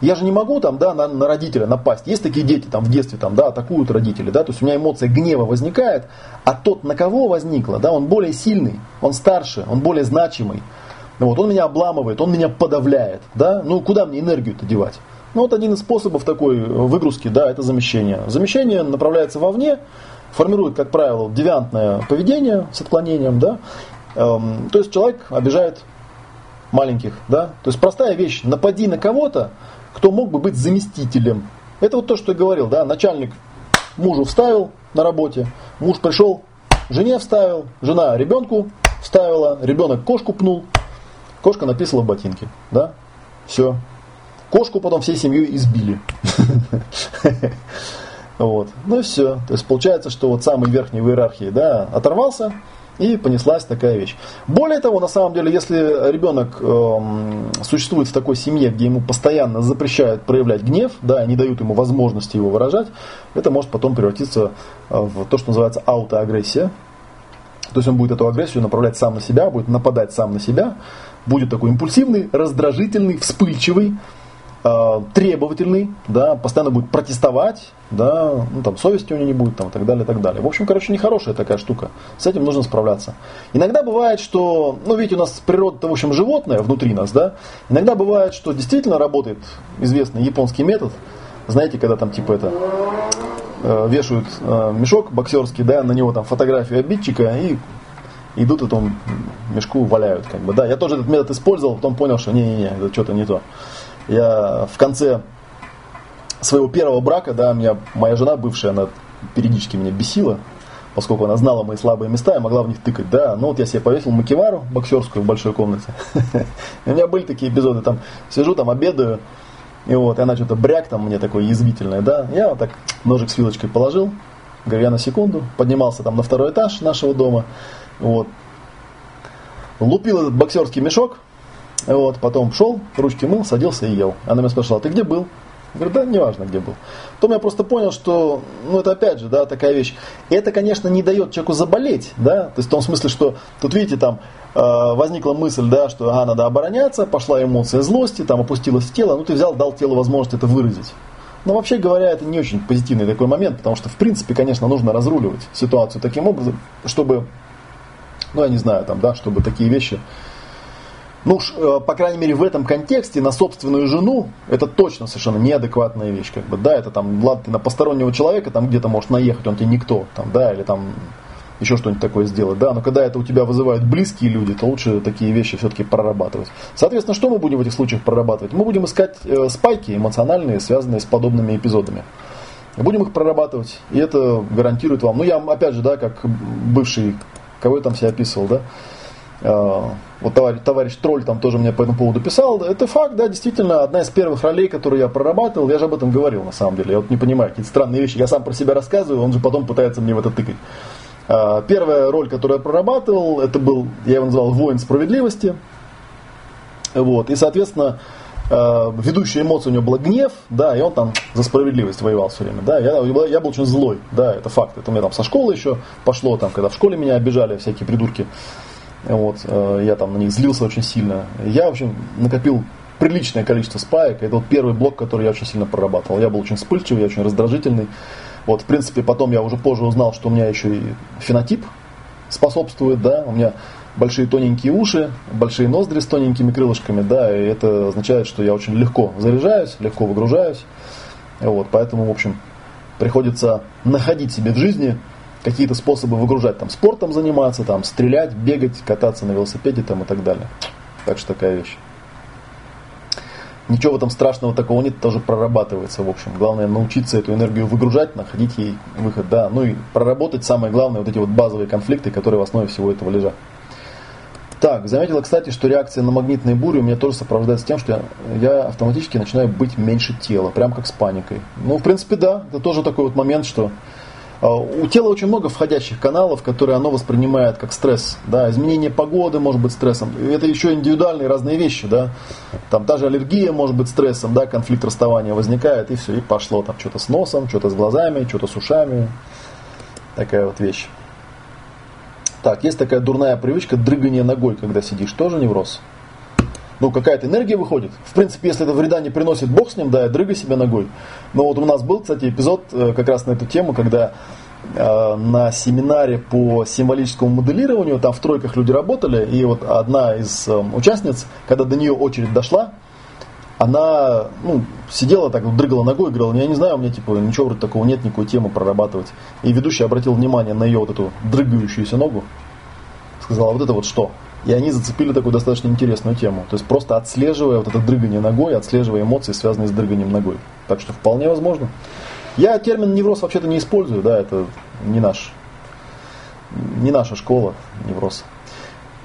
я же не могу там, да, на, на родителя напасть. Есть такие дети там в детстве, там, да, атакуют родители, да, то есть у меня эмоция гнева возникает, а тот, на кого возникла, да, он более сильный, он старше, он более значимый. Вот, он меня обламывает, он меня подавляет, да, ну куда мне энергию-то девать? Ну вот один из способов такой выгрузки, да, это замещение. Замещение направляется вовне, формирует, как правило, девиантное поведение с отклонением, да, Эм, то есть человек обижает маленьких, да? То есть простая вещь, напади на кого-то, кто мог бы быть заместителем. Это вот то, что я говорил, да, начальник мужу вставил на работе, муж пришел, жене вставил, жена ребенку вставила, ребенок кошку пнул, кошка написала в ботинке, да, все. Кошку потом всей семьей избили. [LAUGHS] Вот. Ну и все. То есть получается, что вот самый верхний в иерархии, да, оторвался, и понеслась такая вещь. Более того, на самом деле, если ребенок э, существует в такой семье, где ему постоянно запрещают проявлять гнев, да, не дают ему возможности его выражать, это может потом превратиться э, в то, что называется аутоагрессия. То есть он будет эту агрессию направлять сам на себя, будет нападать сам на себя, будет такой импульсивный, раздражительный, вспыльчивый, Э, требовательный, да, постоянно будет протестовать, да, ну, там, совести у него не будет, там, и так далее, и так далее. В общем, короче, нехорошая такая штука. С этим нужно справляться. Иногда бывает, что, ну, видите, у нас природа, в общем, животное внутри нас, да, иногда бывает, что действительно работает известный японский метод, знаете, когда там, типа, это, э, вешают э, мешок боксерский, да, на него там фотографию обидчика и идут этому мешку валяют, как бы, да. Я тоже этот метод использовал, потом понял, что не-не-не, это что-то не то. Я в конце своего первого брака, да, меня моя жена бывшая, она периодически меня бесила, поскольку она знала мои слабые места и могла в них тыкать, да. Ну вот я себе повесил макевару боксерскую в большой комнате. [LAUGHS] У меня были такие эпизоды, там сижу, там обедаю, и вот, и она что-то бряк там мне такое язвительное, да. Я вот так ножик с вилочкой положил, говорю, я на секунду, поднимался там на второй этаж нашего дома, вот, лупил этот боксерский мешок, вот, потом шел, ручки мыл, садился и ел. Она меня спрашивала, ты где был? Я говорю, да, неважно, где был. Потом я просто понял, что, ну, это опять же, да, такая вещь. Это, конечно, не дает человеку заболеть, да, то есть в том смысле, что тут, видите, там э, возникла мысль, да, что, ага, надо обороняться, пошла эмоция злости, там опустилась в тело, ну, ты взял, дал телу возможность это выразить. Но вообще говоря, это не очень позитивный такой момент, потому что, в принципе, конечно, нужно разруливать ситуацию таким образом, чтобы, ну, я не знаю, там, да, чтобы такие вещи ну уж, э, по крайней мере, в этом контексте на собственную жену это точно совершенно неадекватная вещь. Как бы, да, это там, ладно, ты на постороннего человека там где-то можешь наехать, он тебе никто, там, да, или там еще что-нибудь такое сделать, да, но когда это у тебя вызывают близкие люди, то лучше такие вещи все-таки прорабатывать. Соответственно, что мы будем в этих случаях прорабатывать? Мы будем искать э, спайки эмоциональные, связанные с подобными эпизодами. Будем их прорабатывать, и это гарантирует вам. Ну, я, опять же, да, как бывший, кого я там себя описывал, да, вот товарищ, товарищ Тролль там тоже мне по этому поводу писал. Это факт, да, действительно, одна из первых ролей, которую я прорабатывал. Я же об этом говорил, на самом деле. Я вот не понимаю, какие-то странные вещи. Я сам про себя рассказываю, он же потом пытается мне в это тыкать. А, первая роль, которую я прорабатывал, это был, я его называл воин справедливости. Вот. И, соответственно, а, ведущая эмоция у него была гнев, да, и он там за справедливость воевал все время, да, я, я был очень злой, да, это факт, это у меня там со школы еще пошло, там, когда в школе меня обижали всякие придурки, вот, э, я там на них злился очень сильно. Я, в общем, накопил приличное количество спаек. Это вот первый блок, который я очень сильно прорабатывал. Я был очень вспыльчивый, я очень раздражительный. Вот, в принципе, потом я уже позже узнал, что у меня еще и фенотип способствует, да, у меня большие тоненькие уши, большие ноздри с тоненькими крылышками, да, и это означает, что я очень легко заряжаюсь, легко выгружаюсь. Вот, поэтому, в общем, приходится находить себе в жизни какие-то способы выгружать, там, спортом заниматься, там, стрелять, бегать, кататься на велосипеде там, и так далее. Так что такая вещь. Ничего в этом страшного такого нет, тоже прорабатывается, в общем. Главное научиться эту энергию выгружать, находить ей выход, да. Ну и проработать самое главное, вот эти вот базовые конфликты, которые в основе всего этого лежат. Так, заметила, кстати, что реакция на магнитные бури у меня тоже сопровождается тем, что я, я автоматически начинаю быть меньше тела, прям как с паникой. Ну, в принципе, да, это тоже такой вот момент, что у тела очень много входящих каналов, которые оно воспринимает как стресс. Да, изменение погоды может быть стрессом. Это еще индивидуальные разные вещи. Да. Там та же аллергия может быть стрессом, да, конфликт расставания возникает, и все, и пошло там что-то с носом, что-то с глазами, что-то с ушами. Такая вот вещь. Так, есть такая дурная привычка дрыгания ногой, когда сидишь. Тоже невроз? Ну, какая-то энергия выходит. В принципе, если это вреда не приносит, бог с ним, да, дрыгай себя ногой. Но вот у нас был, кстати, эпизод э, как раз на эту тему, когда э, на семинаре по символическому моделированию, там в тройках люди работали, и вот одна из э, участниц, когда до нее очередь дошла, она ну, сидела так, вот, дрыгала ногой, говорила, «Ну, я не знаю, у меня типа ничего вроде такого нет, никакой темы прорабатывать. И ведущий обратил внимание на ее вот эту дрыгающуюся ногу, сказала, вот это вот что? И они зацепили такую достаточно интересную тему. То есть просто отслеживая вот это дрыгание ногой, отслеживая эмоции, связанные с дрыганием ногой. Так что вполне возможно. Я термин невроз вообще-то не использую, да, это не наш, не наша школа невроз.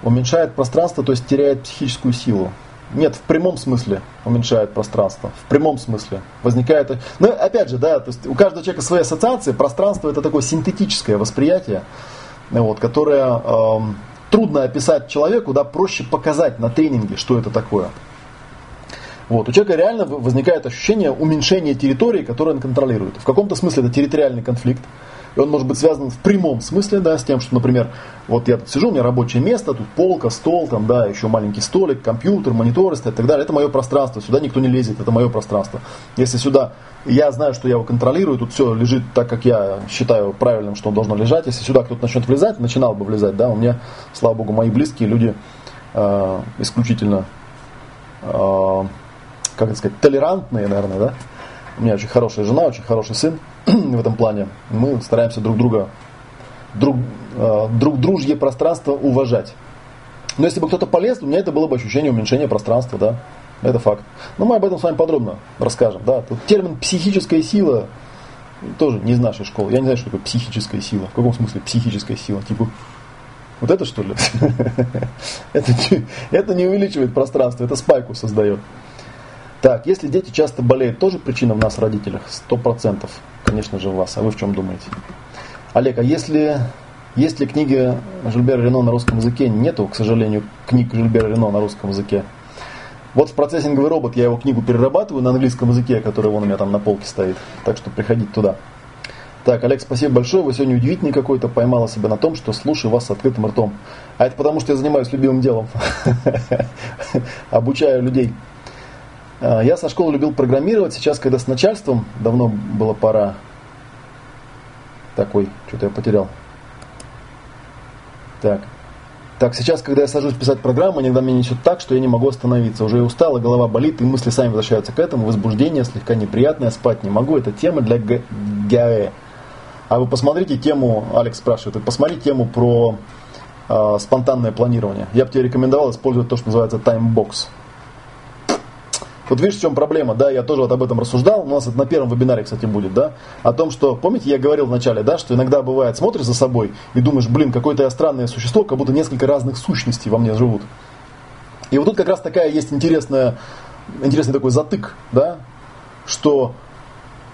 Уменьшает пространство, то есть теряет психическую силу. Нет, в прямом смысле уменьшает пространство. В прямом смысле. Возникает... Ну, опять же, да, то есть у каждого человека свои ассоциации. Пространство это такое синтетическое восприятие, вот, которое эм, трудно описать человеку, да, проще показать на тренинге, что это такое. Вот. У человека реально возникает ощущение уменьшения территории, которую он контролирует. В каком-то смысле это территориальный конфликт. И он может быть связан в прямом смысле, да, с тем, что, например, вот я тут сижу, у меня рабочее место, тут полка, стол, там, да, еще маленький столик, компьютер, монитор и так далее. Это мое пространство, сюда никто не лезет, это мое пространство. Если сюда, я знаю, что я его контролирую, тут все лежит так, как я считаю правильным, что он должно лежать. Если сюда кто-то начнет влезать, начинал бы влезать, да, у меня, слава богу, мои близкие люди э, исключительно, э, как это сказать, толерантные, наверное, да. У меня очень хорошая жена, очень хороший сын [CLEARS THROAT] в этом плане. Мы стараемся друг друга, друг, э, друг дружье пространство уважать. Но если бы кто-то полез, у меня это было бы ощущение уменьшения пространства, да. Это факт. Но мы об этом с вами подробно расскажем. Да. Тут термин психическая сила тоже не из нашей школы. Я не знаю, что такое психическая сила. В каком смысле психическая сила? Типа, вот это что ли? [LAUGHS] это, это не увеличивает пространство, это спайку создает. Так, если дети часто болеют, тоже причина в нас, родителях? Сто процентов, конечно же, в вас. А вы в чем думаете? Олег, а если, есть ли книги Жильбера Рено на русском языке? Нету, к сожалению, книг Жильбера Рено на русском языке. Вот в процессинговый робот я его книгу перерабатываю на английском языке, который вон у меня там на полке стоит. Так что приходите туда. Так, Олег, спасибо большое. Вы сегодня удивительный какой-то. Поймала себя на том, что слушаю вас с открытым ртом. А это потому, что я занимаюсь любимым делом. [LAUGHS] Обучаю людей. А, я со школы любил программировать. Сейчас, когда с начальством, давно было пора. Такой, что-то я потерял. Так. Так, сейчас, когда я сажусь писать программу, иногда меня несет так, что я не могу остановиться. Уже устала, голова болит, и мысли сами возвращаются к этому. Возбуждение слегка неприятное, спать не могу. Это тема для ГАЭ. А вы посмотрите тему, Алекс спрашивает, вы посмотрите тему про э, спонтанное планирование. Я бы тебе рекомендовал использовать то, что называется таймбокс. Вот видишь, в чем проблема, да, я тоже вот об этом рассуждал, у нас это на первом вебинаре, кстати, будет, да, о том, что, помните, я говорил вначале, да, что иногда бывает, смотришь за собой и думаешь, блин, какое-то я странное существо, как будто несколько разных сущностей во мне живут. И вот тут как раз такая есть интересная, интересный такой затык, да, что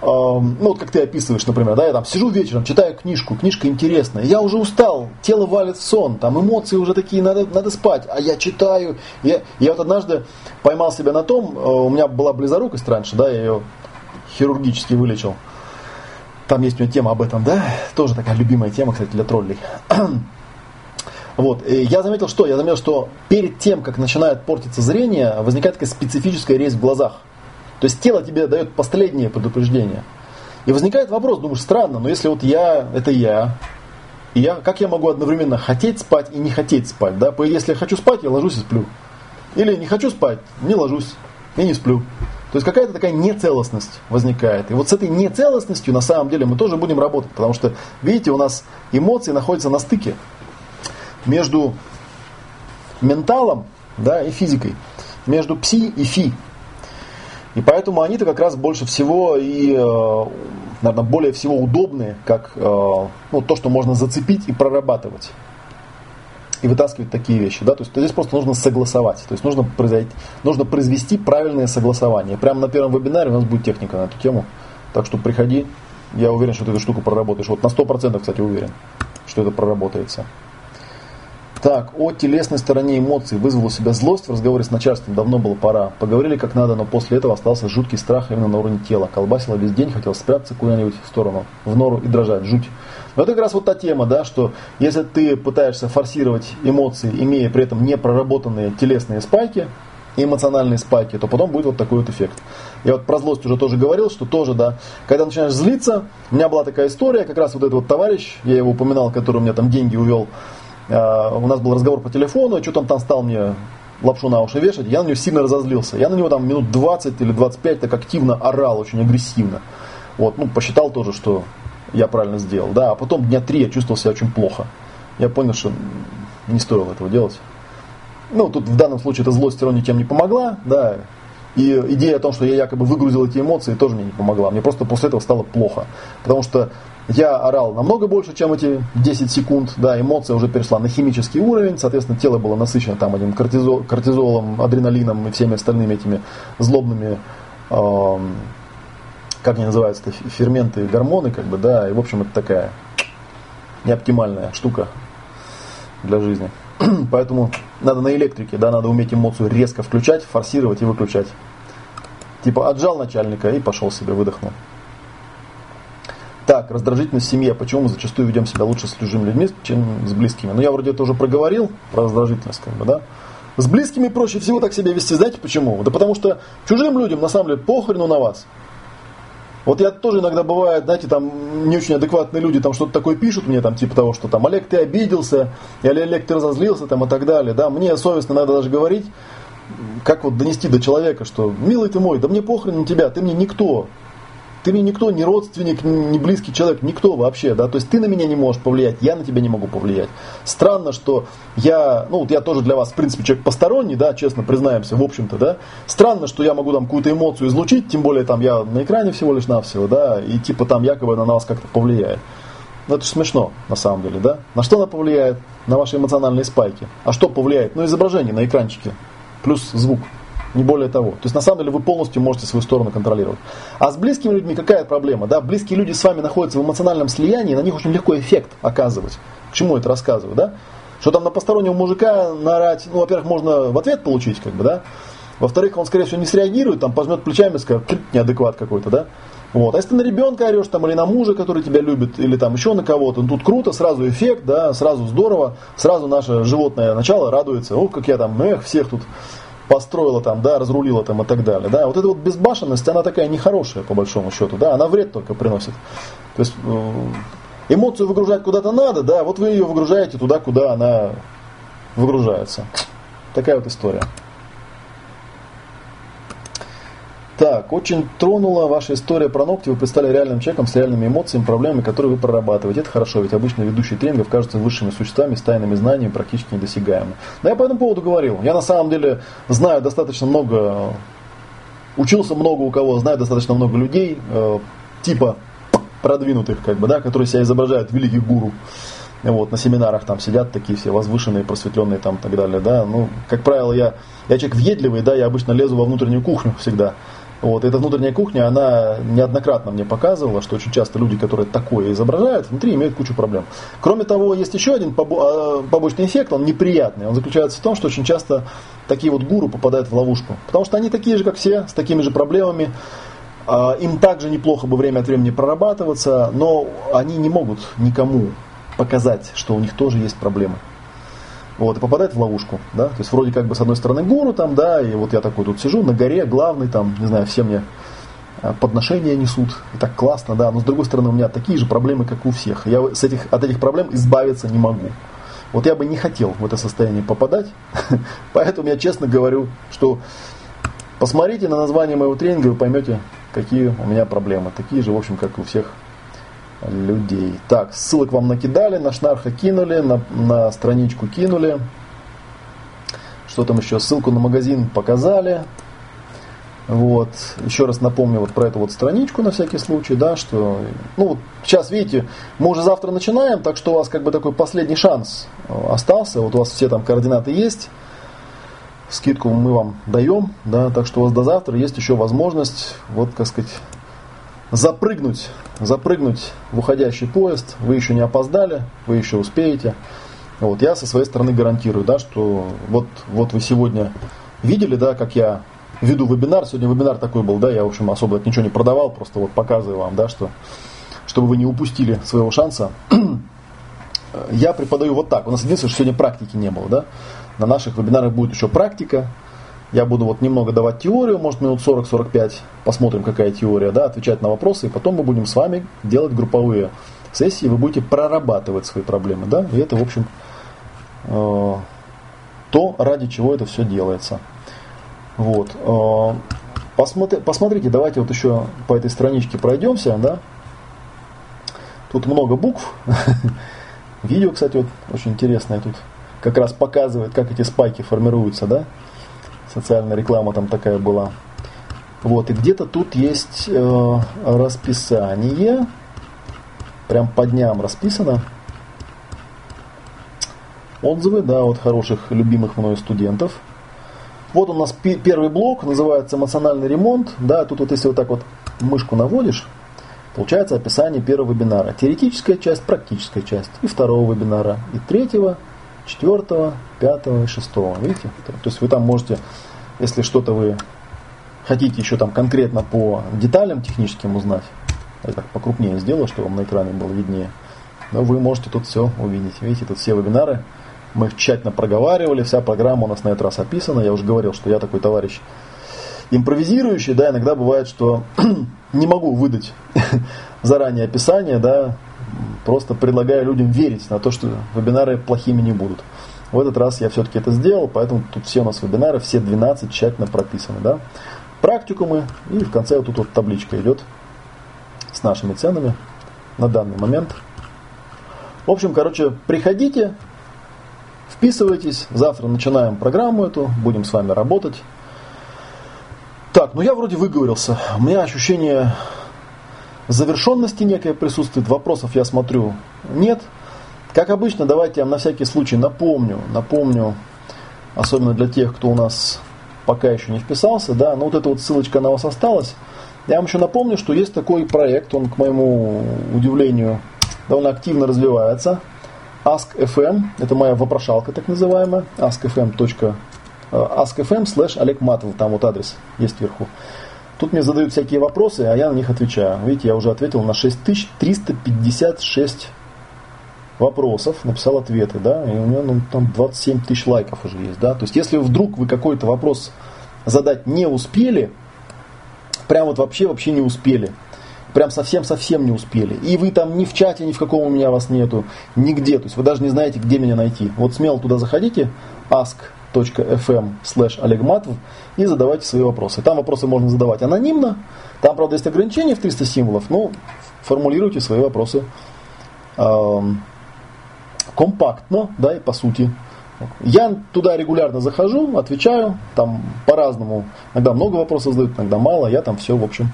ну вот как ты описываешь, например, да, я там сижу вечером, читаю книжку, книжка интересная, я уже устал, тело валит в сон, там эмоции уже такие, надо, надо спать, а я читаю. Я, я вот однажды поймал себя на том, э, у меня была близорукость раньше, да, я ее хирургически вылечил. Там есть у меня тема об этом, да, тоже такая любимая тема, кстати, для троллей. [CLEARS THROAT] Вот. И я заметил, что? Я заметил, что перед тем, как начинает портиться зрение, возникает такая специфическая резь в глазах. То есть тело тебе дает последнее предупреждение. И возникает вопрос, думаешь, странно, но если вот я, это я, и я, как я могу одновременно хотеть спать и не хотеть спать, да? Если я хочу спать, я ложусь и сплю. Или не хочу спать, не ложусь и не сплю. То есть какая-то такая нецелостность возникает. И вот с этой нецелостностью на самом деле мы тоже будем работать, потому что, видите, у нас эмоции находятся на стыке между менталом да, и физикой, между пси и фи. И поэтому они-то как раз больше всего и, э, наверное, более всего удобны, как э, ну, то, что можно зацепить и прорабатывать. И вытаскивать такие вещи. Да? То есть здесь просто нужно согласовать. То есть нужно, произойти, нужно произвести правильное согласование. Прямо на первом вебинаре у нас будет техника на эту тему. Так что приходи. Я уверен, что ты эту штуку проработаешь. Вот на 100%, кстати, уверен, что это проработается. Так, о телесной стороне эмоций. Вызвал у себя злость в разговоре с начальством. Давно было пора. Поговорили как надо, но после этого остался жуткий страх именно на уровне тела. Колбасило весь день, хотел спрятаться куда-нибудь в сторону, в нору и дрожать. Жуть. Но это как раз вот та тема, да, что если ты пытаешься форсировать эмоции, имея при этом непроработанные телесные спайки, эмоциональные спайки, то потом будет вот такой вот эффект. Я вот про злость уже тоже говорил, что тоже, да, когда начинаешь злиться, у меня была такая история, как раз вот этот вот товарищ, я его упоминал, который у меня там деньги увел, у нас был разговор по телефону, что-то он там стал мне лапшу на уши вешать, я на него сильно разозлился. Я на него там минут 20 или 25 так активно орал, очень агрессивно. Вот, ну, посчитал тоже, что я правильно сделал. Да, а потом дня три я чувствовал себя очень плохо. Я понял, что не стоило этого делать. Ну, тут в данном случае эта злость равно тем не помогла, да. И идея о том, что я якобы выгрузил эти эмоции, тоже мне не помогла. Мне просто после этого стало плохо. Потому что я орал намного больше, чем эти 10 секунд, да, эмоция уже перешла на химический уровень, соответственно, тело было насыщено там этим кортизол, кортизолом, адреналином и всеми остальными этими злобными, э, как они называются, ферменты, гормоны, как бы, да, и, в общем, это такая неоптимальная штука для жизни. [CLEARS THROAT] Поэтому надо на электрике, да, надо уметь эмоцию резко включать, форсировать и выключать. Типа отжал начальника и пошел себе, выдохнул. Так, раздражительность в семье. Почему мы зачастую ведем себя лучше с чужими людьми, чем с близкими? Ну, я вроде это уже проговорил, про раздражительность, как бы, да? С близкими проще всего так себя вести. Знаете почему? Да потому что чужим людям, на самом деле, похрену на вас. Вот я тоже иногда бывает, знаете, там не очень адекватные люди там что-то такое пишут мне, там типа того, что там Олег, ты обиделся, или Олег, ты разозлился, там и так далее. Да, мне совестно надо даже говорить, как вот донести до человека, что, милый ты мой, да мне похрен на тебя, ты мне никто ты мне никто, не родственник, не близкий человек, никто вообще, да, то есть ты на меня не можешь повлиять, я на тебя не могу повлиять. Странно, что я, ну вот я тоже для вас, в принципе, человек посторонний, да, честно признаемся, в общем-то, да, странно, что я могу там какую-то эмоцию излучить, тем более там я на экране всего лишь навсего, да, и типа там якобы на вас как-то повлияет. Ну это же смешно, на самом деле, да? На что она повлияет? На ваши эмоциональные спайки. А что повлияет? Ну изображение на экранчике, плюс звук. Не более того. То есть на самом деле вы полностью можете свою сторону контролировать. А с близкими людьми какая проблема? Да, близкие люди с вами находятся в эмоциональном слиянии, на них очень легко эффект оказывать. К чему это рассказываю, да? Что там на постороннего мужика наорать, ну, во-первых, можно в ответ получить, как бы, да? Во-вторых, он, скорее всего, не среагирует, там, пожмет плечами скажет, неадекват какой-то, да? Вот. А если ты на ребенка орешь, там, или на мужа, который тебя любит, или там еще на кого-то, ну, тут круто, сразу эффект, да, сразу здорово, сразу наше животное начало радуется, о, как я там, эх, всех тут построила там, да, разрулила там и так далее, да. Вот эта вот безбашенность, она такая нехорошая, по большому счету, да, она вред только приносит. То есть, э, эмоцию выгружать куда-то надо, да, вот вы ее выгружаете туда, куда она выгружается. Такая вот история. Так, очень тронула ваша история про ногти. Вы представили реальным человеком с реальными эмоциями, проблемами, которые вы прорабатываете. Это хорошо, ведь обычно ведущие тренингов кажутся высшими существами с тайными знаниями, практически недосягаемыми. Да, я по этому поводу говорил. Я на самом деле знаю достаточно много, учился много у кого, знаю достаточно много людей, э, типа продвинутых, как бы, да, которые себя изображают великих гуру. Вот, на семинарах там сидят такие все возвышенные, просветленные там и так далее, да. Ну, как правило, я, я человек въедливый, да, я обычно лезу во внутреннюю кухню всегда. Вот, эта внутренняя кухня, она неоднократно мне показывала, что очень часто люди, которые такое изображают, внутри имеют кучу проблем. Кроме того, есть еще один а, побочный эффект, он неприятный. Он заключается в том, что очень часто такие вот гуру попадают в ловушку. Потому что они такие же, как все, с такими же проблемами. А, им также неплохо бы время от времени прорабатываться, но они не могут никому показать, что у них тоже есть проблемы вот, и попадает в ловушку, да, то есть вроде как бы с одной стороны гору там, да, и вот я такой тут сижу на горе, главный там, не знаю, все мне а, подношения несут, и так классно, да, но с другой стороны у меня такие же проблемы, как у всех, я с этих, от этих проблем избавиться не могу. Вот я бы не хотел в это состояние попадать, [LAUGHS] поэтому я честно говорю, что посмотрите на название моего тренинга, вы поймете, какие у меня проблемы, такие же, в общем, как у всех людей. Так, ссылок вам накидали, на шнарха кинули, на, на страничку кинули. Что там еще? Ссылку на магазин показали. Вот. Еще раз напомню вот про эту вот страничку на всякий случай, да, что, ну, сейчас, видите, мы уже завтра начинаем, так что у вас как бы такой последний шанс э, остался, вот у вас все там координаты есть, скидку мы вам даем, да, так что у вас до завтра есть еще возможность, вот, как сказать, запрыгнуть, запрыгнуть в уходящий поезд, вы еще не опоздали, вы еще успеете. Вот, я со своей стороны гарантирую, да, что вот, вот вы сегодня видели, да, как я веду вебинар, сегодня вебинар такой был, да, я, в общем, особо ничего не продавал, просто вот показываю вам, да, что, чтобы вы не упустили своего шанса. [CLEARS THROAT] Я преподаю вот так. У нас единственное, что сегодня практики не было, да. На наших вебинарах будет еще практика, я буду вот немного давать теорию, может минут 40-45, посмотрим, какая теория, да, отвечать на вопросы, и потом мы будем с вами делать групповые сессии, вы будете прорабатывать свои проблемы, да, и это, в общем, э, то, ради чего это все делается. Вот. Э, посмотри, посмотрите, давайте вот еще по этой страничке пройдемся, да. Тут много букв. [LAUGHS] Видео, кстати, вот очень интересное тут как раз показывает, как эти спайки формируются, да социальная реклама там такая была. Вот, и где-то тут есть э, расписание, прям по дням расписано. Отзывы, да, от хороших, любимых мною студентов. Вот у нас первый блок, называется эмоциональный ремонт. Да, тут вот если вот так вот мышку наводишь, получается описание первого вебинара. Теоретическая часть, практическая часть. И второго вебинара, и третьего, четвертого, пятого и шестого. Видите? То есть вы там можете, если что-то вы хотите еще там конкретно по деталям техническим узнать, я так покрупнее сделаю, чтобы вам на экране было виднее, но вы можете тут все увидеть. Видите, тут все вебинары, мы их тщательно проговаривали, вся программа у нас на этот раз описана. Я уже говорил, что я такой товарищ импровизирующий, да, иногда бывает, что [CLEARS THROAT] не могу выдать [LAUGHS] заранее описание, да, просто предлагаю людям верить на то, что вебинары плохими не будут. В этот раз я все-таки это сделал, поэтому тут все у нас вебинары, все 12 тщательно прописаны. Да? Практикумы и в конце вот тут вот табличка идет с нашими ценами на данный момент. В общем, короче, приходите, вписывайтесь, завтра начинаем программу эту, будем с вами работать. Так, ну я вроде выговорился. У меня ощущение завершенности некое присутствует, вопросов я смотрю нет. Как обычно, давайте я на всякий случай напомню, напомню, особенно для тех, кто у нас пока еще не вписался, да, но вот эта вот ссылочка на вас осталась. Я вам еще напомню, что есть такой проект, он, к моему удивлению, довольно активно развивается. Ask.fm, это моя вопрошалка так называемая, askfm.ru ask.fm slash Олег Матов, там вот адрес есть вверху. Тут мне задают всякие вопросы, а я на них отвечаю. Видите, я уже ответил на 6356 вопросов, написал ответы, да, и у меня ну, там 27 тысяч лайков уже есть, да. То есть, если вдруг вы какой-то вопрос задать не успели, прям вот вообще, вообще не успели, прям совсем-совсем не успели, и вы там ни в чате, ни в каком у меня вас нету, нигде, то есть вы даже не знаете, где меня найти, вот смело туда заходите, ask.fm slash олегматов и задавайте свои вопросы. Там вопросы можно задавать анонимно, там, правда, есть ограничение в 300 символов, но формулируйте свои вопросы эм, компактно, да, и по сути. Я туда регулярно захожу, отвечаю, там по-разному. Иногда много вопросов задают, иногда мало. Я там все, в общем,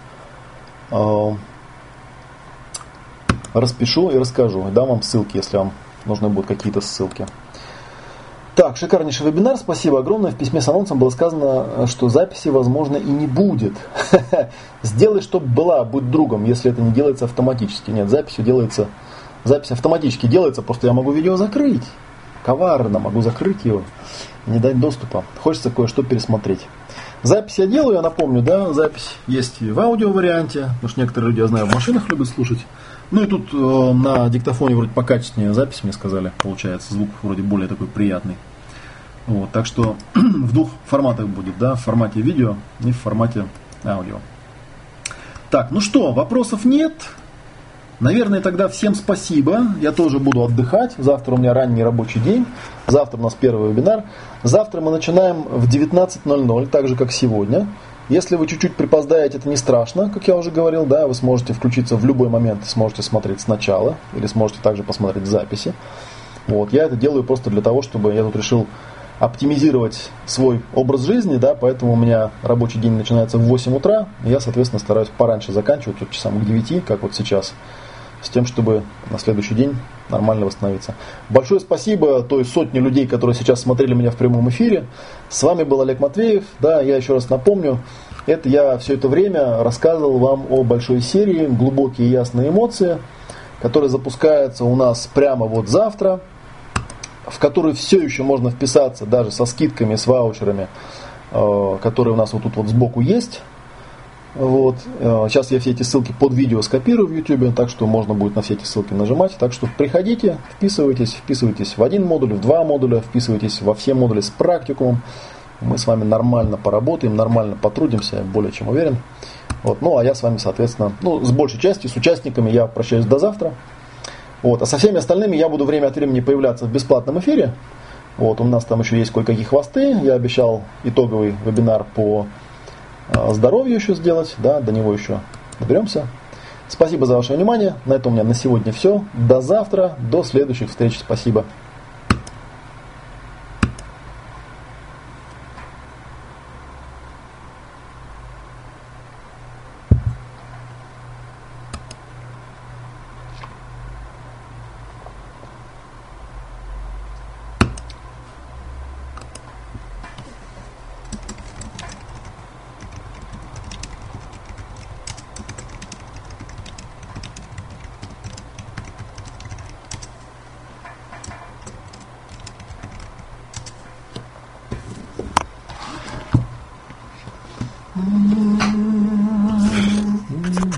распишу и расскажу. Дам вам ссылки, если вам нужны будут какие-то ссылки. Так, шикарнейший вебинар, спасибо огромное. В письме с анонсом было сказано, что записи, возможно, и не будет. [LAUGHS] Сделай, чтобы была, будь другом, если это не делается автоматически. Нет, записью делается, запись автоматически делается, просто я могу видео закрыть. Коварно, могу закрыть его, не дать доступа. Хочется кое-что пересмотреть. Запись я делаю, я напомню, да, запись есть и в аудио варианте, потому что некоторые люди, я знаю, в машинах любят слушать. Ну и тут э, на диктофоне вроде покачественнее запись, мне сказали, получается, звук вроде более такой приятный. Вот, так что [CLEARS THROAT] в двух форматах будет, да, в формате видео и в формате аудио. Так, ну что, вопросов нет. Наверное, тогда всем спасибо. Я тоже буду отдыхать. Завтра у меня ранний рабочий день. Завтра у нас первый вебинар. Завтра мы начинаем в 19.00, так же как сегодня. Если вы чуть-чуть припоздаете, это не страшно, как я уже говорил, да, вы сможете включиться в любой момент, сможете смотреть сначала, или сможете также посмотреть записи. Вот, я это делаю просто для того, чтобы я тут решил оптимизировать свой образ жизни, да, поэтому у меня рабочий день начинается в 8 утра, я, соответственно, стараюсь пораньше заканчивать, вот часам к 9, как вот сейчас, с тем, чтобы на следующий день нормально восстановиться. Большое спасибо той сотне людей, которые сейчас смотрели меня в прямом эфире. С вами был Олег Матвеев. Да, я еще раз напомню, это я все это время рассказывал вам о большой серии «Глубокие ясные эмоции», которая запускается у нас прямо вот завтра, в которую все еще можно вписаться даже со скидками, с ваучерами, э, которые у нас вот тут вот сбоку есть. Вот. Э, сейчас я все эти ссылки под видео скопирую в YouTube, так что можно будет на все эти ссылки нажимать. Так что приходите, вписывайтесь, вписывайтесь в один модуль, в два модуля, вписывайтесь во все модули с практикумом. Мы с вами нормально поработаем, нормально потрудимся, более чем уверен. Вот. Ну, а я с вами, соответственно, ну, с большей частью, с участниками я прощаюсь до завтра. Вот. А со всеми остальными я буду время от времени появляться в бесплатном эфире. Вот. У нас там еще есть кое-какие хвосты. Я обещал итоговый вебинар по здоровью еще сделать, да, до него еще доберемся. Спасибо за ваше внимание. На этом у меня на сегодня все. До завтра, до следующих встреч. Спасибо.